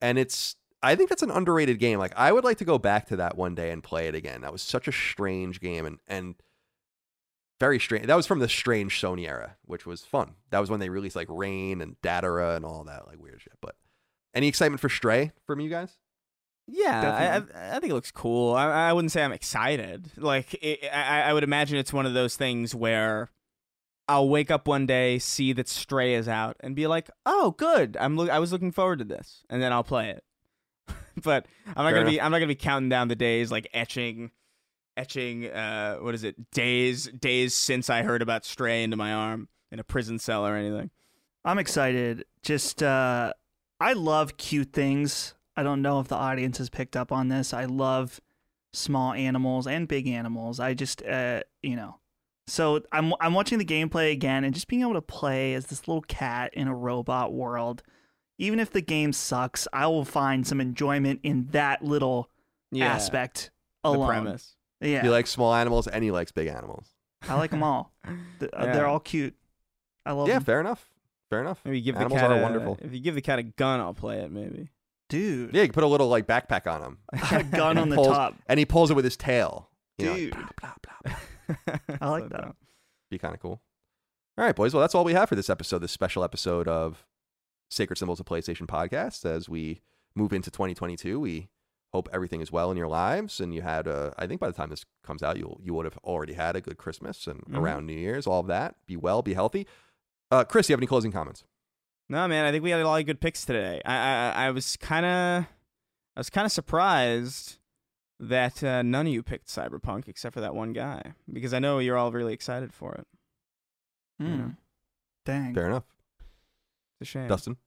And it's, I think that's an underrated game. Like, I would like to go back to that one day and play it again. That was such a strange game and, and very strange. That was from the strange Sony era, which was fun. That was when they released like Rain and Datura and all that like weird shit. But any excitement for Stray from you guys? yeah. I, I, I think it looks cool. I, I wouldn't say I'm excited. Like, it, I, I would imagine it's one of those things where I'll wake up one day, see that Stray is out, and be like, "Oh, good. I'm look. I was looking forward to this," and then I'll play it. but I'm not Fair gonna be. I'm not gonna be counting down the days, like etching, etching. Uh, what is it? Days, days since I heard about Stray into my arm in a prison cell or anything. I'm excited. Just uh I love cute things. I don't know if the audience has picked up on this. I love small animals and big animals. I just uh you know. So I'm I'm watching the gameplay again and just being able to play as this little cat in a robot world. Even if the game sucks, I will find some enjoyment in that little Yeah, aspect the alone. premise. Yeah. He likes small animals and he likes big animals. I like them all. Th- uh, Yeah. They're all cute. I love them. yeah, them. fair enough. Fair enough. Maybe give Animals the cat are a, wonderful. If you give the cat a gun, I'll play it. Maybe. Dude. Yeah, you can put a little like backpack on him. A gun on the Pulls- top. and he pulls it with his tail. You know, Dude. blah, blah, blah. I like So that. dumb. Be kind of cool. All right, boys. Well, that's all we have for this episode, this special episode of Sacred Symbols of PlayStation podcast. As we move into 2022, we hope everything is well in your lives, and you had. A, I think by the time this comes out, you'll you would have already had a good Christmas and Mhm. around New Year's, all of that. Be well, be healthy. Uh, Chris, you have any closing comments? No, man. I think we had a lot of good picks today. I I, I was kind of I was kind of surprised that uh, none of you picked Cyberpunk except for that one guy because I know you're all really excited for it. Know. Dang. Fair enough. It's a shame. Dustin.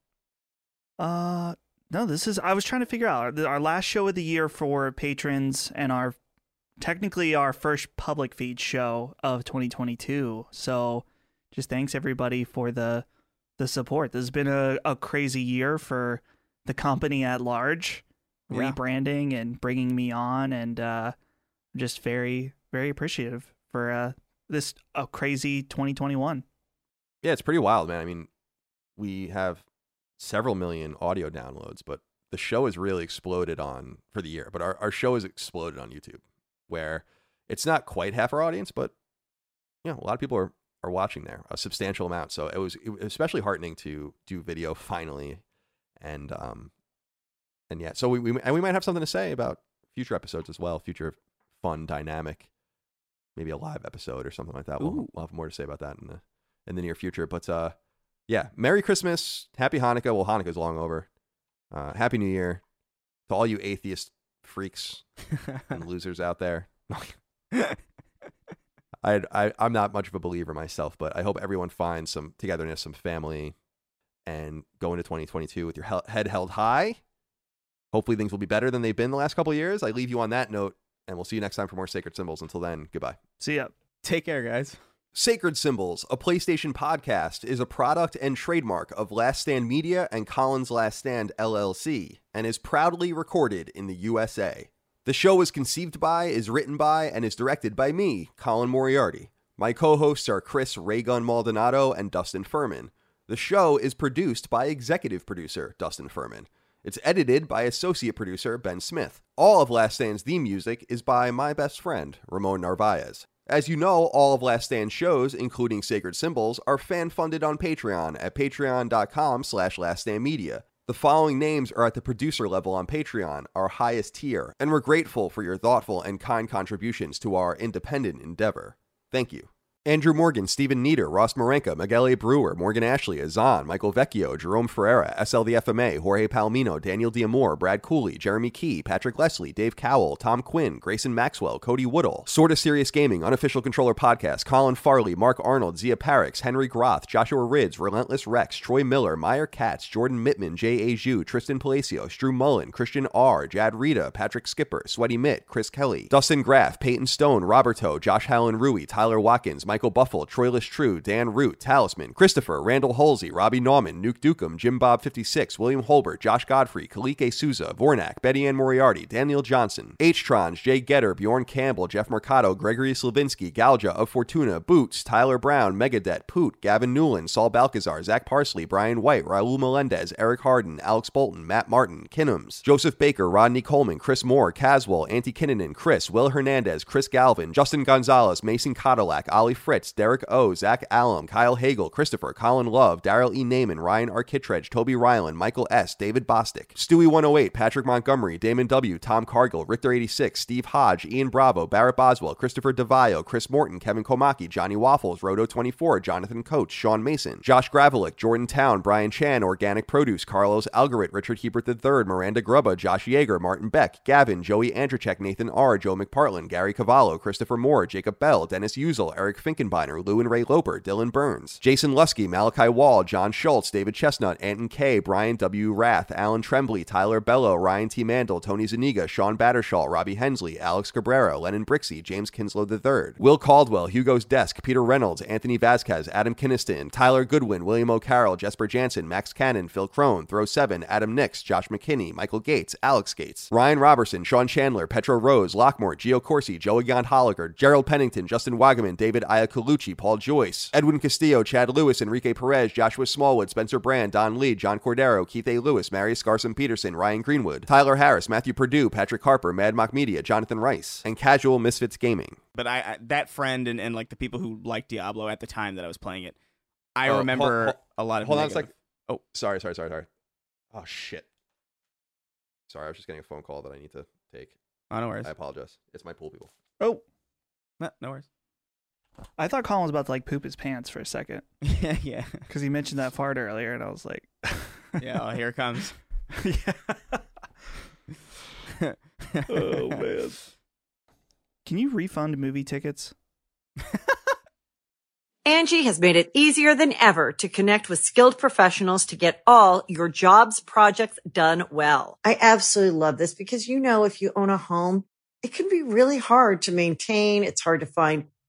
Uh, no, this is. I was trying to figure out our, our last show of the year for patrons and our technically our first public feed show of 2022. So, just thanks everybody for the the support. This has been a, a crazy year for the company at large, Yeah. rebranding and bringing me on, and uh, I'm just very very appreciative for uh this a crazy 2021. Yeah, it's pretty wild, man. I mean, we have several million audio downloads, but the show has really exploded on for the year. But our, our show has exploded on YouTube, where it's not quite half our audience, but you know, a lot of people are, are watching there, a substantial amount. So it was, it was especially heartening to do video finally. And um and yeah, so we, we and we might have something to say about future episodes as well, future fun, dynamic, maybe a live episode or something like that. We'll, we'll have more to say about that in the in the near future. But uh, yeah, Merry Christmas, Happy Hanukkah. Well, Hanukkah's long over. Uh, Happy New Year to all you atheist freaks and losers out there. I, I I'm not much of a believer myself, but I hope everyone finds some togetherness, some family, and go into 2022 with your he- head held high. Hopefully, things will be better than they've been the last couple of years. I leave you on that note, and we'll see you next time for more Sacred Symbols. Until then, goodbye. See ya. Take care, guys. Sacred Symbols, a PlayStation podcast, is a product and trademark of Last Stand Media and Colin's Last Stand LLC, and is proudly recorded in the USA. The show is conceived by, is written by, and is directed by me, Colin Moriarty. My co hosts are Chris Ray Gun Maldonado and Dustin Furman. The show is produced by executive producer Dustin Furman. It's edited by associate producer Ben Smith. All of Last Stand's theme music is by my best friend, Ramon Narvaez. As you know, all of Last Stand shows, including Sacred Symbols, are fan-funded on Patreon at patreon.com slash laststandmedia. The following names are at the producer level on Patreon, our highest tier, and we're grateful for your thoughtful and kind contributions to our independent endeavor. Thank you. Andrew Morgan, Stephen Nieder, Ross Marenka, Miguel A. Brewer, Morgan Ashley, Azan, Michael Vecchio, Jerome Ferreira, SLDFMA, Jorge Palomino, Daniel Diamore, Brad Cooley, Jeremy Key, Patrick Leslie, Dave Cowell, Tom Quinn, Grayson Maxwell, Cody Woodall, Sorta Serious Gaming, Unofficial Controller Podcast, Colin Farley, Mark Arnold, Zia Parix, Henry Groth, Joshua Rids, Relentless Rex, Troy Miller, Meyer Katz, Jordan Mittman, Jay Aju, Tristan Palacios, Drew Mullen, Christian R., Jad Rita, Patrick Skipper, Sweaty Mitt, Chris Kelly, Dustin Graff, Peyton Stone, Roberto, Josh Hallen Rui, Tyler Watkins, Michael Buffle, Troy True, Dan Root, Talisman, Christopher, Randall Halsey, Robbie Nauman, Nuke Dukem, Jim Bob 56, William Holbert, Josh Godfrey, Kalike Souza, Vornak, Betty Ann Moriarty, Daniel Johnson, H-Trons, Jay Getter, Bjorn Campbell, Jeff Mercado, Gregory Slavinsky, Galja of Fortuna, Boots, Tyler Brown, Megadet, Poot, Gavin Newland, Saul Balcazar, Zach Parsley, Brian White, Raul Melendez, Eric Harden, Alex Bolton, Matt Martin, Kinnums, Joseph Baker, Rodney Coleman, Chris Moore, Caswell, Antti Kinnanen, Chris, Will Hernandez, Chris Galvin, Justin Gonzalez, Mason Cadillac, Ollie Fritz, Derek O, Zach Allum, Kyle Hagel, Christopher, Colin Love, Daryl E. Naiman, Ryan Arkittredge, Toby Ryland, Michael S., David Bostic, Stewie108, Patrick Montgomery, Damon W., Tom Cargill, Richter86, Steve Hodge, Ian Bravo, Barrett Boswell, Christopher DeVio, Chris Morton, Kevin Komaki, Johnny Waffles, Roto24, Jonathan Coach, Sean Mason, Josh Gravelick, Jordan Town, Brian Chan, Organic Produce, Carlos Algarit, Richard Hebert III, Miranda Grubba, Josh Yeager, Martin Beck, Gavin, Joey Andrzejczyk, Nathan R., Joe McPartlin, Gary Cavallo, Christopher Moore, Jacob Bell, Dennis Uzel, Eric Finkenbeiner, Lou and Ray Loper, Dylan Burns, Jason Lusky, Malachi Wall, John Schultz, David Chestnut, Anton K, Brian W. Rath, Alan Trembley, Tyler Bello, Ryan T. Mandel, Tony Zuniga, Sean Battershaw, Robbie Hensley, Alex Cabrera, Lennon Brixey, James Kinslow III, Will Caldwell, Hugo's Desk, Peter Reynolds, Anthony Vasquez, Adam Kinniston, Tyler Goodwin, William O'Carroll, Jesper Jansen, Max Cannon, Phil Crone, Throw 7, Adam Nix, Josh McKinney, Michael Gates, Alex Gates, Ryan Robertson, Sean Chandler, Petro Rose, Lockmore, Gio Corsi, Joey Holliger, Gerald Pennington, Justin Wagaman, David Iacolucci, Paul Joyce, Edwin Castillo, Chad Lewis, Enrique Perez, Joshua Smallwood, Spencer Brand, Don Lee, John Cordero, Keith A. Lewis, Marius Garson Peterson, Ryan Greenwood, Tyler Harris, Matthew Purdue, Patrick Harper, Mad Mock Media, Jonathan Rice, and Casual Misfits Gaming. But I, I that friend and, and like the people who liked Diablo at the time that I was playing it, I Oh, remember hol- a lot of. Hold on a negative- sec. Oh, sorry, sorry, sorry, sorry. Oh shit. Sorry, I was just getting a phone call that I need to take. Oh, no worries. I apologize. It's my pool people. Oh, No, no worries. I thought Colin was about to like poop his pants for a second yeah, yeah, because he mentioned that fart earlier, and I was like, yeah. Oh, here it comes. yeah. oh man. Can you refund movie tickets? Angie has made it easier than ever to connect with skilled professionals to get all your jobs projects done well. I absolutely love this because, you know, if you own a home, it can be really hard to maintain. It's hard to find